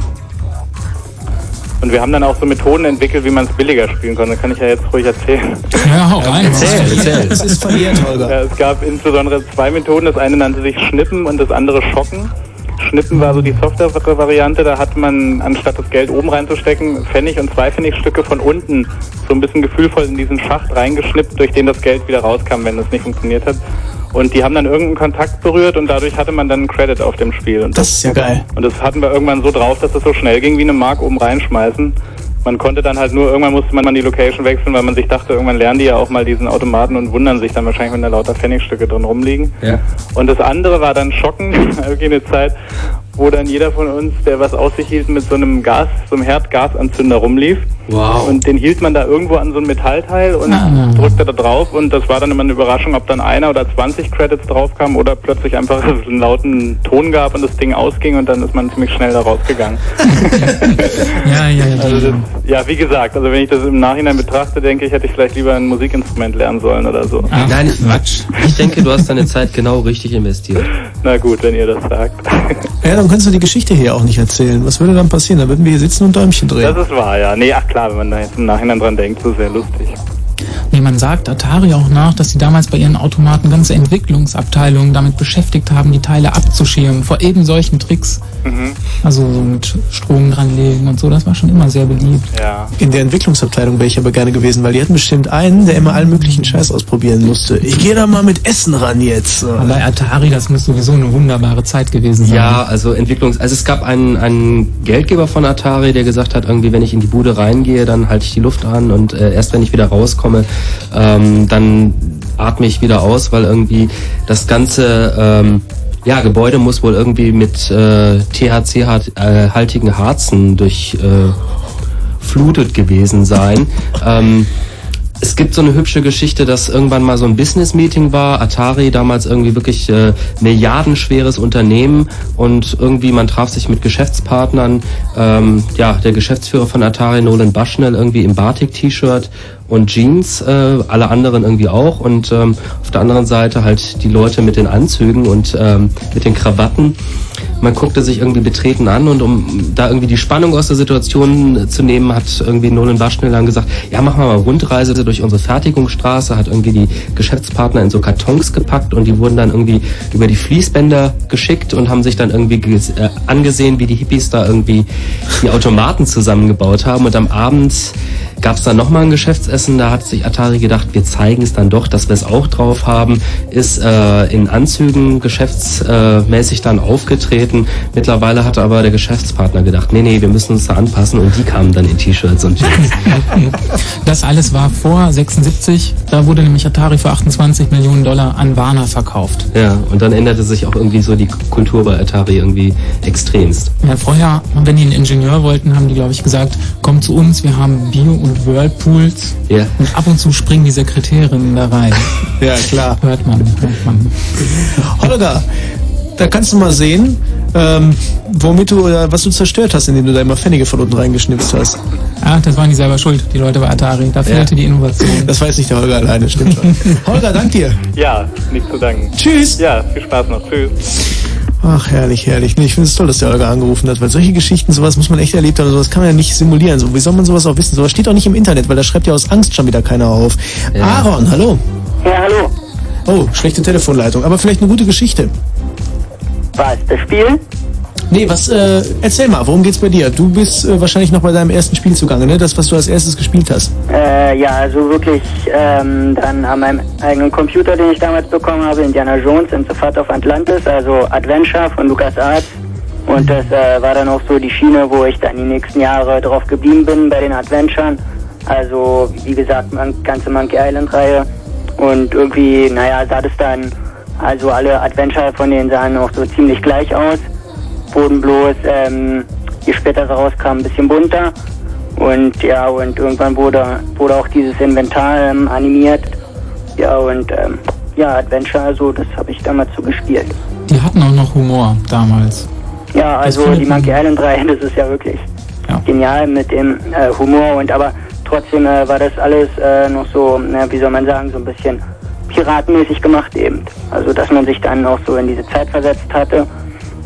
Und wir haben dann auch so Methoden entwickelt, wie man es billiger spielen konnte. Kann ich ja jetzt ruhig erzählen. Ja, hau rein. Es ist verjährt, Holger. Ja, es gab insbesondere zwei Methoden. Das eine nannte sich Schnippen und das andere Schocken. Schnippen war so die softere Variante. Da hat man, anstatt das Geld oben reinzustecken, Pfennig und zwei Pfennigstücke von unten so ein bisschen gefühlvoll in diesen Schacht reingeschnippt, durch den das Geld wieder rauskam, wenn das nicht funktioniert hat. Und die haben dann irgendeinen Kontakt berührt und dadurch hatte man dann einen Credit auf dem Spiel. Und Das ist ja geil. und das hatten wir irgendwann so drauf, dass das so schnell ging wie eine Mark oben reinschmeißen. Man konnte dann halt nur, irgendwann musste man die Location wechseln, weil man sich dachte, irgendwann lernen die ja auch mal diesen Automaten und wundern sich dann wahrscheinlich, wenn da lauter Pfennigstücke drin rumliegen. Ja. Und das andere war dann Schocken, <laughs> irgendwie eine Zeit, wo dann jeder von uns, der was aus sich hielt, mit so einem Gas, so einem Herdgasanzünder rumlief. Wow. Und den hielt man da irgendwo an so ein Metallteil und Ah. drückte da drauf und das war dann immer eine Überraschung, ob dann einer oder 20 Credits draufkamen oder plötzlich einfach <laughs> einen lauten Ton gab und das Ding ausging und dann ist man ziemlich schnell da rausgegangen. <laughs> Ja, ja, ja. Also das, ja, wie gesagt, also wenn ich das im Nachhinein betrachte, denke ich, hätte ich vielleicht lieber ein Musikinstrument lernen sollen oder so. Nein, ich, ich denke, du hast deine Zeit genau richtig investiert. Na gut, wenn ihr das sagt. Ja, dann könntest du die Geschichte hier auch nicht erzählen. Was würde dann passieren? Da würden wir hier sitzen und Däumchen drehen. Das ist wahr, ja. Nee, ach klar, wenn man da jetzt im Nachhinein dran denkt, so sehr lustig. Nee, man sagt Atari auch nach, dass sie damals bei ihren Automaten ganze Entwicklungsabteilungen damit beschäftigt haben, die Teile abzuschirmen vor eben solchen Tricks. Mhm. Also so mit Strom dranlegen und so, das war schon immer sehr beliebt. Ja. In der Entwicklungsabteilung wäre ich aber gerne gewesen, weil die hatten bestimmt einen, der immer allen möglichen Scheiß ausprobieren musste. Ich gehe da mal mit Essen ran jetzt. Aber bei Atari, das muss sowieso eine wunderbare Zeit gewesen sein. Ja, also Entwicklungs... Also es gab einen, einen Geldgeber von Atari, der gesagt hat, irgendwie, wenn ich in die Bude reingehe, dann halte ich die Luft an und äh, erst wenn ich wieder rauskomme, ähm, dann atme ich wieder aus, weil irgendwie das ganze... Ähm, ja, Gebäude muss wohl irgendwie mit äh, THC-haltigen Harzen durch äh, gewesen sein. ähm, es gibt so eine hübsche Geschichte, dass irgendwann mal so ein Business-Meeting war. Atari damals irgendwie wirklich äh, milliardenschweres Unternehmen und irgendwie man traf sich mit Geschäftspartnern. Ähm, ja, der Geschäftsführer von Atari, Nolan Bushnell, irgendwie im Batik-T-Shirt und Jeans, äh, alle anderen irgendwie auch und ähm, auf der anderen Seite halt die Leute mit den Anzügen und ähm, mit den Krawatten. Man guckte sich irgendwie betreten an und um da irgendwie die Spannung aus der Situation zu nehmen, hat irgendwie Nolan Bushnell dann gesagt, ja, machen wir mal Rundreise durch unsere Fertigungsstraße, hat irgendwie die Geschäftspartner in so Kartons gepackt und die wurden dann irgendwie über die Fließbänder geschickt und haben sich dann irgendwie äh, angesehen, wie die Hippies da irgendwie die Automaten zusammengebaut haben und am Abend gab es dann nochmal ein Geschäftsessen, da hat sich Atari gedacht, wir zeigen es dann doch, dass wir es auch drauf haben, ist äh, in Anzügen geschäftsmäßig dann aufgetreten. Mittlerweile hat aber der Geschäftspartner gedacht, nee, nee, wir müssen uns da anpassen und die kamen dann in T-Shirts und Jeans. <laughs> Das alles war vor 76. Da wurde nämlich Atari für 28 Millionen Dollar an Warner verkauft. Ja, und dann änderte sich auch irgendwie so die Kultur bei Atari irgendwie extremst. Ja, vorher, wenn die einen Ingenieur wollten, haben die, glaube ich, gesagt, komm zu uns, wir haben Bio- und Whirlpools. Ja. Und ab und zu springen die Sekretärinnen da rein. <laughs> Ja, klar. Hört man, hört man. Holger, da kannst du mal sehen, ähm, womit du, äh, was du zerstört hast, indem du da immer Pfennige von unten reingeschnipst hast. Ah, das waren die selber schuld, die Leute bei Atari. Da fehlte die Innovation. Das weiß nicht der Holger alleine, stimmt schon. <laughs> Holger, dank dir. Ja, nicht zu danken. Tschüss. Ja, viel Spaß noch. Tschüss. Ach, herrlich, herrlich. Nee, ich finde es toll, dass der Holger angerufen hat, weil solche Geschichten, sowas muss man echt erlebt haben, sowas kann man ja nicht simulieren. So, wie soll man sowas auch wissen? Sowas steht auch nicht im Internet, weil da schreibt ja aus Angst schon wieder keiner auf. Aaron, hallo. Ja, hallo. Oh, schlechte Telefonleitung, aber vielleicht eine gute Geschichte. Was, das Spiel? Nee, was, äh, erzähl mal, worum geht's bei dir? Du bist äh, wahrscheinlich noch bei deinem ersten Spiel zugange, ne? Das, was du als erstes gespielt hast. Äh, ja, also wirklich ähm, dann an meinem eigenen Computer, den ich damals bekommen habe, Indiana Jones and the Fat of Atlantis, also Adventure von LucasArts. Und das äh, war dann auch so die Schiene, wo ich dann die nächsten Jahre drauf geblieben bin bei den Adventuren. Also, wie gesagt, man, ganze Monkey Island-Reihe. Und irgendwie, naja, sah das dann, also alle Adventure von denen sahen auch so ziemlich gleich aus. Wurden bloß, ähm, je später sie rauskamen, ein bisschen bunter. Und ja, und irgendwann wurde, wurde auch dieses Inventar ähm, animiert. Ja, und ähm, ja, Adventure, also das habe ich damals so gespielt. Die hatten auch noch Humor damals. Ja, also die Monkey Island 3, <laughs> das ist ja wirklich genial mit dem äh, Humor und aber trotzdem äh, war das alles äh, noch so, na, wie soll man sagen, so ein bisschen piratenmäßig gemacht eben. Also dass man sich dann auch so in diese Zeit versetzt hatte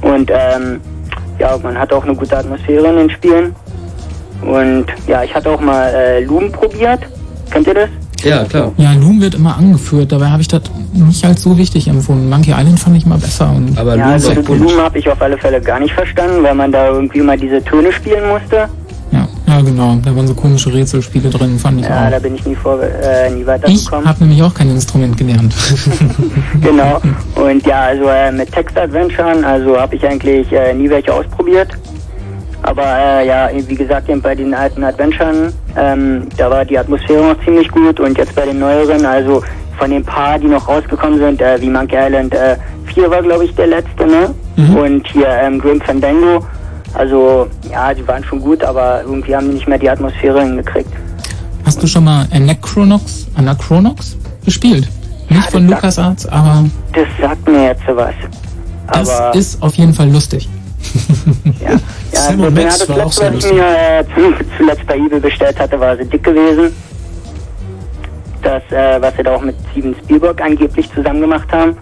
und ähm, ja, man hat auch eine gute Atmosphäre in den Spielen und ja, ich hatte auch mal äh, Loom probiert. Kennt ihr das? Ja, klar. Ja, Loom wird immer angeführt, dabei habe ich das nicht als so wichtig empfunden. Monkey Island fand ich mal besser. Und ja, also Loom habe ich auf alle Fälle gar nicht verstanden, weil man da irgendwie mal diese Töne spielen musste. Ja, ja, genau. Da waren so komische Rätselspiele drin, fand ich Ja, auch. da bin ich nie, vor, äh, nie Ich weitergekommen. habe nämlich auch kein Instrument gelernt. <laughs> genau. Und ja, also äh, mit Text-Adventuren, also habe ich eigentlich äh, nie welche ausprobiert. Aber äh, ja, wie gesagt, eben bei den alten Adventuren, ähm, da war die Atmosphäre noch ziemlich gut und jetzt bei den neueren, also von den paar, die noch rausgekommen sind, äh, wie Monkey Island äh, 4 war, glaube ich, der letzte, ne? Und hier ähm, Grim Fandango. Also, ja, die waren schon gut, aber irgendwie haben die nicht mehr die Atmosphäre hingekriegt. Hast du schon mal Anachronox, Anachronox gespielt? Nicht von LucasArts, aber Das sagt mir jetzt sowas. das Aber ist auf jeden Fall lustig. <laughs> Ja, Sam das, und ja, Max das war auch letzte, sehr was ich mir äh, zu- <laughs> zuletzt bei eBay bestellt hatte, war so dick gewesen. Das, äh, was sie da auch mit Steven Spielberg angeblich zusammen gemacht haben.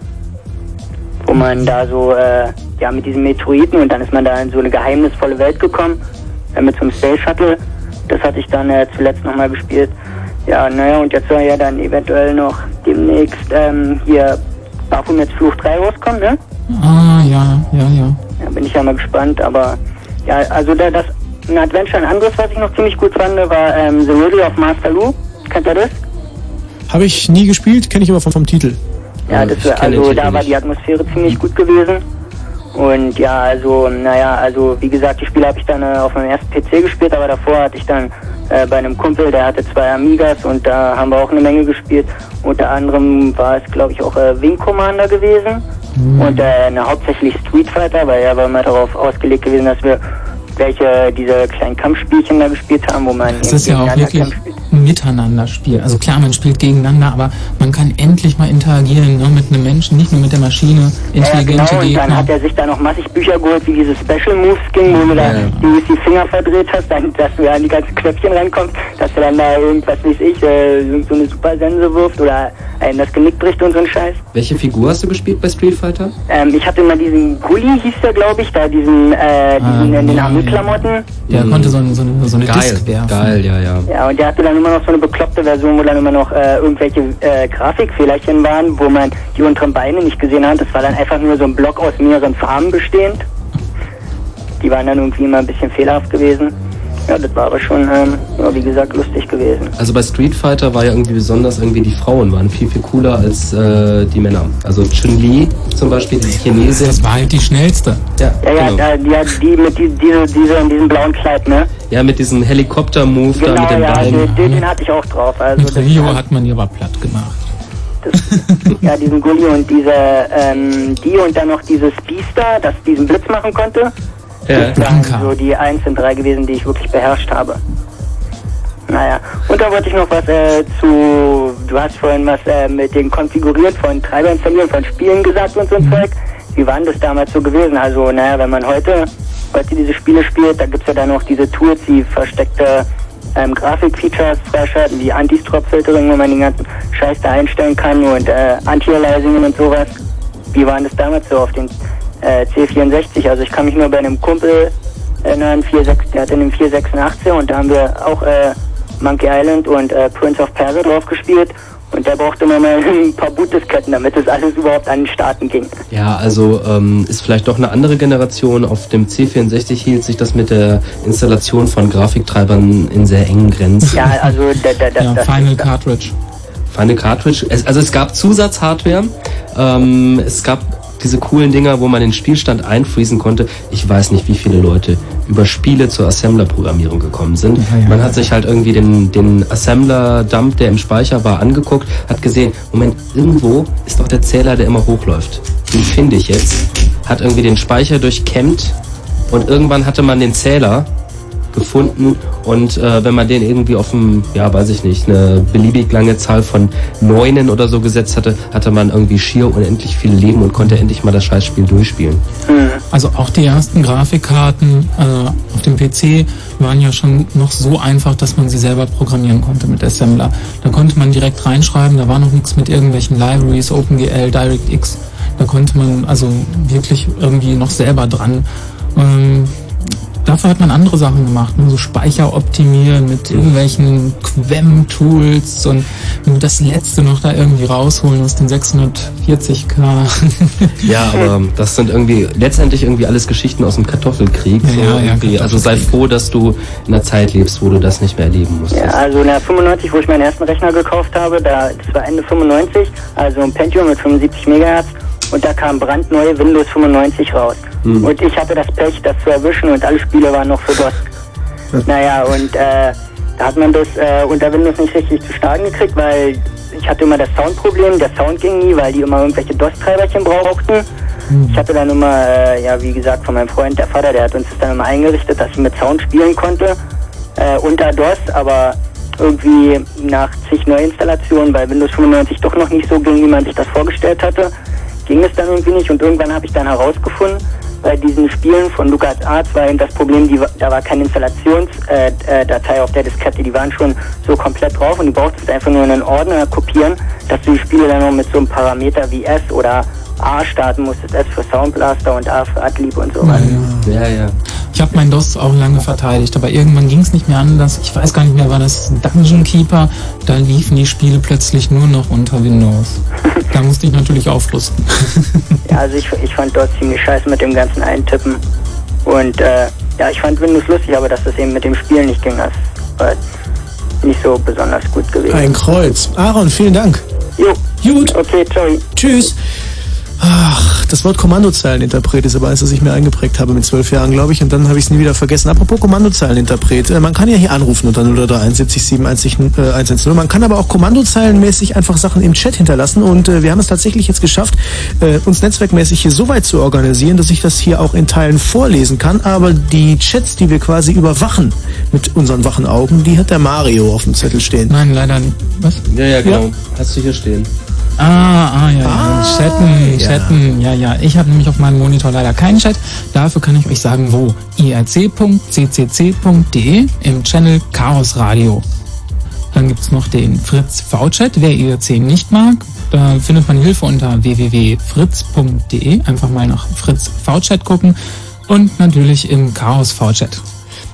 Wo man da so, äh, ja, mit diesen Meteoriten und dann ist man da in so eine geheimnisvolle Welt gekommen. Äh, mit so einem Space Shuttle. Das hatte ich dann äh, zuletzt nochmal gespielt. Ja, naja, und jetzt soll ja dann eventuell noch demnächst ähm, hier Baphomets Fluch 3 rauskommen, ne? Ah, ja, ja, ja. Da bin ich ja mal gespannt, aber ja, also da, das ein Adventure, ein anderes, was ich noch ziemlich gut fand, war ähm, The Riddle of Master Lu. Kennt ihr das? Habe ich nie gespielt, kenne ich aber vom, vom Titel. Ja, das wär, also da war die Atmosphäre ziemlich gut gewesen. Und ja, also, naja, also wie gesagt, die Spiele habe ich dann äh, auf meinem ersten PC gespielt, aber davor hatte ich dann äh, bei einem Kumpel, der hatte zwei Amigas und da haben wir auch eine Menge gespielt. Unter anderem war es, glaube ich, auch äh, Wing Commander gewesen und äh, ne, hauptsächlich Street Fighter, weil er war mal darauf ausgelegt gewesen, dass wir welche diese kleinen Kampfspielchen da gespielt haben, wo man Es ist ja auch wirklich ein Miteinanderspiel. Also klar, man spielt gegeneinander, aber man kann endlich mal interagieren ne, mit einem Menschen, nicht nur mit der Maschine, Ja, ja, intelligente genau, und dann Gegner. hat er sich da noch massig Bücher geholt, wie diese Special Moves ging, wo du da die, die Finger verdreht hast, dann, dass du an die ganzen Knöpfchen rankommst, dass du dann da irgendwas, weiß ich, äh, so eine Supersense wirft oder einem das Genick bricht und so ein Scheiß. Welche Figur hast du gespielt bei Street Fighter? Ähm, ich hatte mal diesen Gully, hieß der, glaube ich, da diesen, äh, diesen Ah, in den ja, Armeeklamotten. Der konnte so, eine- so eine, so eine Geil, Disk werfen. geil, ja, ja. Ja, und der hatte dann immer noch so eine bekloppte Version, wo dann immer noch äh, irgendwelche äh, Grafikfehlerchen waren, wo man die unteren Beine nicht gesehen hat. Das war dann einfach nur so ein Block aus mehreren Farben bestehend. Die waren dann irgendwie immer ein bisschen fehlerhaft gewesen. Ja, das war aber schon, ähm, ja, wie gesagt, lustig gewesen. Also bei Street Fighter war ja irgendwie besonders irgendwie die Frauen waren viel, viel cooler als äh, die Männer. Also Chun-Li zum Beispiel, die Chinesin. Das war halt die schnellste. Ja, Ja, ja, genau. da, die, hat die mit die, diese, diese, in diesem blauen Kleid, ne? ja mit diesem Helikopter-Move da Genau, mit dem ja, Bein. den, den, den hatte ich auch drauf. Also Mit das, Rio hat man die aber platt gemacht. ja, diesen Gully und diese, ähm, die und dann noch dieses Beaster, das diesen Blitz machen konnte. Ja. Das waren so die eins und drei gewesen, die ich wirklich beherrscht habe. Naja, und da wollte ich noch was äh, zu, du hast vorhin was äh, mit dem Konfigurieren von Treibern verlieren von Spielen gesagt und so ein Zeug. Wie war denn das damals so gewesen? Also, naja, wenn man heute, heute diese Spiele spielt, da gibt's ja dann noch diese Tools, die versteckte ähm, Grafikfeatures freischalten, wie Anti-Strop-Filtering, wo man den ganzen Scheiß da einstellen kann und äh, Anti-Aliasingen und sowas. Wie war denn das damals so auf den äh, C64? Also ich kann mich nur bei einem Kumpel erinnern, 46, der hatte einen 486 und da haben wir auch äh, Monkey Island und äh, Prince of Persia drauf gespielt Und der brauchte immer mal <laughs> ein paar Bootdisketten, damit das alles überhaupt an den Starten ging. Ja, also ähm, ist vielleicht doch eine andere Generation. Auf dem C64 hielt sich das mit der Installation von Grafiktreibern in sehr engen Grenzen. Ja, also <laughs> da, da, da, Ja, das Final Cartridge. Final Cartridge. Es, also es gab Zusatzhardware. Ähm, es gab diese coolen Dinger, wo man den Spielstand einfriesen konnte. Ich weiß nicht, wie viele Leute über Spiele zur Assembler-Programmierung gekommen sind. Man hat sich halt irgendwie den, den Assembler-Dump, der im Speicher war, angeguckt, hat gesehen, Moment, irgendwo ist doch der Zähler, der immer hochläuft. Den finde ich jetzt. Hat irgendwie den Speicher durchkämmt und irgendwann hatte man den Zähler gefunden und äh, wenn man den irgendwie auf dem, ja weiß ich nicht, eine beliebig lange Zahl von Neunen oder so gesetzt hatte, hatte man irgendwie schier unendlich viel Leben und konnte endlich mal das Scheißspiel durchspielen. Also auch die ersten Grafikkarten äh, auf dem PC waren ja schon noch so einfach, dass man sie selber programmieren konnte mit Assembler. Da konnte man direkt reinschreiben, da war noch nichts mit irgendwelchen Libraries, OpenGL, DirectX. Da konnte man also wirklich irgendwie noch selber dran. Ähm, dafür hat man andere Sachen gemacht, ne? so Speicher optimieren mit irgendwelchen Quem-Tools und das letzte noch da irgendwie rausholen aus den 640k. <laughs> Ja, aber das sind irgendwie letztendlich irgendwie alles Geschichten aus dem Kartoffelkrieg. Ja, so ja, irgendwie. Also sei froh, dass du in einer Zeit lebst, wo du das nicht mehr erleben musst. Ja, also in der 95, wo ich meinen ersten Rechner gekauft habe, da, das war Ende 95, also ein Pentium mit 75 Megahertz und da kam brandneue Windows 95 raus. Hm. Und ich hatte das Pech, das zu erwischen und alle Spiele waren noch für DOS. <laughs> Naja, und äh, da hat man das äh, unter Windows nicht richtig zu starten gekriegt, weil ich hatte immer das Soundproblem, der Sound ging nie, weil die immer irgendwelche DOS-Treiberchen brauchten. Ich hatte dann immer, äh, ja wie gesagt, von meinem Freund, der Vater, der hat uns das dann immer eingerichtet, dass ich mit Sound spielen konnte, äh, unter DOS, aber irgendwie nach zig Neuinstallationen, weil Windows 95 doch noch nicht so ging, wie man sich das vorgestellt hatte, ging es dann irgendwie nicht. Und irgendwann habe ich dann herausgefunden, bei diesen Spielen von LucasArts war eben das Problem, die, da war keine Installationsdatei äh, äh, auf der Diskette, die waren schon so komplett drauf und du brauchtest einfach nur einen Ordner kopieren, dass du die Spiele dann noch mit so einem Parameter wie S oder A starten musstest, S für Sound Blaster und A für Adlib und sowas. Ja, ja. Ich habe mein DOS auch lange verteidigt, aber irgendwann ging es nicht mehr anders. Ich weiß gar nicht mehr, war das Dungeon Keeper? Da liefen die Spiele plötzlich nur noch unter Windows. Da musste ich natürlich aufrüsten. Ja, also ich, ich fand dort ziemlich scheiße mit dem ganzen Eintippen. Und äh, ja, ich fand Windows lustig, aber dass das eben mit dem Spielen nicht ging, das war nicht so besonders gut gewesen. Ein Kreuz. Aaron, vielen Dank. Jo. Gut. Okay, ciao. Tschüss. Ach, das Wort Kommandozeileninterpret ist aber eins, das ich mir eingeprägt habe mit zwölf Jahren, glaube ich, und dann habe ich es nie wieder vergessen. Apropos Kommandozeileninterpret, äh, man kann ja hier anrufen unter 031 70 77 äh, 110. Man kann aber auch kommandozeilenmäßig einfach Sachen im Chat hinterlassen und äh, wir haben es tatsächlich jetzt geschafft, uns netzwerkmäßig hier so weit zu organisieren, dass ich das hier auch in Teilen vorlesen kann, aber die Chats, die wir quasi überwachen mit unseren wachen Augen, die hat der Mario auf dem Zettel stehen. Nein, leider nicht. Was? Ja, ja, genau. Hast du hier stehen. Ah, ah, ja, ja. Chatten, ja. chatten, ja, ja. Ich habe nämlich auf meinem Monitor leider keinen Chat. Dafür kann ich euch sagen, wo. irc.ccc.de im Channel Chaos Radio. Dann gibt's noch den Fritz V-Chat, wer IRC nicht mag. Da findet man Hilfe unter www.fritz.de. Einfach mal nach Fritz V-Chat gucken. Und natürlich im Chaos V-Chat.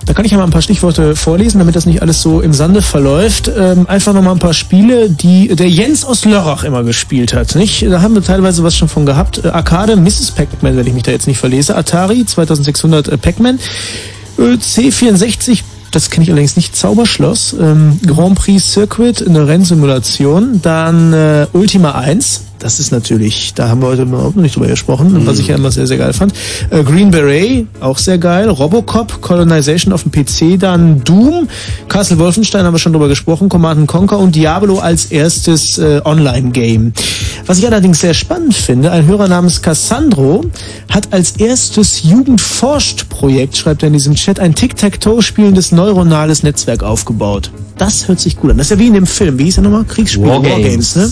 Da kann ich ja mal ein paar Stichworte vorlesen, damit das nicht alles so im Sande verläuft. Ähm, einfach noch mal ein paar Spiele, die der Jens aus Lörrach immer gespielt hat. Nicht? Da haben wir teilweise was schon von gehabt. Äh, Arcade, Mrs. Pac-Man, wenn ich mich da jetzt nicht verlese. Atari, 2600 äh, Pac-Man. Äh, C64, das kenne ich allerdings nicht. Zauberschloss. Ähm, Grand Prix Circuit, eine Rennsimulation. Dann äh, Ultima 1. Das ist natürlich, da haben wir heute überhaupt noch nicht drüber gesprochen, was ich ja immer sehr, sehr geil fand. Äh, Green Beret, auch sehr geil. Robocop, Colonization auf dem PC, dann Doom, Castle Wolfenstein haben wir schon drüber gesprochen, Command Conquer und Diablo als erstes äh, Online-Game. Was ich allerdings sehr spannend finde, ein Hörer namens Cassandro hat als erstes Jugendforscht-Projekt, schreibt er in diesem Chat, ein Tic-Tac-Toe spielendes neuronales Netzwerk aufgebaut. Das hört sich gut an. Das ist ja wie in dem Film. Wie hieß er nochmal? Kriegsspiel, Wargames. Wargames ne?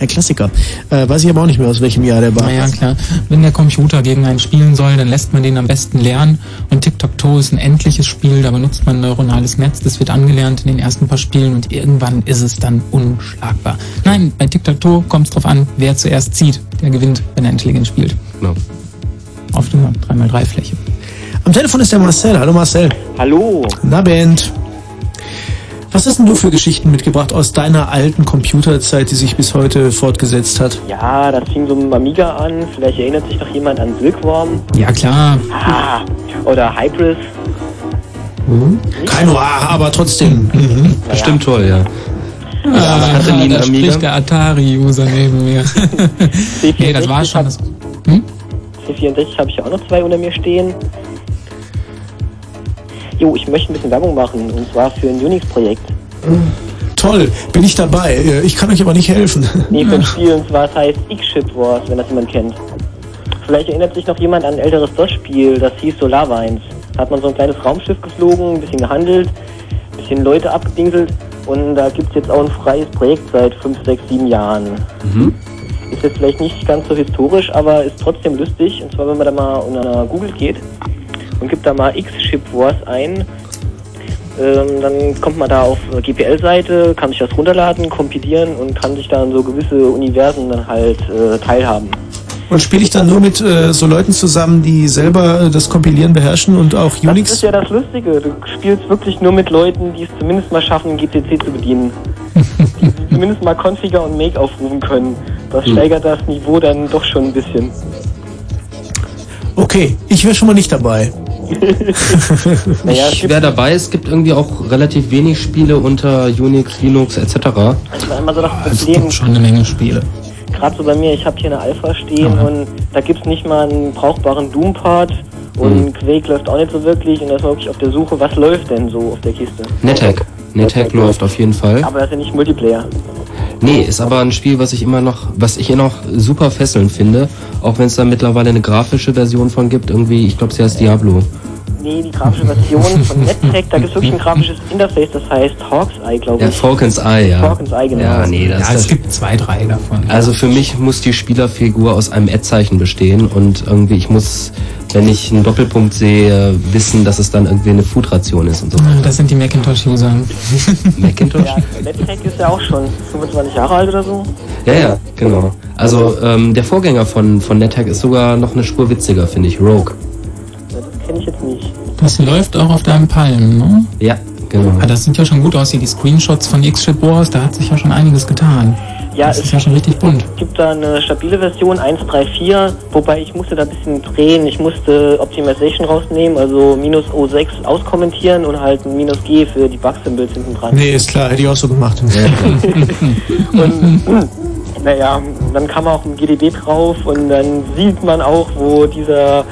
Ein Klassiker. Äh, weiß ich aber auch nicht mehr, aus welchem Jahr der war. Naja, klar. Wenn der Computer gegen einen spielen soll, dann lässt man den am besten lernen. Und Tic-Tac-Toe ist ein endliches Spiel, da benutzt man ein neuronales Netz. Das wird angelernt in den ersten paar Spielen und irgendwann ist es dann unschlagbar. Nein, bei Tic-Tac-Toe kommt es drauf an, wer zuerst zieht. Der gewinnt, wenn er intelligent spielt. Genau. Auf der 3x3-Fläche. Am Telefon ist der Marcel. Hallo Marcel. Hallo. Na Band. Was hast denn du für Geschichten mitgebracht aus deiner alten Computerzeit, die sich bis heute fortgesetzt hat? Ja, das fing so mit Amiga an. Vielleicht erinnert sich noch jemand an Silkworm. Ja, klar. Ah, oder Hybris. Kein Noir, aber trotzdem. Mhm. Bestimmt toll, ja. Ja, aber hatte nie einen da Amiga. spricht der Atari-User neben mir. <laughs> nee, das war schon das. C64 habe ich ja auch noch zwei unter mir stehen. Jo, ich möchte ein bisschen Werbung machen und zwar für ein Unix-Projekt. Toll, bin ich dabei. Äh, Ich kann euch aber nicht helfen. Nee, für ein <laughs> Spiel und zwar es heißt X-Ship Wars, wenn das jemand kennt. Vielleicht erinnert sich noch jemand an ein älteres DOS-Spiel, das hieß Solarvines. Da hat man so ein kleines Raumschiff geflogen, ein bisschen gehandelt, ein bisschen Leute abgedingselt und da gibt es jetzt auch ein freies Projekt seit 5, 6, 7 Jahren. Mhm. Ist jetzt vielleicht nicht ganz so historisch, aber ist trotzdem lustig. Und zwar, wenn man da mal unter Google geht und gibt da mal X-Ship Wars ein, ähm, dann kommt man da auf GPL-Seite, kann sich das runterladen, kompilieren und kann sich dann so gewisse Universen dann halt äh, teilhaben. Und spiele ich dann nur mit äh, so Leuten zusammen, die selber äh, das Kompilieren beherrschen und auch Das Unix? ist ja das Lustige. Du spielst wirklich nur mit Leuten, die es zumindest mal schaffen, GCC zu bedienen. <laughs> die zumindest mal Configure und Make aufrufen können. Das Hm. steigert das Niveau dann doch schon ein bisschen. Okay, ich wäre schon mal nicht dabei. <laughs> Naja, es ich gibt- wäre dabei, es gibt irgendwie auch relativ wenig Spiele unter Unix, Linux etc. Das war immer so das Problem. schon eine Menge Spiele. Gerade so bei mir, ich habe hier eine Alpha stehen Aha. und da gibt es nicht mal einen brauchbaren Doom-Part und Mhm. Quake läuft auch nicht so wirklich und da ist man wirklich auf der Suche, was läuft denn so auf der Kiste. NetHack. NetHack läuft auf jeden Fall. Aber das ist ja nicht Multiplayer. Nee, ist aber ein Spiel, was ich immer noch, was ich immer noch super fesselnd finde, auch wenn es da mittlerweile eine grafische Version von gibt, irgendwie, ich glaube, sie heißt Diablo. Nee, die grafische Version von NetTech, da gibt es wirklich ein grafisches Interface, das heißt Hawk's Eye, glaube Ja, ich. Falcon's Eye, ja. Falcon's Eye, genau. Ja, nee, das Ja, das es gibt zwei, drei davon. Also für mich muss die Spielerfigur aus einem Ad-Zeichen bestehen und irgendwie, ich muss, wenn ich einen Doppelpunkt sehe, wissen, dass es dann irgendwie eine Foodration ist und so. Ah, Das sind die Macintosh-User. <laughs> Macintosh? Ja, NetTech ist ja auch schon 25 Jahre alt oder so. Ja, ja, genau. Also ähm, der Vorgänger von, von NetHack ist sogar noch eine Spur witziger, finde ich. Rogue. Das kenne ich jetzt nicht. Das läuft auch auf deinem Palm, ne? Ja, genau. Ah, das sieht ja schon gut aus hier, die Screenshots von X-Ship Wars, da hat sich ja schon einiges getan. Ja, das es ist ja schon richtig bunt. gibt da eine stabile Version 1.3.4, wobei ich musste da ein bisschen drehen. Ich musste Optimization rausnehmen, also minus O6 auskommentieren und halt ein minus G für die Bug-Symbols hinten dran. Nee, ist klar, hätte ich auch so gemacht. <laughs> Und <clears throat> naja, dann kam auch ein GDB drauf und dann sieht man auch, wo dieser,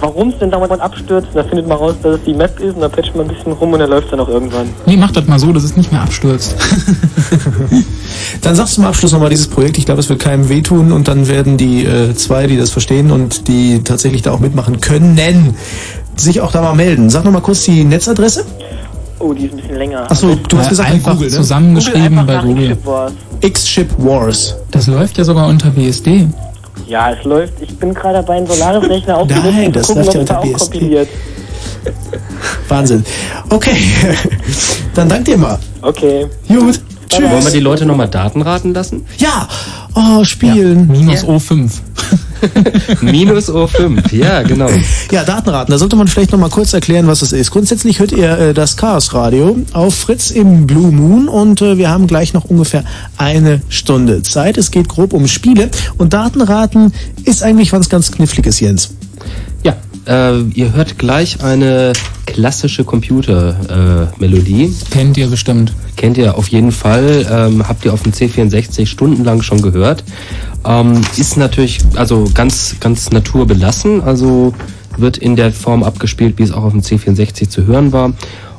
warum es denn dauernd abstürzt. Und da findet man raus, dass es die Map ist und dann patcht man ein bisschen rum und dann läuft es dann auch irgendwann. Nee, mach das mal so, dass es nicht mehr abstürzt. <laughs> Dann sagst du zum Abschluss nochmal dieses Projekt. Ich glaube, es wird keinem wehtun und dann werden die äh, zwei, die das verstehen und die tatsächlich da auch mitmachen können, sich auch da mal melden. Sag nochmal kurz die Netzadresse. Oh, die ist ein bisschen länger. Achso, du hast gesagt bei einfach Google, ne? zusammengeschrieben Google bei einfach nach Google. X-Ship Wars. X-Ship Wars. Das läuft ja sogar unter BSD. Ja, es läuft. Ich bin gerade dabei, einen Solaris-Rechner aufzusetzen Nein, das gucken, läuft ja unter auch BSD. kompiliert. Wahnsinn. Okay, <laughs> dann dank dir mal. Okay. Gut. Wollen wir die Leute nochmal Daten raten lassen? Ja, oh, spielen. Minus O5. <laughs> <laughs> Minus O5, ja, genau. Ja, Datenraten, da sollte man vielleicht noch mal kurz erklären, was es ist. Grundsätzlich hört ihr äh, das Chaos Radio auf Fritz im Blue Moon und äh, wir haben gleich noch ungefähr eine Stunde Zeit. Es geht grob um Spiele und Datenraten ist eigentlich was ganz Kniffliges, Jens. Äh, ihr hört gleich eine klassische Computer-Melodie. Äh. Kennt ihr bestimmt. Kennt ihr auf jeden Fall. Ähm, habt ihr auf dem C64 stundenlang schon gehört. Ähm, ist natürlich also ganz, ganz naturbelassen. Also wird in der Form abgespielt, wie es auch auf dem C64 zu hören war.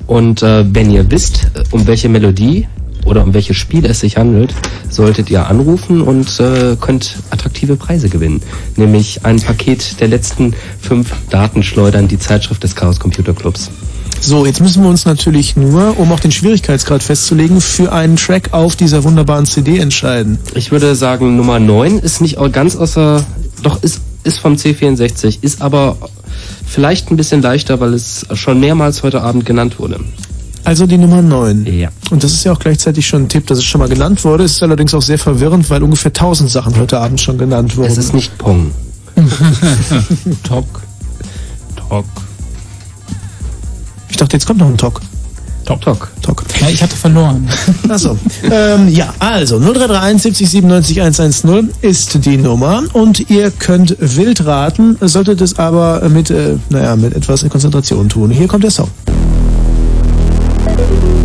Und äh, wenn ihr wisst, äh, um welche Melodie oder um welches Spiel es sich handelt, solltet ihr anrufen und äh, könnt attraktive Preise gewinnen. Nämlich ein Paket der letzten fünf Datenschleudern, die Zeitschrift des Chaos Computer Clubs. So, jetzt müssen wir uns natürlich nur, um auch den Schwierigkeitsgrad festzulegen, für einen Track auf dieser wunderbaren CD entscheiden. Ich würde sagen, Nummer 9 ist nicht ganz außer, doch ist, ist vom C64, ist aber vielleicht ein bisschen leichter, weil es schon mehrmals heute Abend genannt wurde. Also die Nummer 9. Ja. Und das ist ja auch gleichzeitig schon ein Tipp, dass es schon mal genannt wurde. Es ist allerdings auch sehr verwirrend, weil ungefähr 1000 Sachen heute Abend schon genannt wurden. Es ist nicht Pong. <laughs> Tok. Tok. Ich dachte, jetzt kommt noch ein Talk. Tok. Tok. Tok. Ja, ich hatte verloren. <laughs> Achso. ähm, ja, also 0331 70 97 110 ist die Nummer und ihr könnt wild raten, solltet es aber mit, äh, naja, mit etwas Konzentration tun. Hier kommt der Song. Thank you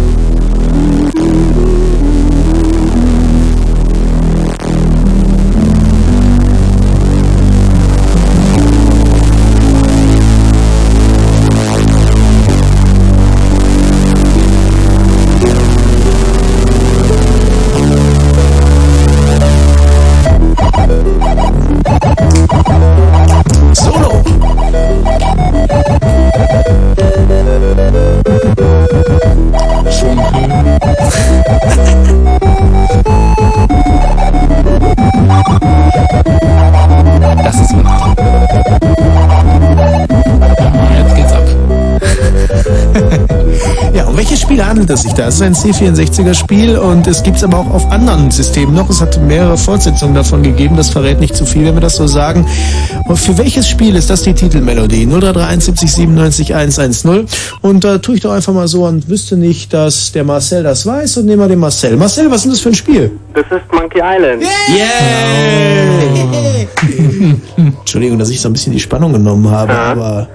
handelt es sich da? Es ist ein C64er Spiel und es gibt es aber auch auf anderen Systemen noch. Es hat mehrere Fortsetzungen davon gegeben. Das verrät nicht zu viel, wenn wir das so sagen. Und für welches Spiel ist das die Titelmelodie? 0331 70 97 110. Und da tue ich doch einfach mal so und wüsste nicht, dass der Marcel das weiß und nehmen wir den Marcel. Marcel, was ist denn das für ein Spiel? Das ist Monkey Island. <laughs> Entschuldigung, dass ich so ein bisschen die Spannung genommen habe, aber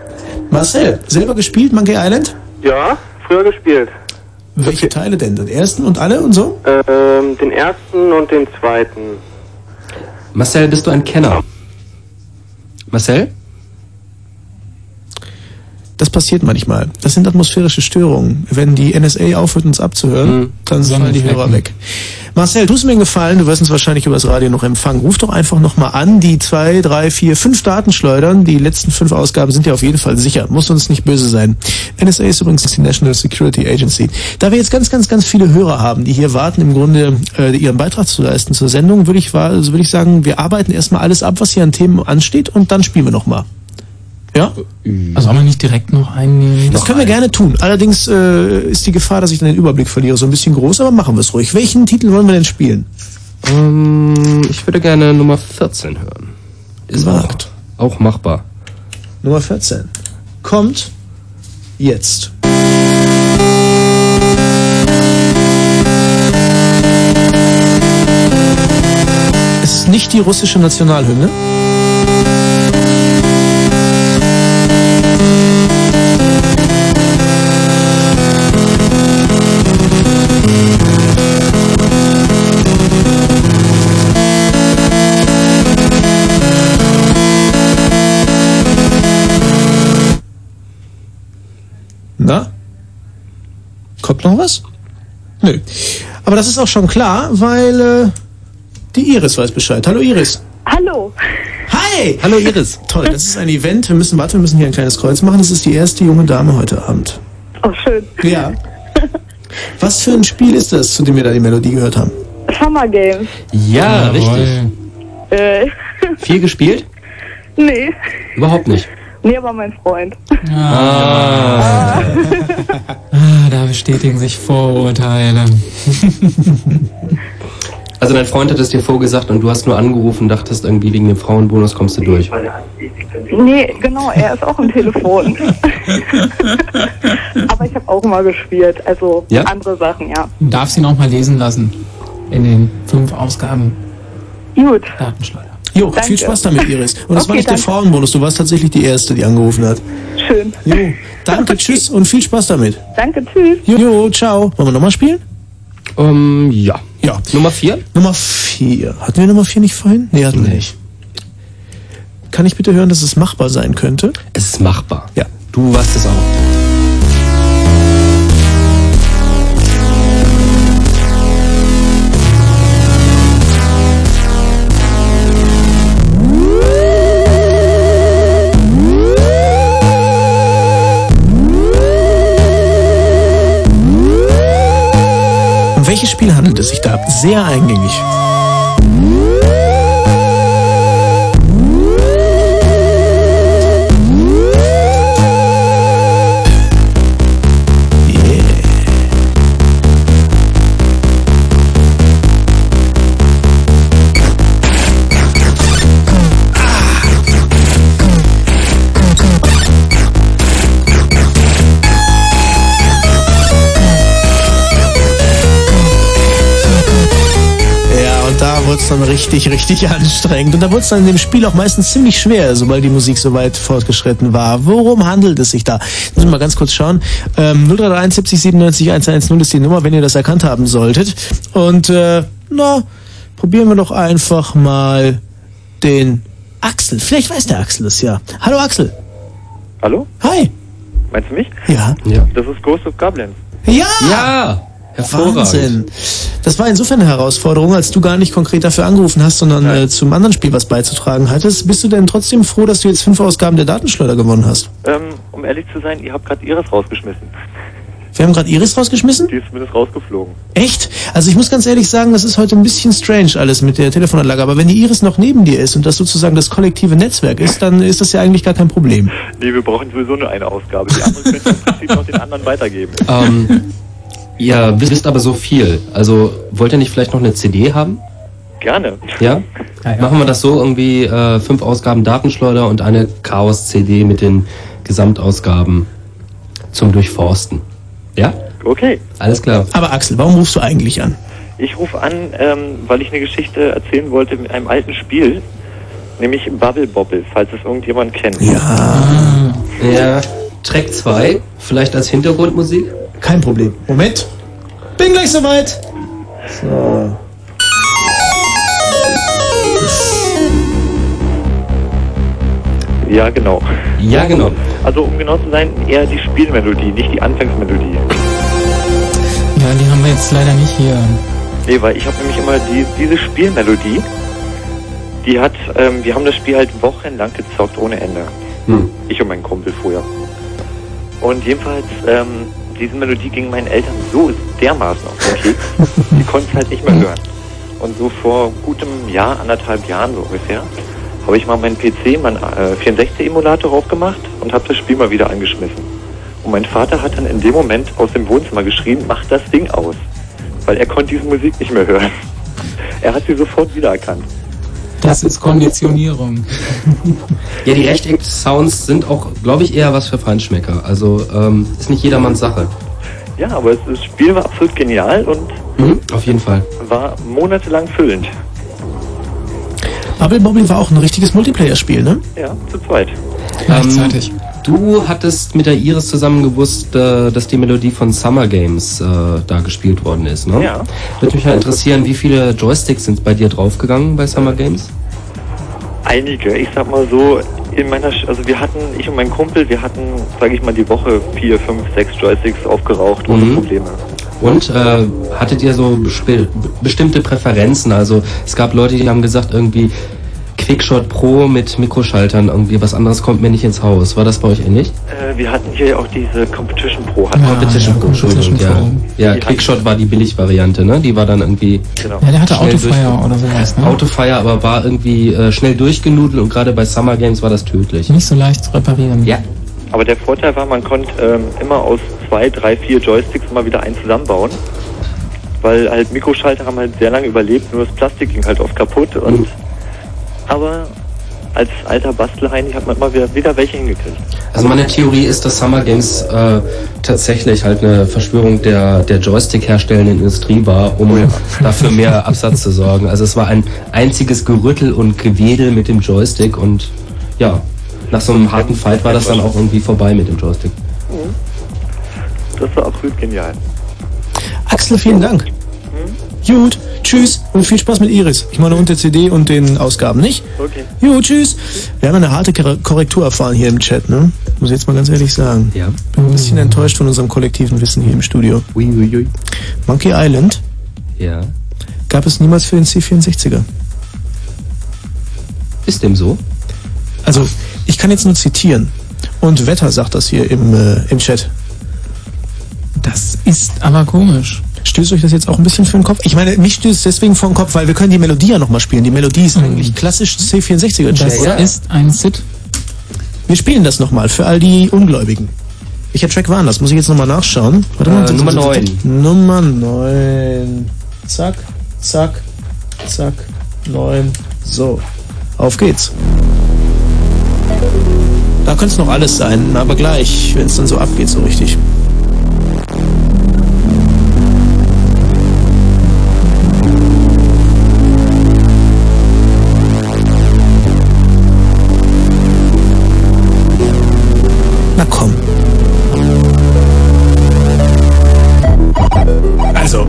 Marcel, selber gespielt Monkey Island? Ja, früher gespielt. Welche Teile denn? Den ersten und alle und so? Ähm, den ersten und den zweiten. Marcel, bist du ein Kenner? Marcel? Das passiert manchmal. Das sind atmosphärische Störungen. Wenn die NSA aufhört, uns abzuhören, dann fallen die Hörer weg. Marcel, tust mir einen Gefallen, du wirst uns wahrscheinlich über das Radio noch empfangen. Ruf doch einfach nochmal an, die zwei, drei, vier, fünf Daten schleudern. Die letzten fünf Ausgaben sind ja auf jeden Fall sicher. Muss uns nicht böse sein. NSA ist übrigens die National Security Agency. Da wir jetzt ganz, ganz, ganz viele Hörer haben, die hier warten, im Grunde äh, ihren Beitrag zu leisten zur Sendung, würde ich, also würde ich sagen, wir arbeiten erstmal alles ab, was hier an Themen ansteht und dann spielen wir nochmal. Ja? Also wir nicht direkt noch einnehmen? Das können wir gerne tun. Allerdings äh, ist die Gefahr, dass ich dann den Überblick verliere, so ein bisschen groß, aber machen wir es ruhig. Welchen Titel wollen wir denn spielen? Ähm, ich würde gerne Nummer 14 hören. Ist auch, auch machbar. Nummer 14. Kommt jetzt. Es ist nicht die russische Nationalhymne. Kommt noch was? Nö. Aber das ist auch schon klar, weil äh, die Iris weiß Bescheid. Hallo Iris. Hallo. Hi! Hallo Iris. Toll, das ist ein Event. Wir müssen, warte, wir müssen hier ein kleines Kreuz machen. Das ist die erste junge Dame heute Abend. Oh, schön. Ja. Was für ein Spiel ist das, zu dem wir da die Melodie gehört haben? Summer Games. Ja, richtig. Äh, Viel gespielt? nee. Überhaupt nicht. Nee, aber mein Freund. Ah. Ah, da bestätigen sich Vorurteile. <laughs> Also dein Freund hat es dir vorgesagt und du hast nur angerufen, dachtest irgendwie wegen dem Frauenbonus kommst du durch. Nee, genau, er ist auch am Telefon. <laughs> aber ich habe auch mal gespielt. Also Ja? andere Sachen, ja. Du darfst ihn auch mal lesen lassen. In den fünf Ausgaben. Gut. Datenschleuder. Jo, Danke. viel Spaß damit, Iris. Und das war Okay, nicht der danke. Frauenbonus, du warst tatsächlich die Erste, die angerufen hat. Schön. Jo, danke, <laughs> tschüss und viel Spaß damit. Danke, tschüss. Jo, ciao. Wollen wir nochmal spielen? Ähm, ja. Ja. Nummer vier? Nummer vier. Hatten wir Nummer vier nicht vorhin? Nee, hatten wir nicht. Kann ich bitte hören, dass es machbar sein könnte? Es ist machbar. Ja. Du weißt es auch. Welches Spiel handelt es sich da? Sehr eingängig. Wurde es dann richtig, richtig <laughs> anstrengend. Und da wurde es dann in dem Spiel auch meistens ziemlich schwer, sobald die Musik so weit fortgeschritten war. Worum handelt es sich da? Müssen wir mal ganz kurz schauen. Ähm, 031 70 97 110 ist die Nummer, wenn ihr das erkannt haben solltet. Und äh, na, probieren wir doch einfach mal den Axel. Vielleicht weiß der Axel es ja. Hallo Axel. Hallo? Hi. Meinst du mich? Ja. ja. Das ist Ghost of Goblins. Ja! Ja! Hervorragend. Wahnsinn. Das war insofern eine Herausforderung, als du gar nicht konkret dafür angerufen hast, sondern äh, zum anderen Spiel was beizutragen hattest. Bist du denn trotzdem froh, dass du jetzt fünf Ausgaben der Datenschleuder gewonnen hast? Ähm, um ehrlich zu sein, ihr habt gerade Iris rausgeschmissen. Wir haben gerade Iris rausgeschmissen? Die ist zumindest rausgeflogen. Echt? Also ich muss ganz ehrlich sagen, das ist heute ein bisschen strange alles mit der Telefonanlage. Aber wenn die Iris noch neben dir ist und das sozusagen das kollektive Netzwerk ist, dann ist das ja eigentlich gar kein Problem. Nee, wir brauchen sowieso nur eine Ausgabe. Die andere könnt ihr im Prinzip noch den anderen weitergeben. Ähm, ihr wisst aber so viel. Also wollt ihr nicht vielleicht noch eine CD haben? Gerne. Ja? Machen wir das so irgendwie äh, fünf Ausgaben Datenschleuder und eine Chaos-CD mit den Gesamtausgaben zum Durchforsten. Ja? Okay. Alles klar. Aber Axel, warum rufst du eigentlich an? Ich rufe an, ähm, weil ich eine Geschichte erzählen wollte mit einem alten Spiel, nämlich Bubble Bobble, falls es irgendjemand kennt. Ja. Ja. Track 2, vielleicht als Hintergrundmusik? Kein Problem. Moment. Bin gleich soweit. So. Ja, genau. Ja, genau. Also um genau zu sein, eher die Spielmelodie, nicht die Anfangsmelodie. Ja, die haben wir jetzt leider nicht hier. Nee, weil ich habe nämlich immer die, diese Spielmelodie, die hat, ähm, wir haben das Spiel halt wochenlang gezockt ohne Ende. Hm. Ich und mein Kumpel vorher. Und jedenfalls, ähm, diese Melodie ging meinen Eltern so dermaßen auf den Keks, die konnten es halt nicht mehr hören. Und so vor gutem Jahr, anderthalb Jahren so ungefähr, habe ich mal meinen PC, meinen äh, 64-Emulator aufgemacht und habe das Spiel mal wieder angeschmissen. Und mein Vater hat dann in dem Moment aus dem Wohnzimmer geschrien, mach das Ding aus. Weil er konnte diese Musik nicht mehr hören. <laughs> Er hat sie sofort wiedererkannt. Das ist Konditionierung. Ja, die Rechteck-Sounds sind auch, glaube ich, eher was für Feinschmecker. Also ähm, ist nicht jedermanns Sache. Ja, aber es, das Spiel war absolut genial und Mhm, auf jeden Fall. war monatelang füllend. Bubble Bobble war auch ein richtiges Multiplayer-Spiel, ne? Ja, zu zweit. Gleichzeitig. Ähm, du hattest mit der Iris zusammen gewusst, äh, dass die Melodie von Summer Games äh, da gespielt worden ist, ne? Ja. Würde mich mal interessieren, wie viele Joysticks sind bei dir draufgegangen bei Summer Games? Einige, ich sag mal so, in meiner, Sch also wir hatten, ich und mein Kumpel, wir hatten, sage ich mal, die Woche vier, fünf, sechs Joysticks aufgeraucht ohne Mhm. Probleme. Und äh, hattet ihr so bestimmte Präferenzen? Also es gab Leute, die haben gesagt, irgendwie Quickshot Pro mit Mikroschaltern, irgendwie was anderes kommt mir nicht ins Haus. War das bei euch ähnlich? Äh, wir hatten hier ja auch diese Competition Pro. hatten wir. Competition Pro, Entschuldigung, ja. Ja, Quickshot war die Billigvariante, ne? Die war dann irgendwie. Genau. Ja, der hatte Autofire oder sowas, ne? Autofire, aber war irgendwie äh, schnell durchgenudelt und gerade bei Summer Games war das tödlich. Nicht so leicht zu reparieren. Ja. Aber der Vorteil war, man konnte ähm, immer aus zwei, drei, vier Joysticks mal wieder einen zusammenbauen. Weil halt Mikroschalter haben halt sehr lange überlebt, nur das Plastik ging halt oft kaputt. Und Aber als alter Bastelheini hat man immer wieder, wieder welche hingekriegt. Also meine Theorie ist, dass Summer Games äh, tatsächlich halt eine Verschwörung der, der Joystick herstellenden Industrie war, um dafür mehr <laughs> Absatz zu sorgen. Also es war ein einziges Gerüttel und Gewedel mit dem Joystick und ja, nach so einem harten Fight war das dann auch irgendwie vorbei mit dem Joystick. Das war absolut genial. Axel, vielen Dank. Gut, tschüss und viel Spaß mit Iris. Ich meine und der CD und den Ausgaben, nicht? Okay. Jo, tschüss. Wir haben eine harte Kor- Korrektur erfahren hier im Chat, ne? Muss ich jetzt mal ganz ehrlich sagen. Ja. Bin ein bisschen enttäuscht von unserem kollektiven Wissen hier im Studio. Ui, ui, ui. Monkey Island Ja. gab es niemals für den C64er. Ist dem so? Also, ich kann jetzt nur zitieren. Und Wetter sagt das hier im, äh, im Chat. Das ist aber komisch. Stößt euch das jetzt auch ein bisschen für den Kopf? Ich meine, mich stößt es deswegen vor den Kopf, weil wir können die Melodie ja nochmal spielen. Die Melodie ist eigentlich klassisch C64er Das Jazz. ist ein SID. Wir spielen das nochmal für all die Ungläubigen. Welcher Track war das? Muss ich jetzt nochmal nachschauen? Äh, Nummer neun. Nummer 9. Zack, zack, zack, 9. So, auf geht's. Da könnte es noch alles sein, aber gleich, wenn es dann so abgeht, so richtig. Na komm. Also,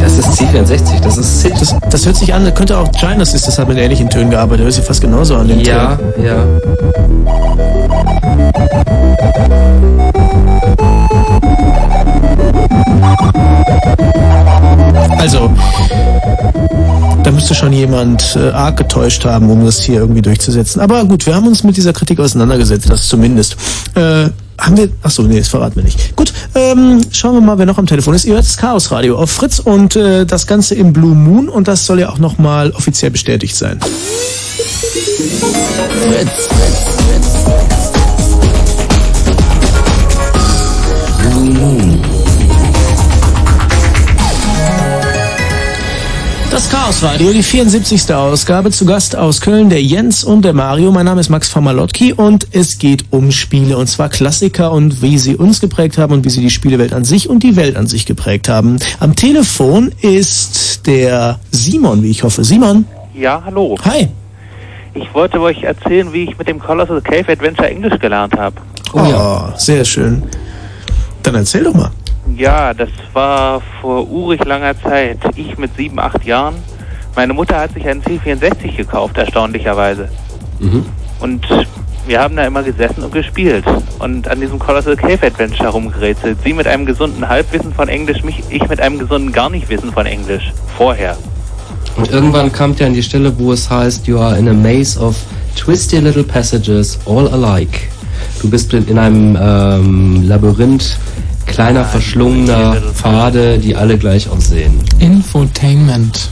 das ist C64, das ist SID. Das, das hört sich an, könnte auch Ginas ist, das hat mit ähnlichen Tönen gearbeitet, hört sich fast genauso an den Ja, Tönen. ja. Also, müsste schon jemand äh, arg getäuscht haben, um das hier irgendwie durchzusetzen. Aber gut, wir haben uns mit dieser Kritik auseinandergesetzt, das zumindest. Äh, haben wir. Achso, nee, das verraten wir nicht. Gut, ähm, schauen wir mal, wer noch am Telefon ist. Ihr hört das Chaos Radio auf Fritz und äh, das Ganze im Blue Moon und das soll ja auch nochmal offiziell bestätigt sein. Fritz. Das Chaos Radio, die 74. Ausgabe. Zu Gast aus Köln der Jens und der Mario. Mein Name ist Max Famalotki und es geht um Spiele und zwar Klassiker und wie sie uns geprägt haben und wie sie die Spielewelt an sich und die Welt an sich geprägt haben. Am Telefon ist der Simon, wie ich hoffe. Simon. Ja, hallo. Hi. Ich wollte euch erzählen, wie ich mit dem Colossal Cave Adventure Englisch gelernt habe. Oh, sehr schön. Dann erzähl doch mal. Ja, das war vor urig langer Zeit. Ich mit sieben, acht Jahren. Meine Mutter hat sich einen C64 gekauft, erstaunlicherweise. Und wir haben da immer gesessen und gespielt und an diesem Colossal Cave Adventure rumgerätselt. Sie mit einem gesunden Halbwissen von Englisch, mich, ich mit einem gesunden gar nicht Wissen von Englisch. Vorher. Und irgendwann kam der an die Stelle, wo es heißt, you are in a maze of twisty little passages, all alike. Du bist in einem ähm, Labyrinth kleiner, verschlungener Pfade, die alle gleich aussehen. Infotainment.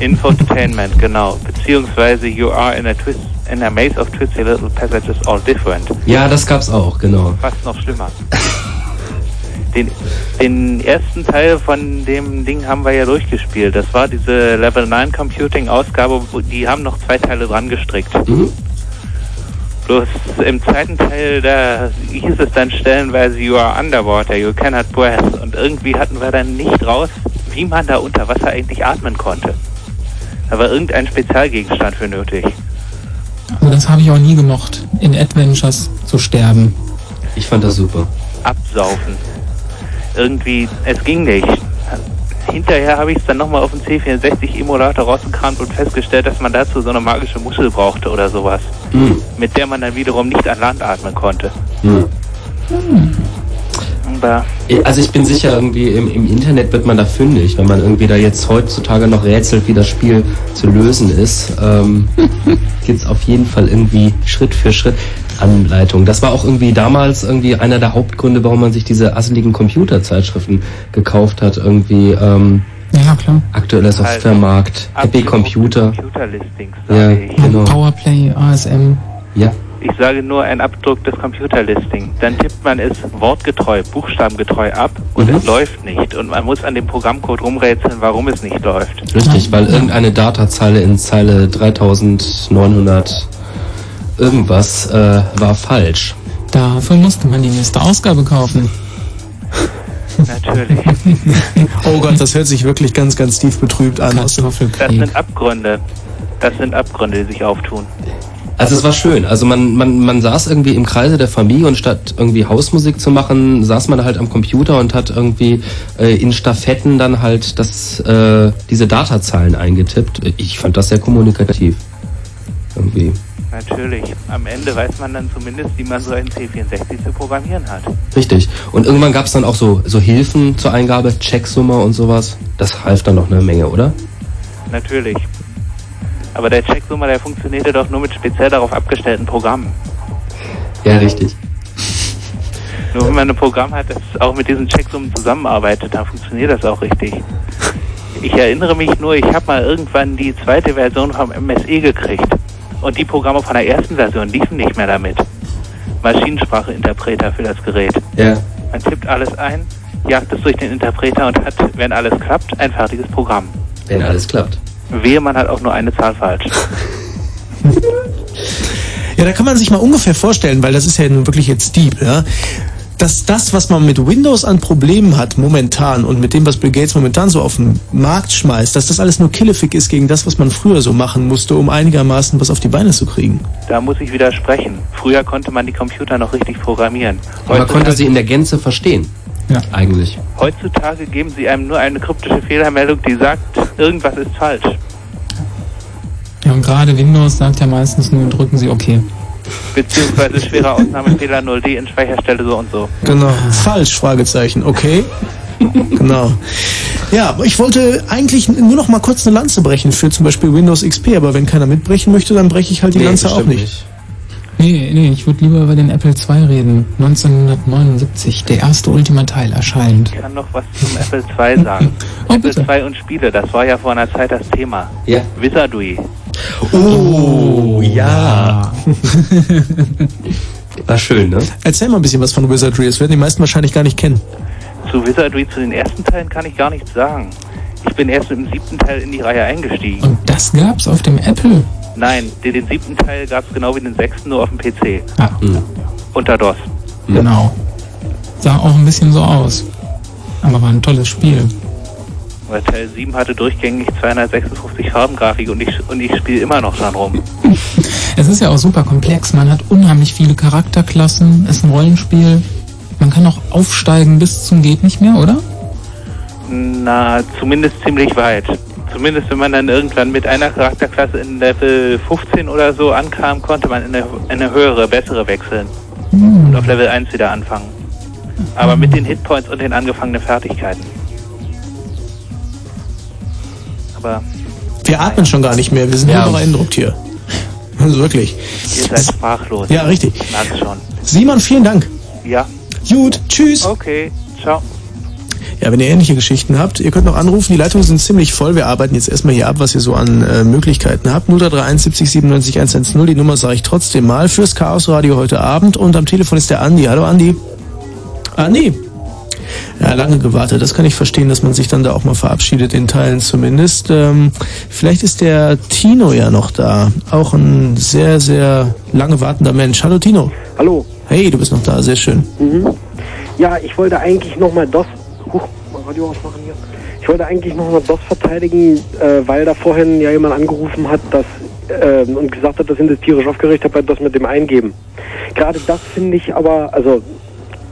Infotainment, genau. Beziehungsweise you are in a twist in a maze of twisty little passages all different. Ja, das gab's auch, genau. Fast noch schlimmer. Den, den ersten Teil von dem Ding haben wir ja durchgespielt. Das war diese Level 9 Computing Ausgabe, wo- die haben noch zwei Teile dran gestrickt. Bloß im zweiten Teil, da hieß es dann stellenweise, you are underwater, you cannot breathe. Und irgendwie hatten wir dann nicht raus, wie man da unter Wasser eigentlich atmen konnte. Da war irgendein Spezialgegenstand für nötig. Also das habe ich auch nie gemocht, in Adventures zu sterben. Ich fand das super. absaufen. Irgendwie, es ging nicht. Hinterher habe ich es dann nochmal auf dem C64-Emulator rausgekramt und festgestellt, dass man dazu so eine magische Muschel brauchte oder sowas, Hm. mit der man dann wiederum nicht an Land atmen konnte. Hm. Aber Also ich bin sicher, irgendwie im, im Internet wird man da fündig, wenn man irgendwie da jetzt heutzutage noch rätselt, wie das Spiel zu lösen ist. Ähm, <laughs> gibt's auf jeden Fall irgendwie Schritt für Schritt Anleitung. Das war auch irgendwie damals irgendwie einer der Hauptgründe, warum man sich diese asseligen Computerzeitschriften gekauft hat. Irgendwie ähm, Ja, klar. aktueller Softwaremarkt, Happy Computer. Computerlistings, Ja, genau. Powerplay, ASM. Ja. Ich sage nur ein Abdruck des Computerlisting. Dann tippt man es wortgetreu, buchstabengetreu ab und Mhm. es läuft nicht. Und man muss an dem Programmcode rumrätseln, warum es nicht läuft. Richtig, weil irgendeine Datazeile in Zeile 3900 irgendwas äh, war falsch. Dafür musste man die nächste Ausgabe kaufen. Natürlich. <laughs> Oh Gott, das hört sich wirklich ganz, ganz tief betrübt an. Das sind Abgründe. Das sind Abgründe, die sich auftun. Also es war schön. Also man, man, man saß irgendwie im Kreise der Familie und statt irgendwie Hausmusik zu machen, saß man halt am Computer und hat irgendwie äh, in Staffetten dann halt das, äh, diese Datazahlen eingetippt. Ich fand das sehr kommunikativ. Irgendwie. Natürlich. Am Ende weiß man dann zumindest, wie man so einen C64 zu programmieren hat. Richtig. Und irgendwann gab es dann auch so, so Hilfen zur Eingabe, Checksumme und sowas. Das half dann noch eine Menge, oder? Natürlich. Aber der Checksummer, der funktionierte doch nur mit speziell darauf abgestellten Programmen. Ja, richtig. Nur wenn man ein Programm hat, das auch mit diesen Checksummen zusammenarbeitet, dann funktioniert das auch richtig. Ich erinnere mich nur, ich habe mal irgendwann die zweite Version vom MSE gekriegt. Und die Programme von der ersten Version liefen nicht mehr damit. Maschinenspracheinterpreter für das Gerät. Ja. Man tippt alles ein, jagt es durch den Interpreter und hat, wenn alles klappt, ein fertiges Programm. Wenn alles klappt. Wehe, man hat auch nur eine Zahl falsch. <laughs> Ja, da kann man sich mal ungefähr vorstellen, weil das ist ja nun wirklich jetzt deep, ja. Dass das, was man mit Windows an Problemen hat momentan und mit dem, was Bill Gates momentan so auf den Markt schmeißt, dass das alles nur killefick ist gegen das, was man früher so machen musste, um einigermaßen was auf die Beine zu kriegen. Da muss ich widersprechen. Früher konnte man die Computer noch richtig programmieren. Man konnte sie in der Gänze verstehen. Eigentlich. Heutzutage geben sie einem nur eine kryptische Fehlermeldung, die sagt, irgendwas ist falsch. Ja, und gerade Windows sagt ja meistens nur, drücken Sie OK. Beziehungsweise schwerer Ausnahmefehler 0D in Speicherstelle so und so. Genau. Falsch, Fragezeichen. Okay. <laughs> genau. Ja, ich wollte eigentlich nur noch mal kurz eine Lanze brechen für zum Beispiel Windows XP, aber wenn keiner mitbrechen möchte, dann breche ich halt die Nee, Lanze auch bestimmt nicht. Nee, nee, ich würde lieber über den Apple II reden. 1979, der erste Ultima-Teil erscheint. Ich kann noch was zum Apple II sagen. <laughs> Apple II und Spiele, das war ja vor einer Zeit das Thema. Ja. Wizardry. Oh, ja. <laughs> War schön, ne? Erzähl mal ein bisschen was von Wizardry, das werden die meisten wahrscheinlich gar nicht kennen. Zu Wizardry, zu den ersten Teilen kann ich gar nichts sagen. Ich bin erst mit dem siebten Teil in die Reihe eingestiegen. Und das gab's auf dem Apple? Nein, den, den siebten Teil gab es genau wie den sechsten, nur auf dem PC. Ah. Unter DOS. Genau. Sah auch ein bisschen so aus. Aber war ein tolles Spiel. Weil Teil 7 hatte durchgängig 256 Farbengrafik und ich, und ich spiele immer noch dran rum. <laughs> Es ist ja auch super komplex. Man hat unheimlich viele Charakterklassen. Ist ein Rollenspiel. Man kann auch aufsteigen bis zum geht nicht mehr, oder? Na, zumindest ziemlich weit. Zumindest wenn man dann irgendwann mit einer Charakterklasse in Level 15 oder so ankam, konnte man in eine, in eine höhere, bessere wechseln. Und auf Level 1 wieder anfangen. Aber mit den Hitpoints und den angefangenen Fertigkeiten. Aber Wir atmen schon gar nicht mehr, wir sind Ja. nur noch beeindruckt hier. Also <laughs> wirklich. ihr seid sprachlos. Ja, richtig. Merk's schon. Simon, vielen Dank. Ja. Gut, tschüss. Okay, ciao. Ja, wenn ihr ähnliche Geschichten habt, ihr könnt noch anrufen. Die Leitungen sind ziemlich voll. Wir arbeiten jetzt erstmal hier ab, was ihr so an äh, Möglichkeiten habt. 0331 70 97 110. Die Nummer sage ich trotzdem mal fürs Chaos Radio heute Abend. Und am Telefon ist der Andi. Hallo Andi. Andi. Ja, lange gewartet. Das kann ich verstehen, dass man sich dann da auch mal verabschiedet, in Teilen zumindest. Ähm, vielleicht ist der Tino ja noch da. Auch ein sehr, sehr lange wartender Mensch. Hallo Tino. Hallo. Hey, du bist noch da. Sehr schön. Mhm. Ja, ich wollte eigentlich nochmal DOS. Huch, mal Radio ausmachen hier. Ich wollte eigentlich nochmal DOS verteidigen, äh, weil da vorhin ja jemand angerufen hat, dass äh, und gesagt hat, dass ihn das tierisch aufgeregt hat bei DOS mit dem Eingeben. Gerade das finde ich aber, also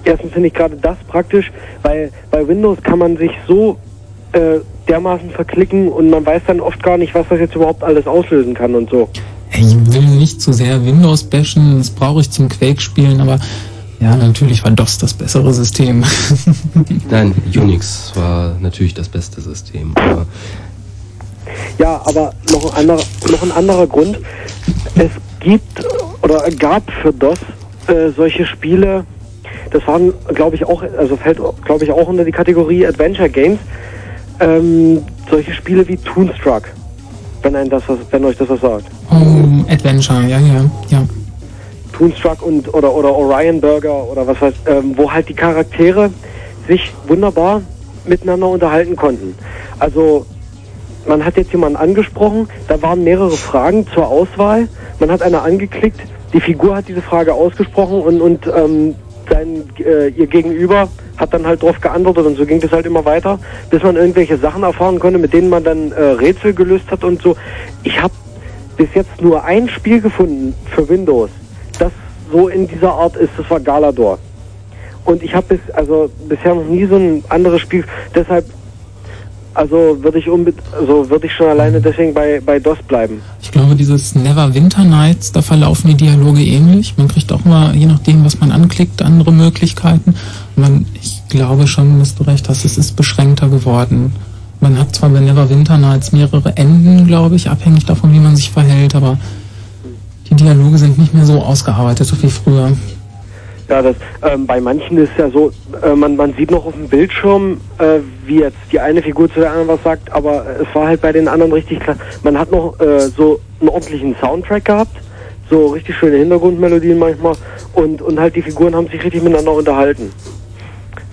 erstens finde ich gerade das praktisch, weil bei Windows kann man sich so äh, dermaßen verklicken und man weiß dann oft gar nicht, was das jetzt überhaupt alles auslösen kann und so. Ich will nicht zu sehr Windows bashen, das brauche ich zum Quake-Spielen, aber ja, natürlich war DOS das bessere System. <laughs> Nein, Unix war natürlich das beste System. Aber Ja, aber noch ein anderer, noch ein anderer Grund. Es gibt oder gab für DOS äh, solche Spiele, das waren, glaube ich, auch, also fällt, glaube ich, auch unter die Kategorie Adventure Games, ähm, solche Spiele wie Toonstruck, wenn, ein das, was, wenn euch das was sagt. Um, Adventure, ja, ja, ja. Toonstruck und oder oder Orion Burger oder was weiß, ähm, wo halt die Charaktere sich wunderbar miteinander unterhalten konnten. Also man hat jetzt jemanden angesprochen, da waren mehrere Fragen zur Auswahl, man hat eine angeklickt, die Figur hat diese Frage ausgesprochen und und ähm, sein äh, ihr Gegenüber hat dann halt darauf geantwortet und so ging das halt immer weiter, bis man irgendwelche Sachen erfahren konnte, mit denen man dann äh, Rätsel gelöst hat und so. Ich habe bis jetzt nur ein Spiel gefunden für Windows, so in dieser Art ist. Das war Galador. Und ich habe bis, also bisher noch nie so ein anderes Spiel. Deshalb, also würde ich unbedingt, also würde ich schon alleine deswegen bei, bei DOS bleiben. Ich glaube, dieses Never Winter Nights, da verlaufen die Dialoge ähnlich. Man kriegt auch mal, je nachdem, was man anklickt, andere Möglichkeiten. Man, ich glaube schon, dass du recht hast, es ist beschränkter geworden. Man hat zwar bei Never Winter Nights mehrere Enden, glaube ich, abhängig davon, wie man sich verhält, aber die Dialoge sind nicht mehr so ausgearbeitet, so wie früher. Ja, das, ähm, bei manchen ist ja so, äh, man, man sieht noch auf dem Bildschirm, äh, wie jetzt die eine Figur zu der anderen was sagt, aber es war halt bei den anderen richtig klar. Man hat noch äh, so einen ordentlichen Soundtrack gehabt, so richtig schöne Hintergrundmelodien manchmal und, und halt die Figuren haben sich richtig miteinander unterhalten.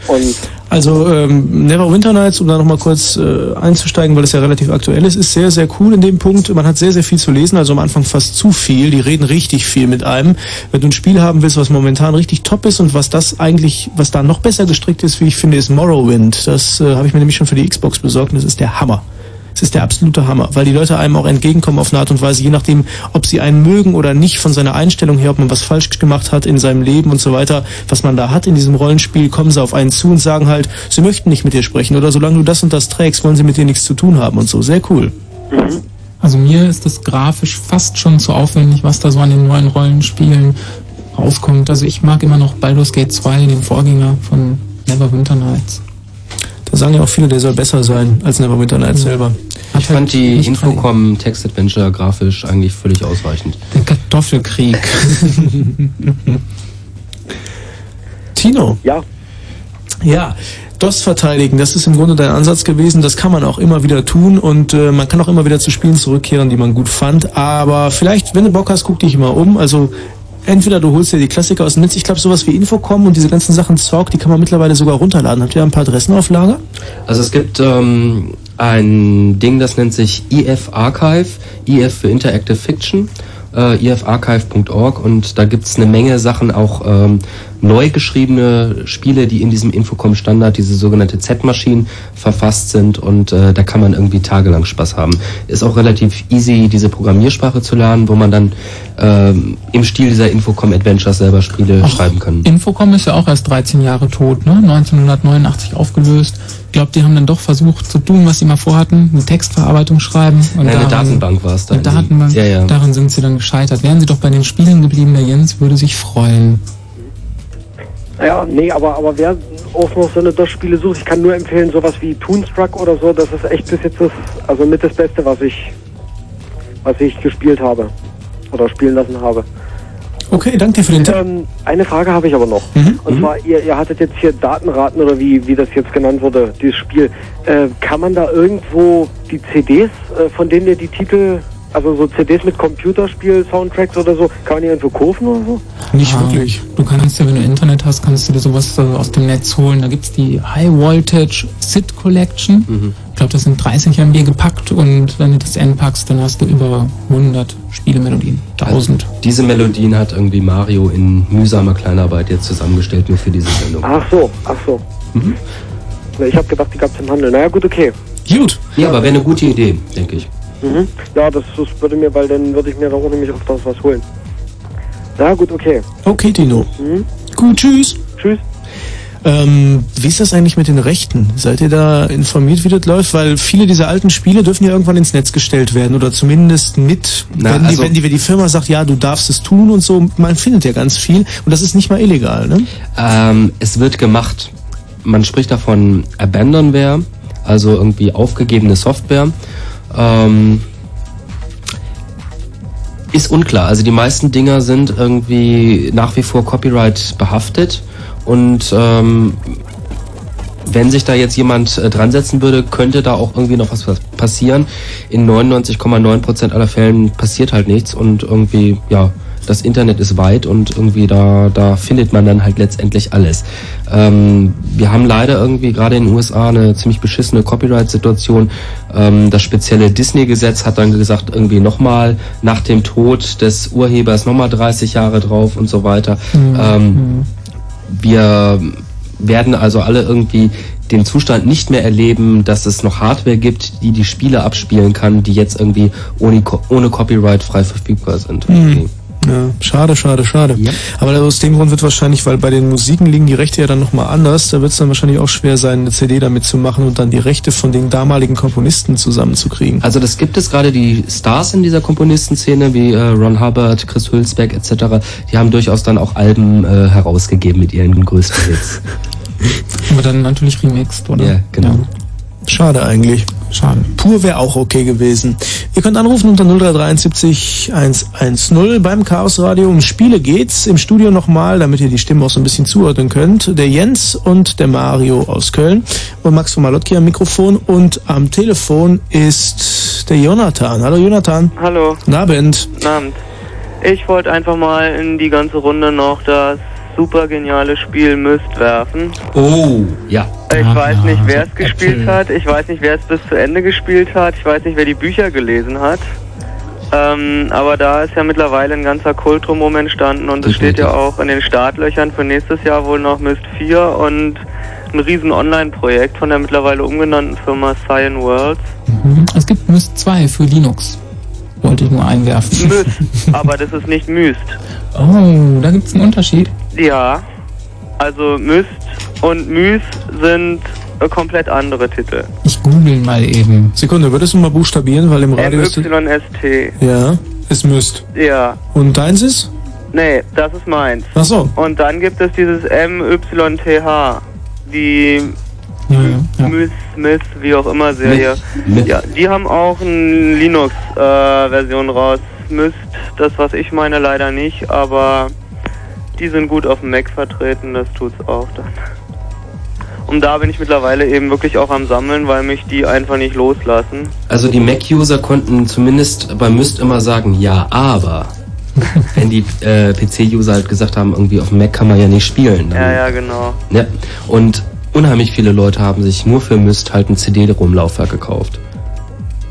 Und Also ähm, Never Winter Nights, um da nochmal kurz äh, einzusteigen, weil es ja relativ aktuell ist, ist sehr, sehr cool in dem Punkt. Man hat sehr, sehr viel zu lesen, also am Anfang fast zu viel. Die reden richtig viel mit einem. Wenn du ein Spiel haben willst, was momentan richtig top ist und was das eigentlich, was da noch besser gestrickt ist, wie ich finde, ist Morrowind. Das äh, habe ich mir nämlich schon für die Xbox besorgt und das ist der Hammer. Es ist der absolute Hammer, weil die Leute einem auch entgegenkommen auf eine Art und Weise, je nachdem, ob sie einen mögen oder nicht, von seiner Einstellung her, ob man was falsch gemacht hat in seinem Leben und so weiter, was man da hat in diesem Rollenspiel, kommen sie auf einen zu und sagen halt, sie möchten nicht mit dir sprechen oder solange du das und das trägst, wollen sie mit dir nichts zu tun haben und so. Sehr cool. Also mir ist das grafisch fast schon zu aufwendig, was da so an den neuen Rollenspielen rauskommt. Also ich mag immer noch Baldur's Gate 2, den Vorgänger von Neverwinter Nights. Da sagen ja auch viele, der soll besser sein als Neverwinter Nights selber. Ich fand die Infocom Text Adventure grafisch eigentlich völlig ausreichend. Der Kartoffelkrieg. <laughs> Tino. Ja. Ja. DOS verteidigen, das ist im Grunde dein Ansatz gewesen. Das kann man auch immer wieder tun und äh, man kann auch immer wieder zu Spielen zurückkehren, die man gut fand. Aber vielleicht, wenn du Bock hast, guck dich mal um. Also entweder du holst dir die Klassiker aus dem Netz. Ich glaube, sowas wie Infocom und diese ganzen Sachen Zorg, die kann man mittlerweile sogar runterladen. Habt ihr ein paar Adressen auf Lager? Also es gibt ähm, ein Ding, das nennt sich EF Archive, EF für Interactive Fiction, äh, efarchive.org und da gibt's eine Menge Sachen, auch ähm, neu geschriebene Spiele, die in diesem Infocom-Standard, diese sogenannte Z-Maschinen, verfasst sind und äh, da kann man irgendwie tagelang Spaß haben. Ist auch relativ easy, diese Programmiersprache zu lernen, wo man dann ähm, im Stil dieser Infocom Adventures selber Spiele schreiben kann. Infocom ist ja auch erst 13 Jahre tot, ne? 1989 aufgelöst. Ich glaube, die haben dann doch versucht zu tun, was sie mal vorhatten, eine Textverarbeitung schreiben. Und Nein, eine Datenbank war es dann. Eine Datenbank. Ja, ja. Daran sind sie dann gescheitert. Wären sie doch bei den Spielen geblieben, der Jens würde sich freuen. Ja, nee, aber, aber wer auch noch so eine DOS-Spiele sucht, ich kann nur empfehlen, sowas wie Toonstruck oder so, das ist echt bis jetzt das, also mit das Beste, was ich, was ich gespielt habe. Oder spielen lassen habe. Okay, danke dir für den Tipp. Ähm, eine Frage habe ich aber noch. Und zwar, ihr, ihr hattet jetzt hier Datenraten oder wie, wie das jetzt genannt wurde, dieses Spiel. Äh, kann man da irgendwo die CDs, äh, von denen ihr die Titel, also so CDs mit Computerspiel-Soundtracks oder so, kann man die irgendwo kaufen oder so? Nicht Ah, wirklich. Du kannst ja, wenn du Internet hast, kannst du dir sowas äh, aus dem Netz holen. Da gibt's die High Voltage SID Collection. Mhm. Ich glaube, das sind 30 MB gepackt und wenn du das einpackst, dann hast du über 100 Spielemelodien. 1000. Diese Melodien hat irgendwie Mario in mühsamer Kleinarbeit jetzt zusammengestellt, nur für diese Sendung. Ach so, ach so. Na, Ich habe gedacht, die gab's im Handel. Naja, gut, okay. Gut. Ja, aber wäre eine gute Idee, denke ich. Mhm. Ja, das, das würde mir, weil dann würde ich mir da auch nämlich auf das was holen. Na gut, okay. Okay, Tino. Mhm. Gut, tschüss. Tschüss. Ähm, wie ist das eigentlich mit den Rechten? Seid ihr da informiert, wie das läuft? Weil viele dieser alten Spiele dürfen ja irgendwann ins Netz gestellt werden oder zumindest mit, Na, wenn, die, also- wenn, die, wenn die Firma sagt, ja, du darfst es tun und so. Man findet ja ganz viel und das ist nicht mal illegal, ne? Ähm, es wird gemacht. Man spricht davon Abandonware, also irgendwie aufgegebene Software. Ähm, ist unklar. Also die meisten Dinger sind irgendwie nach wie vor Copyright behaftet und ähm, wenn sich da jetzt jemand äh, dran setzen würde, könnte da auch irgendwie noch was passieren. In 99,9% aller Fällen passiert halt nichts und irgendwie, ja, das Internet ist weit und irgendwie da, da findet man dann halt letztendlich alles. Ähm, wir haben leider irgendwie gerade in den USA eine ziemlich beschissene Copyright-Situation. Ähm, das spezielle Disney-Gesetz hat dann gesagt, irgendwie nochmal nach dem Tod des Urhebers nochmal 30 Jahre drauf und so weiter. Ähm, wir werden also alle irgendwie den Zustand nicht mehr erleben, dass es noch Hardware gibt, die die Spiele abspielen kann, die jetzt irgendwie ohne, ohne Copyright frei verfügbar sind. Hm. Ja, schade, schade, schade. Aber aus dem Grund wird wahrscheinlich, weil bei den Musiken liegen die Rechte ja dann nochmal anders, da wird es dann wahrscheinlich auch schwer sein, eine CD damit zu machen und dann die Rechte von den damaligen Komponisten zusammenzukriegen. Also das gibt es gerade die Stars in dieser Komponistenszene wie äh, Ron Hubbard, Chris Hülsbeck etc. Die haben durchaus dann auch Alben äh, herausgegeben mit ihren größten Hits. <laughs> Aber dann natürlich remixed, oder? Ja, genau. Schade eigentlich. Schade. Pur wäre auch okay gewesen. Ihr könnt anrufen unter 0373 110. Beim Chaos Radio um Spiele geht's. Im Studio nochmal, damit ihr die Stimme auch so ein bisschen zuordnen könnt. Der Jens und der Mario aus Köln und Max von Malotki am Mikrofon. Und am Telefon ist der Jonathan. Hallo Jonathan. Hallo. Guten Abend. Guten Abend. Ich wollte einfach mal in die ganze Runde noch das super geniale Spiel Myst werfen. Oh, ja. Ich weiß nicht, wer also es gespielt hat. Ich weiß nicht, wer es bis zu Ende gespielt hat. Ich weiß nicht, wer die Bücher gelesen hat. Ähm, aber da ist ja mittlerweile ein ganzer Kult drumherum entstanden und es steht ja auch in den Startlöchern für nächstes Jahr wohl noch Myst 4 und ein riesen Online-Projekt von der mittlerweile umgenannten Firma Cyan Worlds. Mhm. Es gibt Myst 2 für Linux. Wollte ich nur einwerfen. Myst, <laughs> aber das ist nicht Myst. Oh, da gibt es einen Unterschied. Ja, also Myst und Myst sind äh, komplett andere Titel. Ich google mal eben. Sekunde, würdest du mal buchstabieren, weil im Radio ist... MYST. Ja, es müsst. Ja. Und deins ist? Nee, das ist meins. Ach so. Und dann gibt es dieses MYTH, die Myth, Myth, wie auch immer Serie. Myth. Ja, die haben auch eine Linux-Version raus. Myst, das was ich meine, leider nicht, aber die sind gut auf dem Mac vertreten, das tut's auch dann. Und da bin ich mittlerweile eben wirklich auch am Sammeln, weil mich die einfach nicht loslassen. Also die Mac-User konnten zumindest bei Myst immer sagen, ja, aber. <laughs> Wenn die äh, PC-User halt gesagt haben, irgendwie auf dem Mac kann man ja nicht spielen. Dann, Ja, ja, genau. Ja. Und unheimlich viele Leute haben sich nur für Myst halt ein CD-ROM-Laufwerk gekauft.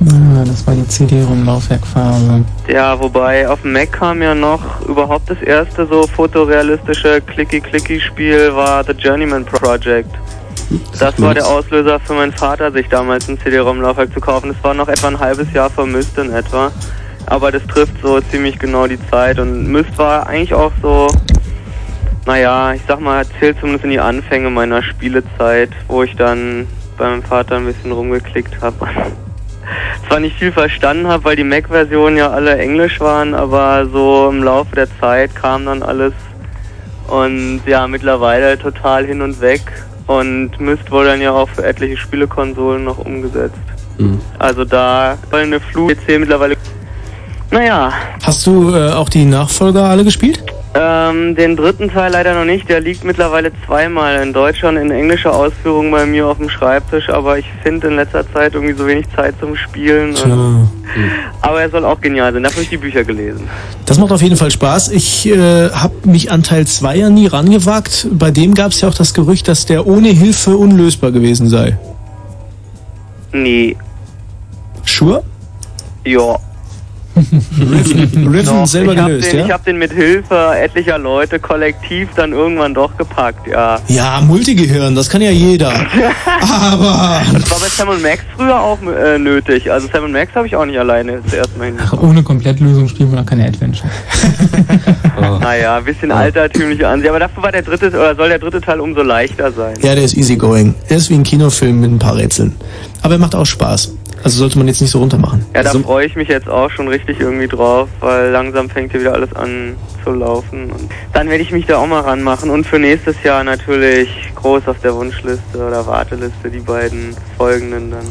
Ah, das war die CD-ROM-Laufwerkphase. Ja, wobei auf dem Mac kam ja noch überhaupt das erste so fotorealistische Clicky-Clicky-Spiel war The Journeyman Project. Das war der Auslöser für meinen Vater, sich damals ein CD-ROM-Laufwerk zu kaufen. Das war noch etwa ein halbes Jahr vor Myst in etwa. Aber das trifft so ziemlich genau die Zeit. Und Myst war eigentlich auch so, naja, ich sag mal, zählt zumindest in die Anfänge meiner Spielezeit, wo ich dann bei meinem Vater ein bisschen rumgeklickt habe. <laughs> Zwar nicht viel verstanden habe, weil die Mac-Versionen ja alle Englisch waren, aber so im Laufe der Zeit kam dann alles und ja, mittlerweile total hin und weg. Und Myst wurde dann ja auch für etliche Spielekonsolen noch umgesetzt. Mhm. Also da weil eine Flu PC mittlerweile. Naja, Hast du äh, auch die Nachfolger alle gespielt? Ähm, den dritten Teil leider noch nicht. Der liegt mittlerweile zweimal in deutscher und in englischer Ausführung bei mir auf dem Schreibtisch, aber ich finde in letzter Zeit irgendwie so wenig Zeit zum Spielen. Und, aber er soll auch genial sein. Dafür habe ich die Bücher gelesen. Das macht auf jeden Fall Spaß. Ich äh, habe mich an Teil 2 ja nie rangewagt. Bei dem gab es ja auch das Gerücht, dass der ohne Hilfe unlösbar gewesen sei. Nee. Sure? Ja. Riven, Riven Doch, selber ich gelöst, den, ja? Ich habe den mit Hilfe etlicher Leute kollektiv dann irgendwann doch gepackt, ja. Ja, Multigehirn, das kann ja jeder. <laughs> Aber. Das war bei Sam Max früher auch äh, nötig. Also Sam Max habe ich auch nicht alleine zuerst mal hin. Ach, ohne Komplettlösung spielen wir noch keine Adventure. <laughs> Naja, ein bisschen altertümliche Ansicht. Aber dafür war der dritte, oder soll der dritte Teil umso leichter sein. Ja, der ist easygoing. Er ist wie ein Kinofilm mit ein paar Rätseln. Aber er macht auch Spaß. Also sollte man jetzt nicht so runter machen. Ja, da freue ich mich jetzt auch schon richtig irgendwie drauf, weil langsam fängt hier wieder alles an zu laufen. Und dann werde ich mich da auch mal ranmachen und für nächstes Jahr natürlich groß auf der Wunschliste oder Warteliste die beiden folgenden dann.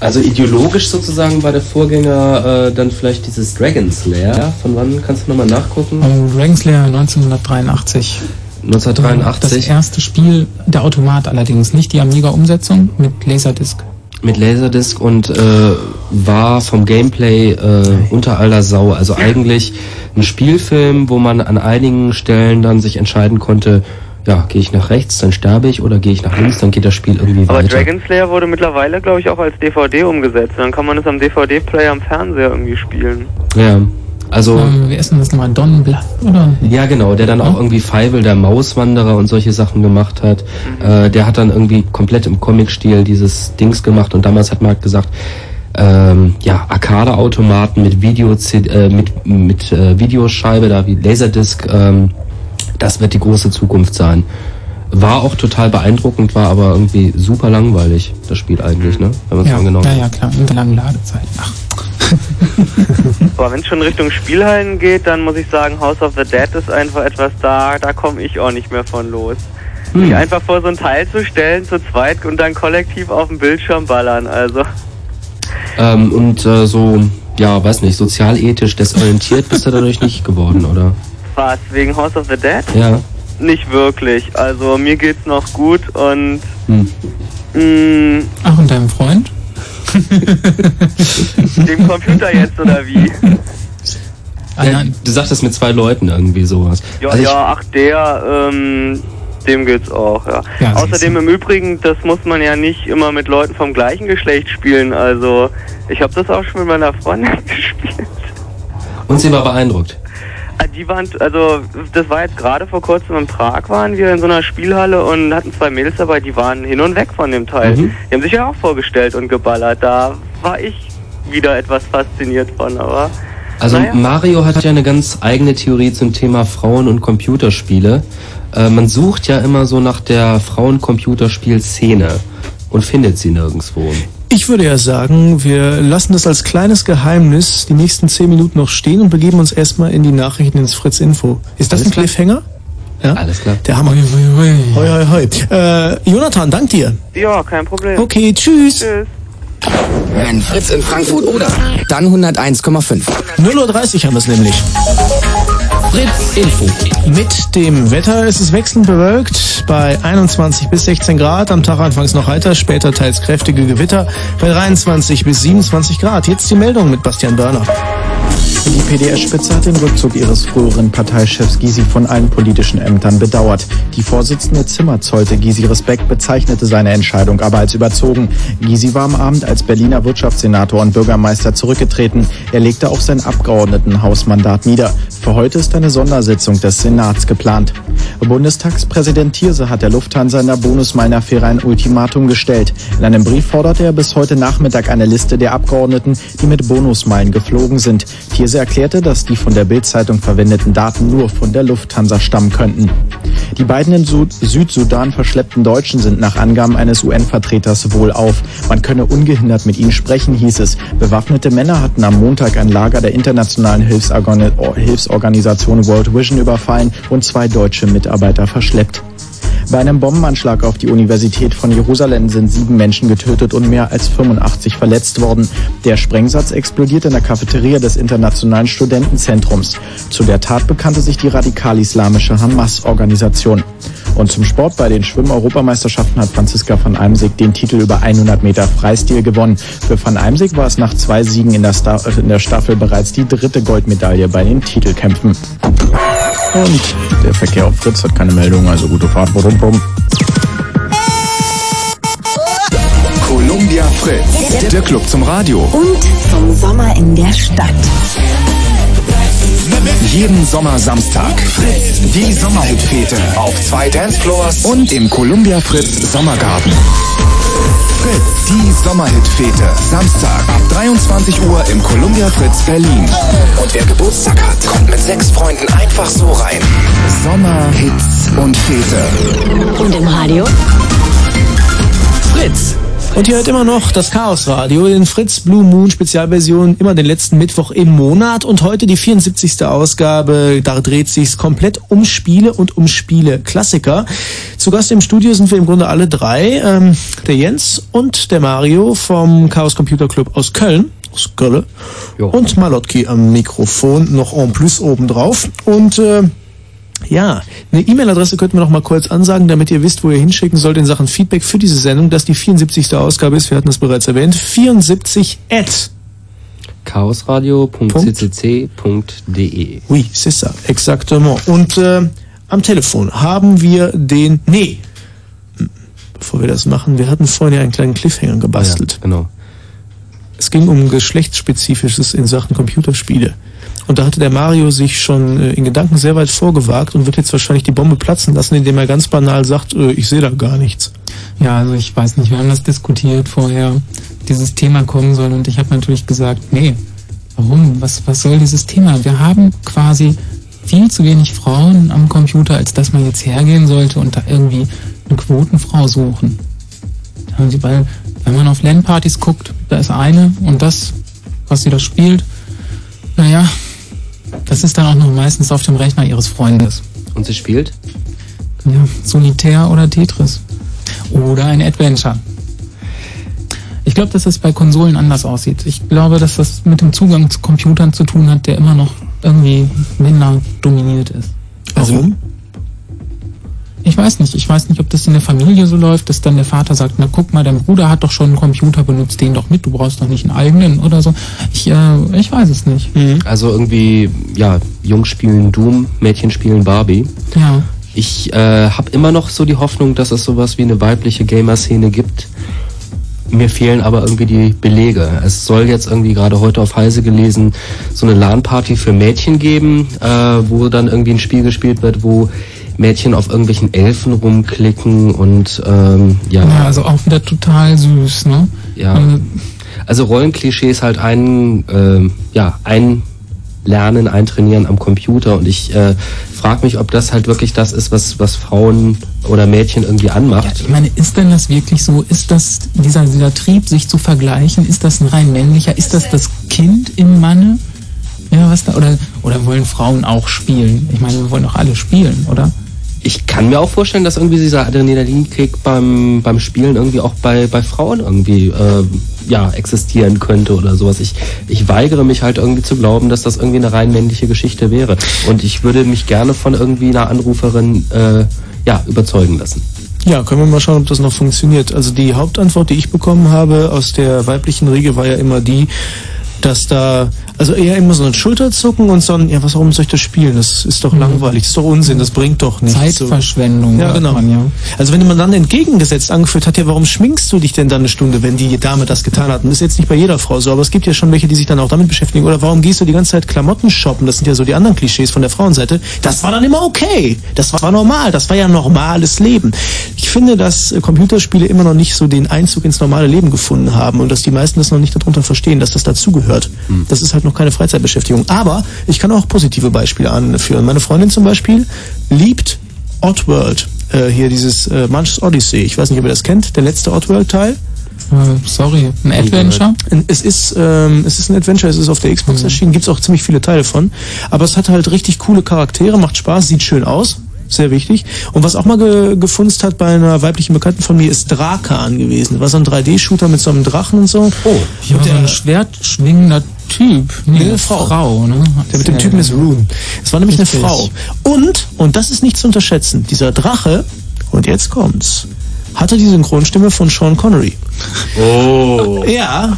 Also ideologisch sozusagen war der Vorgänger äh, dann vielleicht dieses Dragon's Lair. Von wann kannst du nochmal nachgucken? Oh, Dragon Slayer 1983. 1983. Das erste Spiel, der Automat allerdings, nicht die Amiga-Umsetzung mit Laserdisc. Mit Laserdisc und äh, war vom Gameplay äh, unter aller Sau. Also eigentlich ein Spielfilm, wo man an einigen Stellen dann sich entscheiden konnte, ja, gehe ich nach rechts, dann sterbe ich, oder gehe ich nach links, dann geht das Spiel irgendwie Aber weiter. Dragon Slayer wurde mittlerweile, glaube ich, auch als DVD umgesetzt. Dann kann man es am DVD-Player am Fernseher irgendwie spielen. Ja, also Ähm, wer ist denn das nochmal? Don Bluth, oder? ja genau, der dann auch irgendwie Feivel, der Mauswanderer und solche Sachen gemacht hat. Äh, der hat dann irgendwie komplett im Comic-Stil dieses Dings gemacht und damals hat man halt gesagt, ähm, ja, Arcade-Automaten mit Video äh, mit, mit äh, Videoscheibe, da wie Laserdisc, ähm, das wird die große Zukunft sein. War auch total beeindruckend, war aber irgendwie super langweilig, das Spiel eigentlich, ne? Wenn man es Ja, genau ja, ja, klar, mit der langen Ladezeit. Ach, Aber wenn es schon Richtung Spielhallen geht, dann muss ich sagen, House of the Dead ist einfach etwas da, da komme ich auch nicht mehr von los. Hm. Sich einfach vor so ein Teil zu stellen, zu zweit und dann kollektiv auf dem Bildschirm ballern, also. Ähm, und äh, so, ja, weiß nicht, sozialethisch desorientiert bist du dadurch nicht geworden, oder? Was, wegen House of the Dead? Ja. Nicht wirklich. Also mir geht's noch gut und Hm. mh, Ach, und deinem Freund? <laughs> dem Computer jetzt oder wie? Ja, du sagtest mit zwei Leuten irgendwie sowas. Ja, Also ja, ach der, ähm, dem geht's auch, ja. Ja, Außerdem im Übrigen, das muss man ja nicht immer mit Leuten vom gleichen Geschlecht spielen. Also ich habe das auch schon mit meiner Freundin <laughs> gespielt. Und sie war beeindruckt. Ah, Die waren, also das war jetzt gerade vor kurzem in Prag, waren wir in so einer Spielhalle und hatten zwei Mädels dabei, die waren hin und weg von dem Teil. Mhm. Die haben sich ja auch vorgestellt und geballert. Da war ich wieder etwas fasziniert von, aber Also naja. Mario hat ja eine ganz eigene Theorie zum Thema Frauen- und Computerspiele. Äh, man sucht ja immer so nach der Frauen-Computerspiel-Szene und findet sie nirgendwo. Ich würde ja sagen, wir lassen das als kleines Geheimnis die nächsten zehn Minuten noch stehen und begeben uns erstmal in die Nachrichten ins Fritz Info. Ist das ein Cliffhanger? Ja? Alles klar. Der Hammer. Hoi, hoi, hoi. Äh, Jonathan, dank dir. ja, kein Problem. Okay, tschüss. Tschüss. Wenn Fritz in Frankfurt oder, dann 101,5. 0.30 Uhr haben wir es nämlich. Fritz Info. Mit dem Wetter ist es wechselnd bewölkt bei 21 bis 16 Grad. Am Tag anfangs noch heiter, später teils kräftige Gewitter bei 23 bis 27 Grad. Jetzt die Meldung mit Bastian Börner. Die PDS-Spitze hat den Rückzug ihres früheren Parteichefs Gysi von allen politischen Ämtern bedauert. Die Vorsitzende Zimmer zollte Gysi Respekt, bezeichnete seine Entscheidung aber als überzogen. Gysi war am Abend als Berliner Wirtschaftssenator und Bürgermeister zurückgetreten. Er legte auch sein Abgeordnetenhausmandat nieder. Für heute ist eine Sondersitzung des Senats geplant. Bundestagspräsident Thierse hat der Lufthansa in der Bonusmeilen-Affäre ein Ultimatum gestellt. In einem Brief forderte er bis heute Nachmittag eine Liste der Abgeordneten, die mit Bonusmeilen geflogen sind. Thierse erklärte, dass die von der Bild-Zeitung verwendeten Daten nur von der Lufthansa stammen könnten. Die beiden in Sud Südsudan verschleppten Deutschen sind nach Angaben eines UN-Vertreters wohlauf. Man könne ungehindert mit ihnen sprechen, hieß es. Bewaffnete Männer hatten am Montag ein Lager der internationalen Hilfsorgani Hilfsorganisation World Vision überfallen und zwei deutsche Mitarbeiter verschleppt. Bei einem Bombenanschlag auf die Universität von Jerusalem sind sieben Menschen getötet und mehr als 85 verletzt worden. Der Sprengsatz explodierte in der Cafeteria des Internationalen Studentenzentrums. Zu der Tat bekannte sich die radikal-islamische Hamas-Organisation. Und zum Sport bei den Schwimmen-Europameisterschaften hat Franziska van Eimsig den Titel über 100 Meter Freistil gewonnen. Für van Eimsig war es nach zwei Siegen in der, Sta in der Staffel bereits die dritte Goldmedaille bei den Titelkämpfen. Und der Verkehr auf Fritz hat keine Meldung, also gute Fahrt. Brumm, brumm. Columbia Fritz, der Club zum Radio. Und zum Sommer in der Stadt. Jeden Sommer Samstag. Fritz, die Sommerhitfete. Auf zwei Dancefloors und im Columbia Fritz Sommergarten. Fritz, die Sommerhitfete. Samstag ab 23 Uhr im Columbia Fritz Berlin. Und wer Geburtstag hat, kommt mit sechs Freunden einfach so rein. Sommerhits und Fete. Und im Radio? Fritz. Und ihr hört immer noch das Chaos Radio, den Fritz Blue Moon Spezialversion, immer den letzten Mittwoch im Monat und heute die 74. Ausgabe. Da dreht sich's komplett um Spiele und um Spiele Klassiker. Zu Gast im Studio sind wir im Grunde alle drei, ähm, der Jens und der Mario vom Chaos Computer Club aus Köln. Aus Köln. Und Malotki am Mikrofon, noch en plus obendrauf. Und äh, ja, eine E-Mail-Adresse könnten wir noch mal kurz ansagen, damit ihr wisst, wo ihr hinschicken sollt in Sachen Feedback für diese Sendung, dass die 74. Ausgabe ist. Wir hatten es bereits erwähnt. 74 at chaosradio.ccc.de Oui, c'est ça, exactement. Und äh, am Telefon haben wir den... Nee, bevor wir das machen, wir hatten vorhin ja einen kleinen Cliffhanger gebastelt. genau. Es ging um Geschlechtsspezifisches in Sachen Computerspiele. Und da hatte der Mario sich schon äh, in Gedanken sehr weit vorgewagt und wird jetzt wahrscheinlich die Bombe platzen lassen, indem er ganz banal sagt, äh, ich sehe da gar nichts. Ja, also ich weiß nicht, wir haben das diskutiert vorher, dieses Thema kommen soll und ich habe natürlich gesagt, nee, warum? Was, was soll dieses Thema? Wir haben quasi viel zu wenig Frauen am Computer, als dass man jetzt hergehen sollte und da irgendwie eine Quotenfrau suchen. Weil, wenn man auf LAN-Partys guckt, da ist eine und das, was sie da spielt, naja, das ist dann auch noch meistens auf dem Rechner ihres Freundes. Und sie spielt? Ja, Solitär oder Tetris. Oder ein Adventure. Ich glaube, dass das bei Konsolen anders aussieht. Ich glaube, dass das mit dem Zugang zu Computern zu tun hat, der immer noch irgendwie Männer dominiert ist. Warum? Ich weiß nicht. Ich weiß nicht, ob das in der Familie so läuft, dass dann der Vater sagt, na guck mal, dein Bruder hat doch schon einen Computer, benutzt den doch mit, du brauchst doch nicht einen eigenen oder so. Ich, äh, ich weiß es nicht. Also irgendwie, ja, Jungs spielen Doom, Mädchen spielen Barbie. Ja. Ich äh, habe immer noch so die Hoffnung, dass es sowas wie eine weibliche Gamer-Szene gibt. mir fehlen aber irgendwie die Belege. Es soll jetzt irgendwie gerade heute auf Heise gelesen so eine LAN-Party für Mädchen geben, äh, wo dann irgendwie ein Spiel gespielt wird, wo Mädchen auf irgendwelchen Elfen rumklicken und ähm, ja. Ja, also auch wieder total süß, ne? Ja. Also, Also Rollenklischees halt ein, äh, ja, ein Lernen, eintrainieren am Computer und ich äh, frage mich, ob das halt wirklich das ist, was, was Frauen oder Mädchen irgendwie anmacht. ich meine, ist denn das wirklich so? Ist das dieser, dieser Trieb, sich zu vergleichen, ist das ein rein männlicher? Ist das das Kind im Manne? Ja, was da? Oder, oder wollen Frauen auch spielen? Ich meine, wir wollen doch alle spielen, oder? Ich kann mir auch vorstellen, dass irgendwie dieser Adrenalinkick beim, beim Spielen irgendwie auch bei, bei Frauen irgendwie äh, ja, existieren könnte oder sowas. Ich, ich weigere mich halt irgendwie zu glauben, dass das irgendwie eine rein männliche Geschichte wäre. Und ich würde mich gerne von irgendwie einer Anruferin äh, ja, überzeugen lassen. Ja, können wir mal schauen, ob das noch funktioniert. Also die Hauptantwort, die ich bekommen habe aus der weiblichen Riege, war ja immer die, dass da, also eher immer so ein Schulterzucken und so ein, ja, was, warum soll ich das spielen? Das ist doch langweilig, das ist doch Unsinn, das bringt doch nichts. Zeitverschwendung, So. Ja, genau. man ja. Also wenn man dann entgegengesetzt angeführt hat, ja, warum schminkst du dich denn dann eine Stunde, wenn die Dame das getan hat? Und das ist jetzt nicht bei jeder Frau so, aber es gibt ja schon welche, die sich dann auch damit beschäftigen. Oder warum gehst du die ganze Zeit Klamotten shoppen? Das sind ja so die anderen Klischees von der Frauenseite. Das war dann immer okay. Das war normal. Das war ja normales Leben. Ich finde, dass äh, Computerspiele immer noch nicht so den Einzug ins normale Leben gefunden haben und dass die meisten das noch nicht darunter verstehen, dass das dazugehört. Das ist halt noch keine Freizeitbeschäftigung. Aber ich kann auch positive Beispiele anführen. Meine Freundin zum Beispiel liebt Oddworld. Äh, hier dieses äh, Manches Odyssey. Ich weiß nicht, ob ihr das kennt. Der letzte Oddworld-Teil. Äh, sorry, ein Adventure? Es ist, ähm, es ist ein Adventure, es ist auf der Xbox erschienen, gibt es auch ziemlich viele Teile von. Aber es hat halt richtig coole Charaktere, macht Spaß, sieht schön aus. Sehr wichtig. Und was auch mal ge gefunzt hat bei einer weiblichen Bekannten von mir, ist Drakan gewesen. War so ein 3D-Shooter mit so einem Drachen und so. Oh, Ja, so ein Schwert schwingender Typ. Nee, eine Frau. Frau, ne? Der mit dem Typen ist Rune. Es war nämlich Richtig. eine Frau. Und, und das ist nicht zu unterschätzen, dieser Drache, und jetzt kommt's, hatte die Synchronstimme von Sean Connery. Oh. Ja.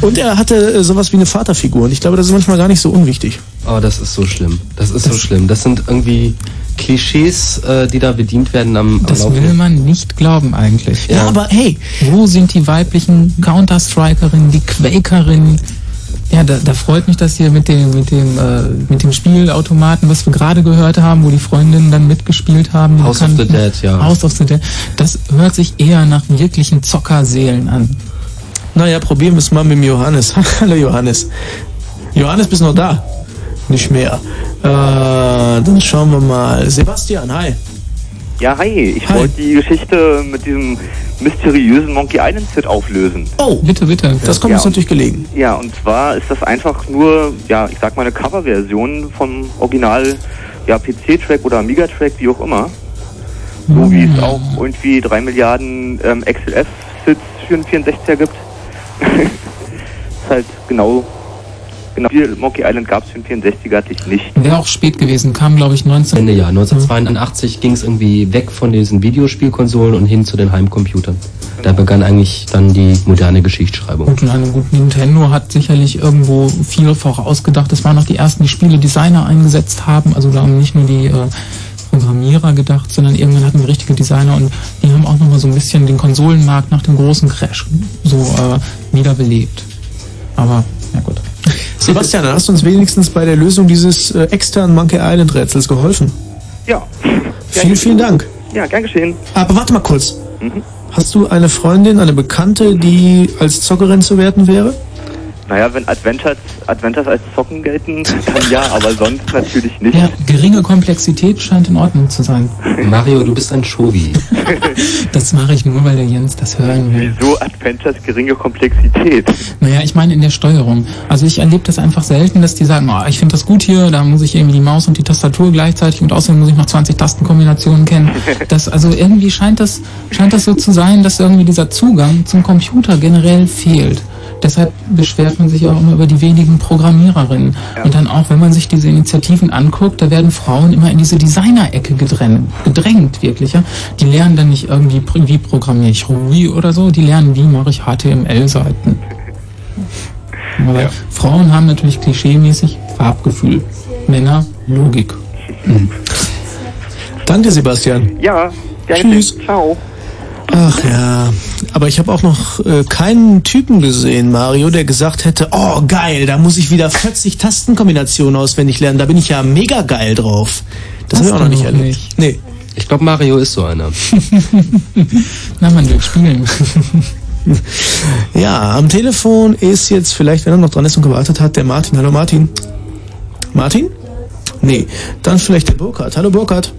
Und er hatte äh, sowas wie eine Vaterfigur. Und ich glaube, das ist manchmal gar nicht so unwichtig. Oh, das ist so schlimm. Das ist so schlimm. Das sind irgendwie Klischees, äh, die da bedient werden am, am Das Laufen. will man nicht glauben eigentlich. Ja, aber hey. Wo sind die weiblichen Counter-Strikerinnen, die Quakerinnen? Ja, da, da freut mich das hier mit dem, mit dem, äh, mit dem Spielautomaten, was wir gerade gehört haben, wo die Freundinnen dann mitgespielt haben. House of the. Dead, ja. House of the Dead. Das hört sich eher nach wirklichen Zockerseelen an. Naja, probieren wir es mal mit dem Johannes. <laughs> Hallo Johannes. Johannes, bist noch da? Nicht mehr. Äh, dann schauen wir mal. Sebastian, hi. Ja, hi. Ich wollte die Geschichte mit diesem mysteriösen Monkey Island Set auflösen. Oh, bitte, bitte. Das kommt Ja, uns natürlich gelegen. Ja, und zwar ist das einfach nur, ja, ich sag mal eine Coverversion vom Original, ja, PC-Track oder Amiga-Track, wie auch immer. So wie es auch irgendwie drei Milliarden ähm, XLF-Sits für einen 64er gibt. <laughs> ist halt genau, genau, viel Monkey Island gab es für einen 64er, hatte ich nicht. Wäre auch spät gewesen, kam glaube ich 19. Ende Jahr 1982 ging es irgendwie weg von diesen Videospielkonsolen und hin zu den Heimcomputern. Da begann eigentlich dann die moderne Geschichtsschreibung. Gut, nein, gut, Nintendo hat sicherlich irgendwo viel vorausgedacht. Das waren noch die ersten, die Spiele-Designer eingesetzt haben. Also da haben nicht nur die äh, Programmierer gedacht, sondern irgendwann hatten wir richtige Designer und die haben auch nochmal so ein bisschen den Konsolenmarkt nach dem großen Crash so äh, wiederbelebt. Aber, ja gut. Sebastian, dann hast du uns wenigstens bei der Lösung dieses äh, externen Monkey Island Rätsels geholfen. Ja. Vielen, vielen Dank. Ja, gern geschehen. Aber warte mal kurz. Mhm. Hast du eine Freundin, eine Bekannte, die als Zockerin zu werten wäre? Naja, wenn Adventures, Adventures als Zocken gelten, dann ja, aber sonst natürlich nicht. Ja, geringe Komplexität scheint in Ordnung zu sein. Mario, du bist ein Shovi. <laughs> Das mache ich nur, weil der Jens das hören will. Wieso Adventures geringe Komplexität? Naja, ich meine in der Steuerung. Also ich erlebe das einfach selten, dass die sagen, oh, ich finde das gut hier, da muss ich irgendwie die Maus und die Tastatur gleichzeitig und außerdem muss ich noch 20 Tastenkombinationen kennen. <laughs> Das, also irgendwie scheint das, scheint das so zu sein, dass irgendwie dieser Zugang zum Computer generell fehlt. Deshalb beschwert man sich auch immer über die wenigen Programmiererinnen. Und dann auch, wenn man sich diese Initiativen anguckt, da werden Frauen immer in diese Designer-Ecke gedrängt, gedrängt wirklich. Ja? Die lernen dann nicht irgendwie, wie programmiere ich Ruby oder so, die lernen, wie mache ich HTML-Seiten. Aber Frauen haben natürlich klischeemäßig Farbgefühl. Männer Logik. Danke, Sebastian. Ja, gerne. Tschüss. Ciao. Ach ja. Aber ich habe auch noch äh, keinen Typen gesehen, Mario, der gesagt hätte, oh geil, da muss ich wieder 40 Tastenkombinationen auswendig lernen. Da bin ich ja mega geil drauf. Das habe ich auch noch nicht erlebt. Nee. Ich glaube, Mario ist so einer. <laughs> Na, man will spielen. <laughs> Ja, am Telefon ist jetzt vielleicht, wenn er noch dran ist und gewartet hat, der Martin. Hallo Martin. Martin? Nee, dann vielleicht der Burkhard. Hallo Burkhard.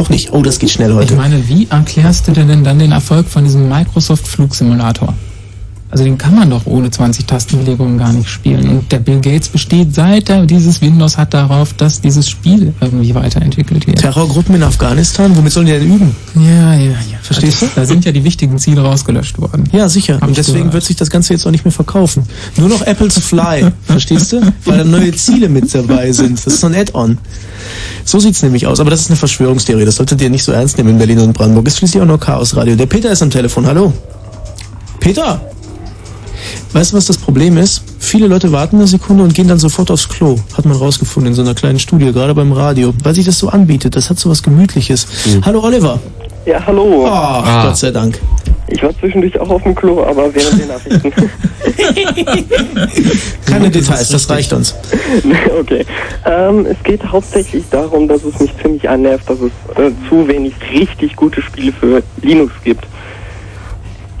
Auch nicht. Oh, das geht schnell heute. Ich meine, wie erklärst du denn dann den Erfolg von diesem Microsoft Flugsimulator? Also den kann man doch ohne 20 Tastenbelegungen gar nicht spielen. Und der Bill Gates besteht seit er dieses Windows hat darauf, dass dieses Spiel irgendwie weiterentwickelt wird. Terrorgruppen in Afghanistan, womit sollen die denn üben? Ja, ja, ja. Verstehst du? Da sind ja die wichtigen Ziele rausgelöscht worden. Ja, sicher. Hab Und deswegen gehört. wird sich das Ganze jetzt auch nicht mehr verkaufen. Nur noch Apples Fly, <laughs> verstehst du? Weil da neue Ziele mit dabei sind. Das ist so ein Add-on. So sieht's nämlich aus. Aber das ist eine Verschwörungstheorie. Das solltet ihr nicht so ernst nehmen in Berlin und Brandenburg. Ist schließlich auch nur Chaos Radio. Der Peter ist am Telefon. Hallo. Peter! Weißt du, was das Problem ist? Viele Leute warten eine Sekunde und gehen dann sofort aufs Klo. Hat man rausgefunden in so einer kleinen Studie, gerade beim Radio. Weil sich das so anbietet. Das hat so was Gemütliches. Hallo Oliver. Ja, hallo. Ach, Gott sei Dank. Ich war zwischendurch auch auf dem Klo, aber während den Nachrichten. <laughs> Keine Details, das reicht uns. <laughs> okay. Ähm, es geht hauptsächlich darum, dass es mich ziemlich annervt, dass es äh, zu wenig richtig gute Spiele für Linux gibt.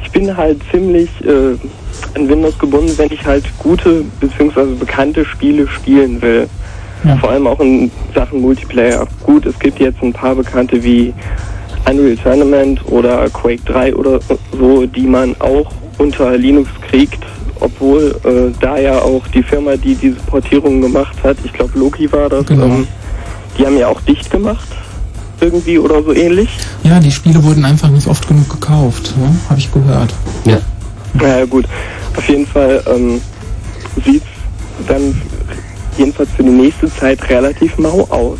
Ich bin halt ziemlich äh, an Windows gebunden, wenn ich halt gute bzw. bekannte Spiele spielen will. Vor allem auch in Sachen Multiplayer. Gut, es gibt jetzt ein paar bekannte wie Unreal Tournament oder Quake 3 oder so, die man auch unter Linux kriegt, obwohl äh, da ja auch die Firma, die diese Portierung gemacht hat, ich glaube Loki war das, Genau. ähm, die haben ja auch dicht gemacht irgendwie oder so ähnlich. Ja, die Spiele wurden einfach nicht oft genug gekauft, ne? habe ich gehört. Ja. Naja gut, auf jeden Fall ähm, sieht dann jedenfalls für die nächste Zeit relativ mau aus.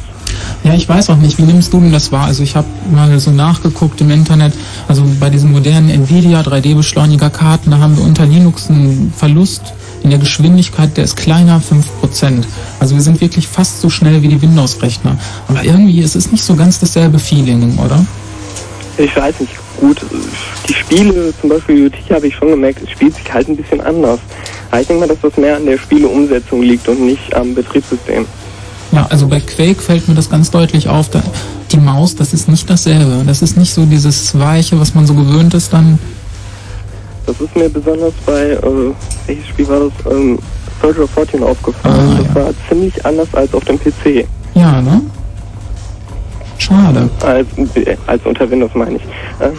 Ja, ich weiß auch nicht, wie nimmst du denn das wahr? Also ich habe mal so nachgeguckt im Internet, also bei diesen modernen Nvidia 3D-Beschleunigerkarten, da haben wir unter Linux einen Verlust in der Geschwindigkeit, der ist kleiner 5%. Also wir sind wirklich fast so schnell wie die Windows-Rechner. Aber irgendwie ist es nicht so ganz dasselbe Feeling, oder? Ich weiß nicht, gut, die Spiele, zum Beispiel UT habe ich schon gemerkt, es spielt sich halt ein bisschen anders. Aber ich denke mal, dass das mehr an der Spieleumsetzung liegt und nicht am Betriebssystem. Ja, also bei Quake fällt mir das ganz deutlich auf. Da, die Maus, das ist nicht dasselbe. Das ist nicht so dieses Weiche, was man so gewöhnt ist dann. Das ist mir besonders bei, äh, welches Spiel war das? Ähm, Soldier of Fortune aufgefallen. das war ziemlich anders als auf dem PC. Ja, ne? Schade. Als, als unter Windows meine ich. Äh,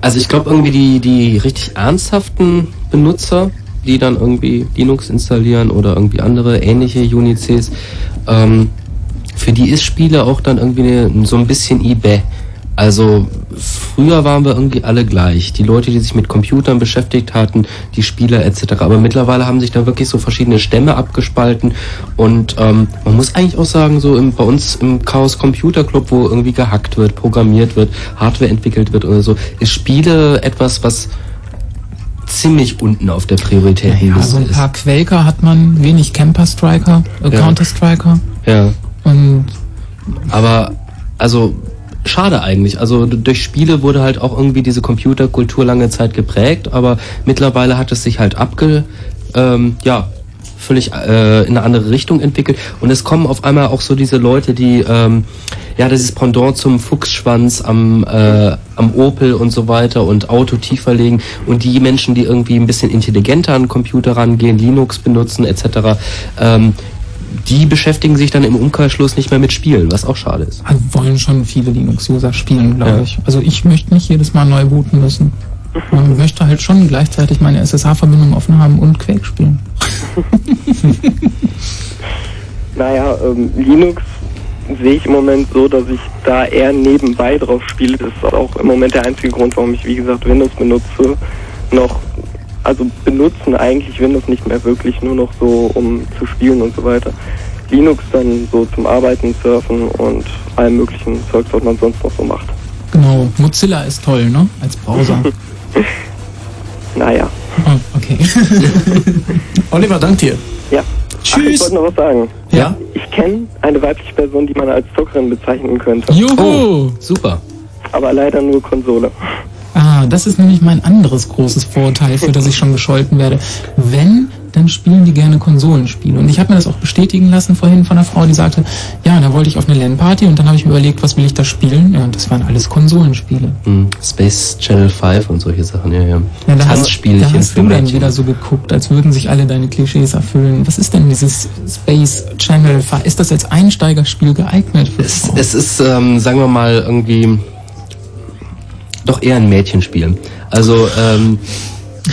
Also ich glaube irgendwie die, die richtig ernsthaften Benutzer, die dann irgendwie Linux installieren oder irgendwie andere ähnliche Unics, ähm, für die ist Spiele auch dann irgendwie ne- so ein bisschen eBay. Also früher waren wir irgendwie alle gleich. Die Leute, die sich mit Computern beschäftigt hatten, die Spieler etc. Aber mittlerweile haben sich da wirklich so verschiedene Stämme abgespalten und ähm, man muss eigentlich auch sagen, so im, bei uns im Chaos Computer Club, wo irgendwie gehackt wird, programmiert wird, Hardware entwickelt wird oder so, ist Spiele etwas, was ziemlich unten auf der Prioritätenliste Also ein ist. paar Quaker hat man, wenig Camper Striker, äh, Ja. Counter Striker. Ja. Und Aber, also, schade eigentlich. Also durch Spiele wurde halt auch irgendwie diese Computerkultur lange Zeit geprägt, aber mittlerweile hat es sich halt abge, ähm, ja, völlig äh, in eine andere Richtung entwickelt. Und es kommen auf einmal auch so diese Leute, die, ähm, ja, dieses Pendant zum Fuchsschwanz am, äh, am Opel und so weiter und Auto tiefer legen und die Menschen, die irgendwie ein bisschen intelligenter an den Computer rangehen, Linux benutzen etc., ähm, die beschäftigen sich dann im Umkehrschluss nicht mehr mit Spielen, was auch schade ist. also wollen schon viele Linux-User spielen, glaube Ja. ich. Also ich möchte nicht jedes Mal neu booten müssen. Man <laughs> möchte halt schon gleichzeitig meine SSH-Verbindung offen haben und Quake spielen. <laughs> naja, ähm, Linux sehe ich im Moment so, dass ich da eher nebenbei drauf spiele. Das ist auch im Moment der einzige Grund, warum ich, wie gesagt, Windows benutze. Noch, also benutzen eigentlich Windows nicht mehr wirklich, nur noch so, um zu spielen und so weiter. Linux dann so zum Arbeiten, Surfen und allem möglichen Zeugs, was man sonst noch so macht. Genau, Mozilla ist toll, ne? Als Browser. <laughs> Naja. Oh, okay. <laughs> Oliver, dank dir. Ja. Ach, ich wollte noch was sagen. Ja? Ich kenne eine weibliche Person, die man als Zockerin bezeichnen könnte. Juhu! super. Aber leider nur Konsole. Ah, das ist nämlich mein anderes großes Vorurteil, für das ich schon gescholten werde. Wenn, dann spielen die gerne Konsolenspiele. Und ich habe mir das auch bestätigen lassen vorhin von einer Frau, die sagte, ja, da wollte ich auf eine LAN-Party und dann habe ich mir überlegt, was will ich da spielen? Ja, und das waren alles Konsolenspiele. Hm, Space Channel 5 und solche Sachen, ja, ja. Ja, da hast, da hast du dann wieder so geguckt, als würden sich alle deine Klischees erfüllen. Was ist denn dieses Space Channel? Ist das als Einsteigerspiel geeignet? Für Es, es ist, ähm, sagen wir mal, irgendwie doch eher ein Mädchenspiel. Also ähm,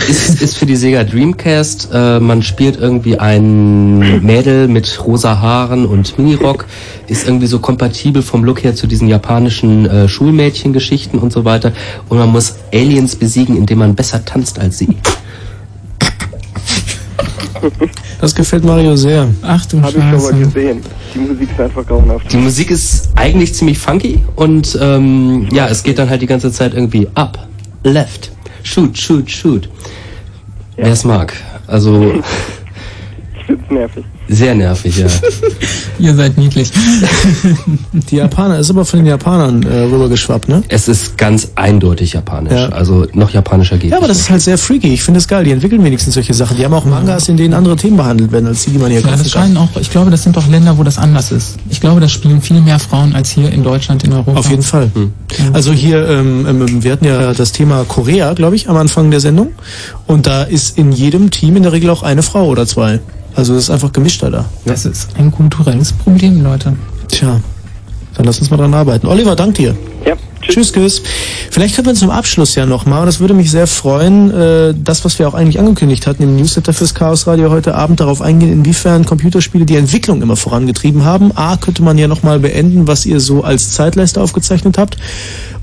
ist, ist für die Sega Dreamcast, äh, man spielt irgendwie ein Mädel mit rosa Haaren und Minirock, ist irgendwie so kompatibel vom Look her zu diesen japanischen äh, Schulmädchengeschichten und so weiter. Und man muss Aliens besiegen, indem man besser tanzt als sie. <laughs> Das gefällt Mario sehr. Ach du Habe ich schon mal gesehen. Die Musik ist einfach grauenhaft. Die Musik ist eigentlich ziemlich funky und ähm, ja, es geht dann halt die ganze Zeit irgendwie up, left, shoot, shoot, shoot. Wer es mag. Also <laughs> nervig. sehr nervig, ja. <laughs> Ihr seid niedlich. <laughs> Die Japaner, ist aber von den Japanern äh, rübergeschwappt, ne? Es ist ganz eindeutig japanisch. Ja. Also noch japanischer geht Ja, aber nicht das ist halt sehr freaky. Ich finde es geil. Die entwickeln wenigstens solche Sachen. Die haben auch Mangas, in denen andere Themen behandelt werden, als die, die man hier Ja, das kann. scheinen auch, ich glaube, das sind doch Länder, wo das anders ist. Ich glaube, das spielen viel mehr Frauen als hier in Deutschland, in Europa. Auf jeden Fall. Also hier, ähm, ähm, wir hatten ja das Thema Korea, glaube ich, am Anfang der Sendung. Und da ist in jedem Team in der Regel auch eine Frau oder zwei. Also das ist einfach gemischter da. Das ist ein kulturelles Problem, Leute. Tja, dann lass uns mal dran arbeiten. Oliver, dank dir. Ja. Tschüss, Tschüss. Vielleicht können wir zum Abschluss ja nochmal, und das würde mich sehr freuen, äh, das, was wir auch eigentlich angekündigt hatten im Newsletter fürs Chaos Radio heute Abend, darauf eingehen, inwiefern Computerspiele die Entwicklung immer vorangetrieben haben. A, könnte man ja nochmal beenden, was ihr so als Zeitleiste aufgezeichnet habt.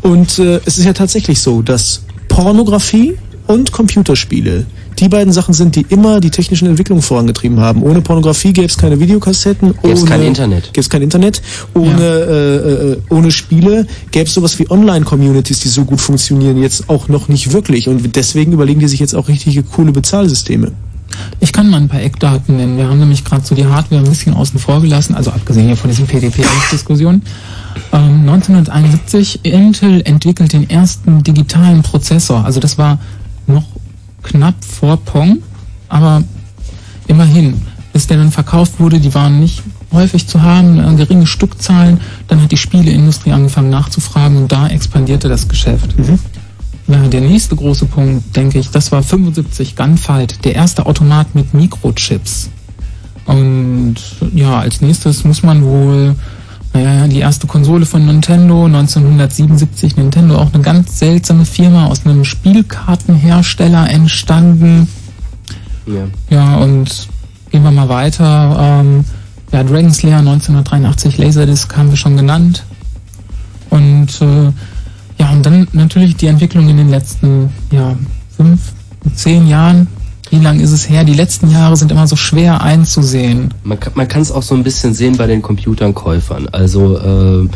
Und äh, es ist ja tatsächlich so, dass Pornografie und Computerspiele die beiden Sachen sind, die immer die technischen Entwicklungen vorangetrieben haben. Ohne Pornografie gäbe es keine Videokassetten, Gäbe es ohne kein Internet. Gäbe es kein Internet. Ohne, äh, äh, ohne Spiele gäbe es sowas wie Online-Communities, die so gut funktionieren, jetzt auch noch nicht wirklich. Und deswegen überlegen die sich jetzt auch richtige coole Bezahlsysteme. Ich kann mal ein paar Eckdaten nennen. Wir haben nämlich gerade so die Hardware ein bisschen außen vor gelassen, also abgesehen hier von diesen PDP-Diskussionen. Ähm, 1971, Intel entwickelt den ersten digitalen Prozessor. Also das war noch knapp vor Pong, aber immerhin. Bis der dann verkauft wurde, die waren nicht häufig zu haben, geringe Stückzahlen. Dann hat die Spieleindustrie angefangen nachzufragen und da expandierte das Geschäft. Ja, der nächste große Punkt, denke ich, das war 75 Gunfight, der erste Automat mit Mikrochips. Und ja, als nächstes muss man wohl, naja, die erste Konsole von Nintendo, 1977, Nintendo auch eine ganz seltsame Firma aus einem Spielkartenhersteller entstanden. Ja. Ja, und gehen wir mal weiter. Ähm, ja, Dragon Slayer 1983, Laserdisc haben wir schon genannt. Und äh, ja, und dann natürlich die Entwicklung in den letzten ja, fünf, zehn Jahren. Wie lang ist es her? Die letzten Jahre sind immer so schwer einzusehen. Man kann man kann es auch so ein bisschen sehen bei den Computernkäufern. Also äh,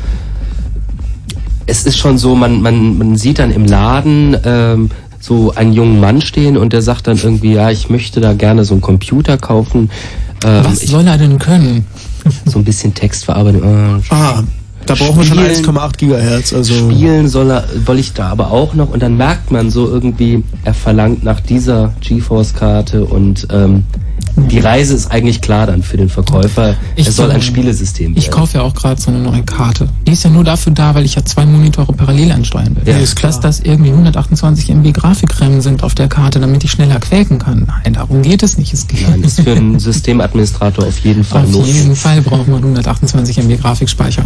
es ist schon so, man, man, man sieht dann im Laden ähm, so einen jungen Mann stehen und der sagt dann irgendwie, ja, ich möchte da gerne so einen Computer kaufen. Ähm, Was soll er denn können? so ein bisschen Textverarbeitung. Äh, <laughs> Ah, da brauchen wir schon Spielen- 1,8 Gigahertz. Also Spielen soll er, soll ich da aber auch noch und dann merkt man so irgendwie, er verlangt nach dieser GeForce-Karte und ähm, die Reise ist eigentlich klar dann für den Verkäufer. Ich es soll ein so- Spielesystem Ich werden. kaufe ja auch gerade so eine neue Karte. Die ist ja nur dafür da, weil ich ja zwei Monitore parallel ansteuern will. Ja, ist Dass das irgendwie 128 MB Grafikrennen sind auf der Karte, damit ich schneller quäken kann. Nein, darum geht es nicht. Es geht Nein, ist für einen <laughs> Systemadministrator auf jeden Fall Auf notwendig. jeden Fall braucht man 128 MB Grafikspeicher.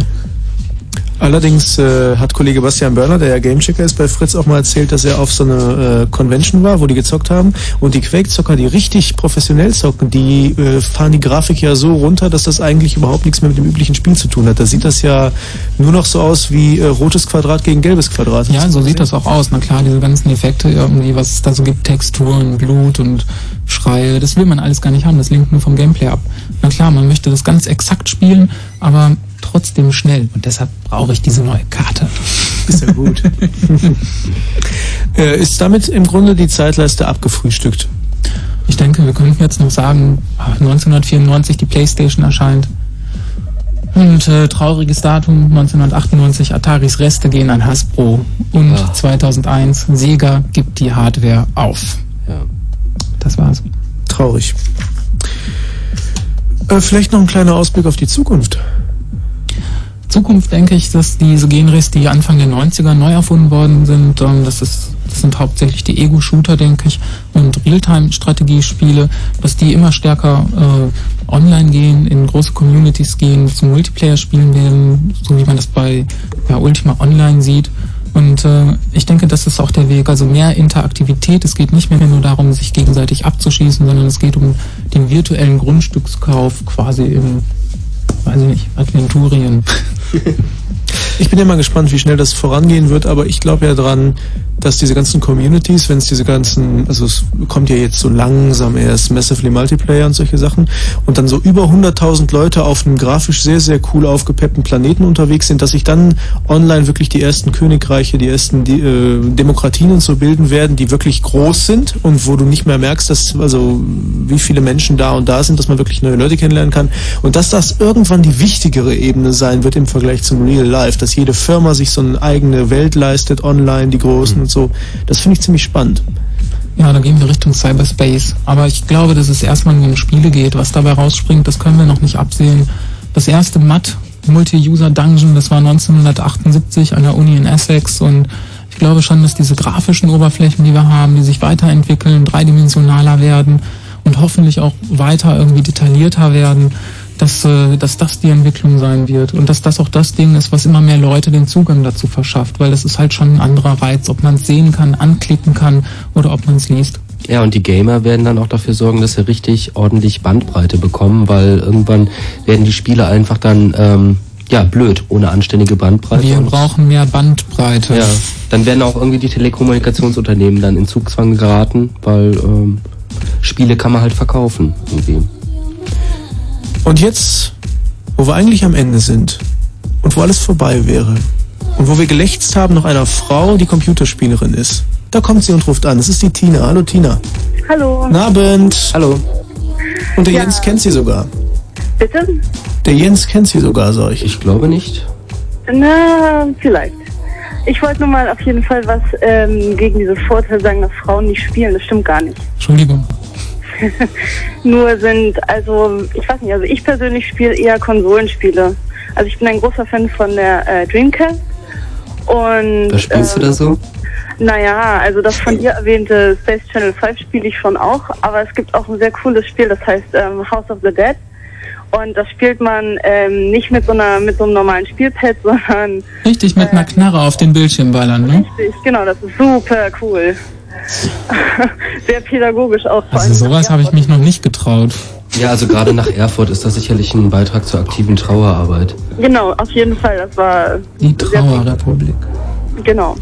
Allerdings äh, hat Kollege Bastian Börner, der ja Gamechecker ist bei Fritz, auch mal erzählt, dass er auf so einer äh, Convention war, wo die gezockt haben. Und die Quake-Zocker, die richtig professionell zocken, die äh, fahren die Grafik ja so runter, dass das eigentlich überhaupt nichts mehr mit dem üblichen Spiel zu tun hat. Da sieht das ja nur noch so aus wie äh, rotes Quadrat gegen gelbes Quadrat. Ja, so sieht das auch aus. Na klar, diese ganzen Effekte irgendwie, was es da so gibt, Texturen, Blut und Schreie, das will man alles gar nicht haben. Das lenkt nur vom Gameplay ab. Na klar, man möchte das ganz exakt spielen, aber trotzdem schnell. Und deshalb brauche ich diese neue Karte. Ist ja gut. äh, ist damit im Grunde die Zeitleiste abgefrühstückt? Ich denke, wir könnten jetzt noch sagen, ah, 1994 die Playstation erscheint. Und äh, trauriges Datum 1998, Ataris Reste gehen an Hasbro. Und 2001, Sega gibt die Hardware auf. Das war's. Traurig. Äh, vielleicht noch ein kleiner Ausblick auf die Zukunft. Zukunft denke ich, dass diese Genres, die Anfang der 90er neu erfunden worden sind, ähm, das, ist, das sind hauptsächlich die Ego-Shooter, denke ich, und Realtime-Strategiespiele, dass die immer stärker äh, online gehen, in große Communities gehen, zu Multiplayer spielen werden, so wie man das bei ja, Ultima Online sieht. Und äh, ich denke, das ist auch der Weg. Also mehr Interaktivität. Es geht nicht mehr nur darum, sich gegenseitig abzuschießen, sondern es geht um den virtuellen Grundstückskauf quasi im, weiß ich nicht, Adventurien. <laughs> Ich bin ja mal gespannt, wie schnell das vorangehen wird, aber ich glaube ja dran, dass diese ganzen Communities, wenn es diese ganzen, also es kommt ja jetzt so langsam erst Massively Multiplayer und solche Sachen und dann so über 100.000 Leute auf einem grafisch sehr, sehr cool aufgepeppten Planeten unterwegs sind, dass sich dann online wirklich die ersten Königreiche, die ersten die, äh, Demokratien und so bilden werden, die wirklich groß sind und wo du nicht mehr merkst, dass, also wie viele Menschen da und da sind, dass man wirklich neue Leute kennenlernen kann. Und dass das irgendwann die wichtigere Ebene sein wird im Vergleich zum Real Life, dass jede Firma sich so eine eigene Welt leistet, online, die Großen und so. Das finde ich ziemlich spannend. Ja, da gehen wir Richtung Cyberspace. Aber ich glaube, dass es erstmal nur um Spiele geht. Was dabei rausspringt, das können wir noch nicht absehen. Das erste MAT, Multi-User Dungeon, das war 1978 an der Uni in Essex und ich glaube schon, dass diese grafischen Oberflächen, die wir haben, die sich weiterentwickeln, dreidimensionaler werden und hoffentlich auch weiter irgendwie detaillierter werden, dass, äh, dass das die Entwicklung sein wird und dass das auch das Ding ist, was immer mehr Leute den Zugang dazu verschafft, weil das ist halt schon ein anderer Reiz, ob man es sehen kann, anklicken kann oder ob man es liest. Ja, und die Gamer werden dann auch dafür sorgen, dass sie richtig ordentlich Bandbreite bekommen, weil irgendwann werden die Spiele einfach dann ähm, ja blöd ohne anständige Bandbreite. Wir brauchen mehr Bandbreite. ja, dann werden auch irgendwie die Telekommunikationsunternehmen dann in Zugzwang geraten, weil ähm, Spiele kann man halt verkaufen irgendwie. Und jetzt, wo wir eigentlich am Ende sind und wo alles vorbei wäre und wo wir gelächzt haben nach einer Frau, die Computerspielerin ist, da kommt sie und ruft an. Das ist die Tina. Hallo Tina. Hallo. Guten Abend. Hallo. Und der Ja. Jens kennt sie sogar. Bitte? Der Jens kennt sie sogar, sag ich. Ich glaube nicht. Na, vielleicht. Ich wollte nur mal auf jeden Fall was ähm, gegen dieses Vorteil sagen, dass Frauen nicht spielen. Das stimmt gar nicht. Entschuldigung. <laughs> Nur sind, also, ich weiß nicht, also ich persönlich spiele eher Konsolenspiele. Also ich bin ein großer Fan von der äh, Dreamcast. Und, Was spielst du ähm, da so? Naja, also das von dir erwähnte Space Channel 5 spiele ich schon auch, aber es gibt auch ein sehr cooles Spiel, das heißt ähm, House of the Dead. Und das spielt man ähm, nicht mit so einer mit so einem normalen Spielpad, <laughs> sondern Richtig mit einer Knarre auf den Bildschirm ballern, ne? richtig, genau, das ist super cool. <laughs> sehr pädagogisch auch. Also sowas habe ich mich noch nicht getraut. Ja, also gerade nach Erfurt ist das sicherlich ein Beitrag zur aktiven Trauerarbeit. Genau, auf jeden Fall, das war Die Trauerrepublik. Genau.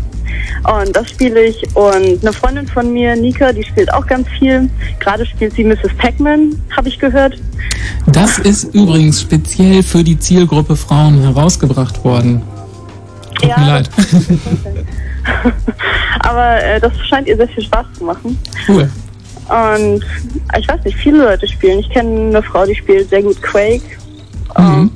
Und das spiele ich. Und eine Freundin von mir, Nika, die spielt auch ganz viel. Gerade spielt sie Mrs. Pac-Man, habe ich gehört. Das ist übrigens speziell für die Zielgruppe Frauen herausgebracht worden. Tut mir leid. <laughs> <laughs> Aber äh, das scheint ihr sehr viel Spaß zu machen. Cool. Und ich weiß nicht, viele Leute spielen. Ich kenne eine Frau, die spielt sehr gut Quake. Mhm.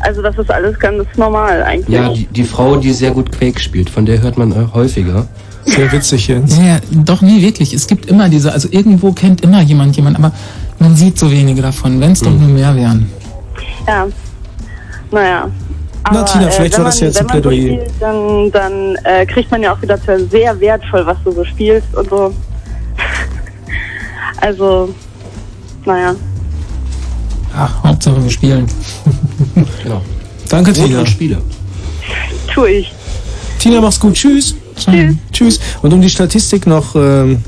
Also das ist alles ganz normal eigentlich. Ja, die, die Frau, die sehr gut Quake spielt, von der hört man äh, häufiger. Sehr witzig, Jens. Ja, ja, doch, nee, wirklich. Es gibt immer diese, also irgendwo kennt immer jemand jemand, aber man sieht so wenige davon, wenn es doch nur mehr wären. Ja. Naja. Na, Tina, vielleicht wenn war das man, jetzt ein wenn man so Plädoyer. spielt, dann, dann äh, kriegt man ja auch wieder für sehr wertvoll, was du so spielst und so. <laughs> also, naja. Ach, Hauptsache wir spielen. <laughs> Genau. Danke, Tina. und Spiele. Tue ich. Tina, mach's gut. Tschüss. Tschüss. Tschüss. Und um die Statistik noch ähm,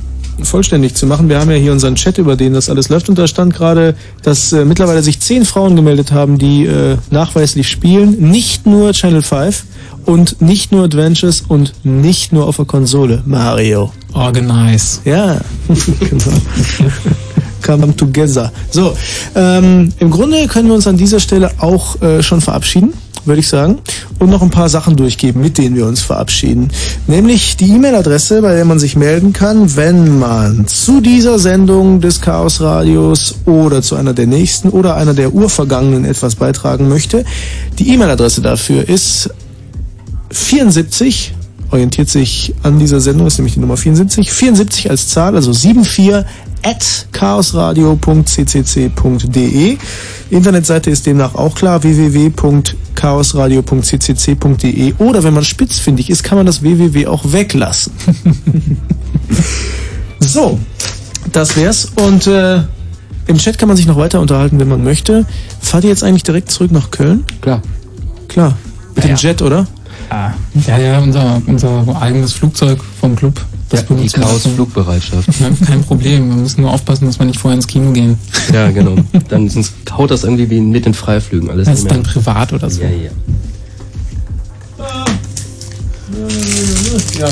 vollständig zu machen, wir haben ja hier unseren Chat, über den das alles läuft. Und da stand gerade, dass äh, mittlerweile sich zehn Frauen gemeldet haben, die äh, nachweislich spielen. Nicht nur Channel 5 und nicht nur Adventures und nicht nur auf der Konsole. Mario. Organize. Ja, <laughs> genau. Come together. So, ähm, im Grunde können wir uns an dieser Stelle auch äh, schon verabschieden. würde ich sagen, und noch ein paar Sachen durchgeben, mit denen wir uns verabschieden. Nämlich die E-Mail-Adresse, bei der man sich melden kann, wenn man zu dieser Sendung des Chaos Radios oder zu einer der nächsten oder einer der urvergangenen etwas beitragen möchte. Die E-Mail-Adresse dafür ist 74 orientiert sich an dieser Sendung, ist nämlich die Nummer 74. 74 als Zahl, also 74 at chaosradio.ccc.de. Internetseite ist demnach auch klar, www.chaosradio.ccc.de. Oder wenn man spitzfindig ist, kann man das www auch weglassen. <laughs> so, das wär's. Und äh, im Chat kann man sich noch weiter unterhalten, wenn man möchte. Fahrt ihr jetzt eigentlich direkt zurück nach Köln? Klar. Klar. Mit dem Jet, oder? Ah, ja, ja, unser, unser eigenes Flugzeug vom Club. Das Ja, die benutzen wir. Chaos-Flugbereitschaft. Ja, kein Problem. Wir müssen nur aufpassen, dass wir nicht vorher ins Kino gehen. Ja, genau. Dann sonst haut das irgendwie wie mit den Freiflügen alles Das ist dann privat oder so. Ja, ja. Ja.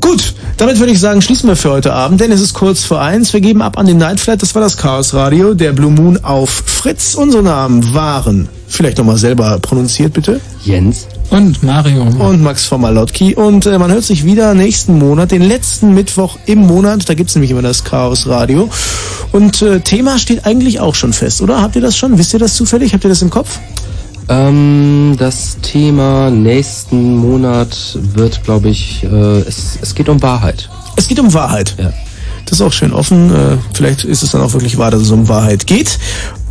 Gut, damit würde ich sagen, schließen wir für heute Abend, denn es ist kurz vor eins. Wir geben ab an den Nightflight. Das war das Chaos Radio, der Blue Moon auf Fritz. Unsere Namen waren, vielleicht nochmal selber pronunziert, bitte. Jens. Und Mario. Und Max von Malotki. Und äh, man hört sich wieder nächsten Monat, den letzten Mittwoch im Monat. Da gibt's nämlich immer das Chaos Radio. Und äh, Thema steht eigentlich auch schon fest, oder? Habt ihr das schon? Wisst ihr das zufällig? Habt ihr das im Kopf? Ähm, das Thema nächsten Monat wird, glaube ich, äh, es, es geht um Wahrheit. Es geht um Wahrheit. Ja. Das ist auch schön offen. Äh, vielleicht ist es dann auch wirklich wahr, dass es um Wahrheit geht.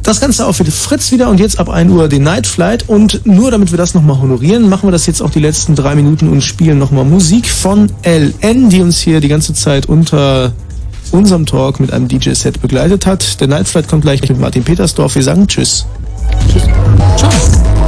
Das Ganze auch für Fritz wieder und jetzt ab 1 Uhr den Night Flight. Und nur damit wir das nochmal honorieren, machen wir das jetzt auch die letzten drei Minuten und spielen nochmal Musik von LN, die uns hier die ganze Zeit unter unserem Talk mit einem DJ-Set begleitet hat. Der Night Flight kommt gleich mit Martin Petersdorf. Wir sagen Tschüss. Ciao. Thank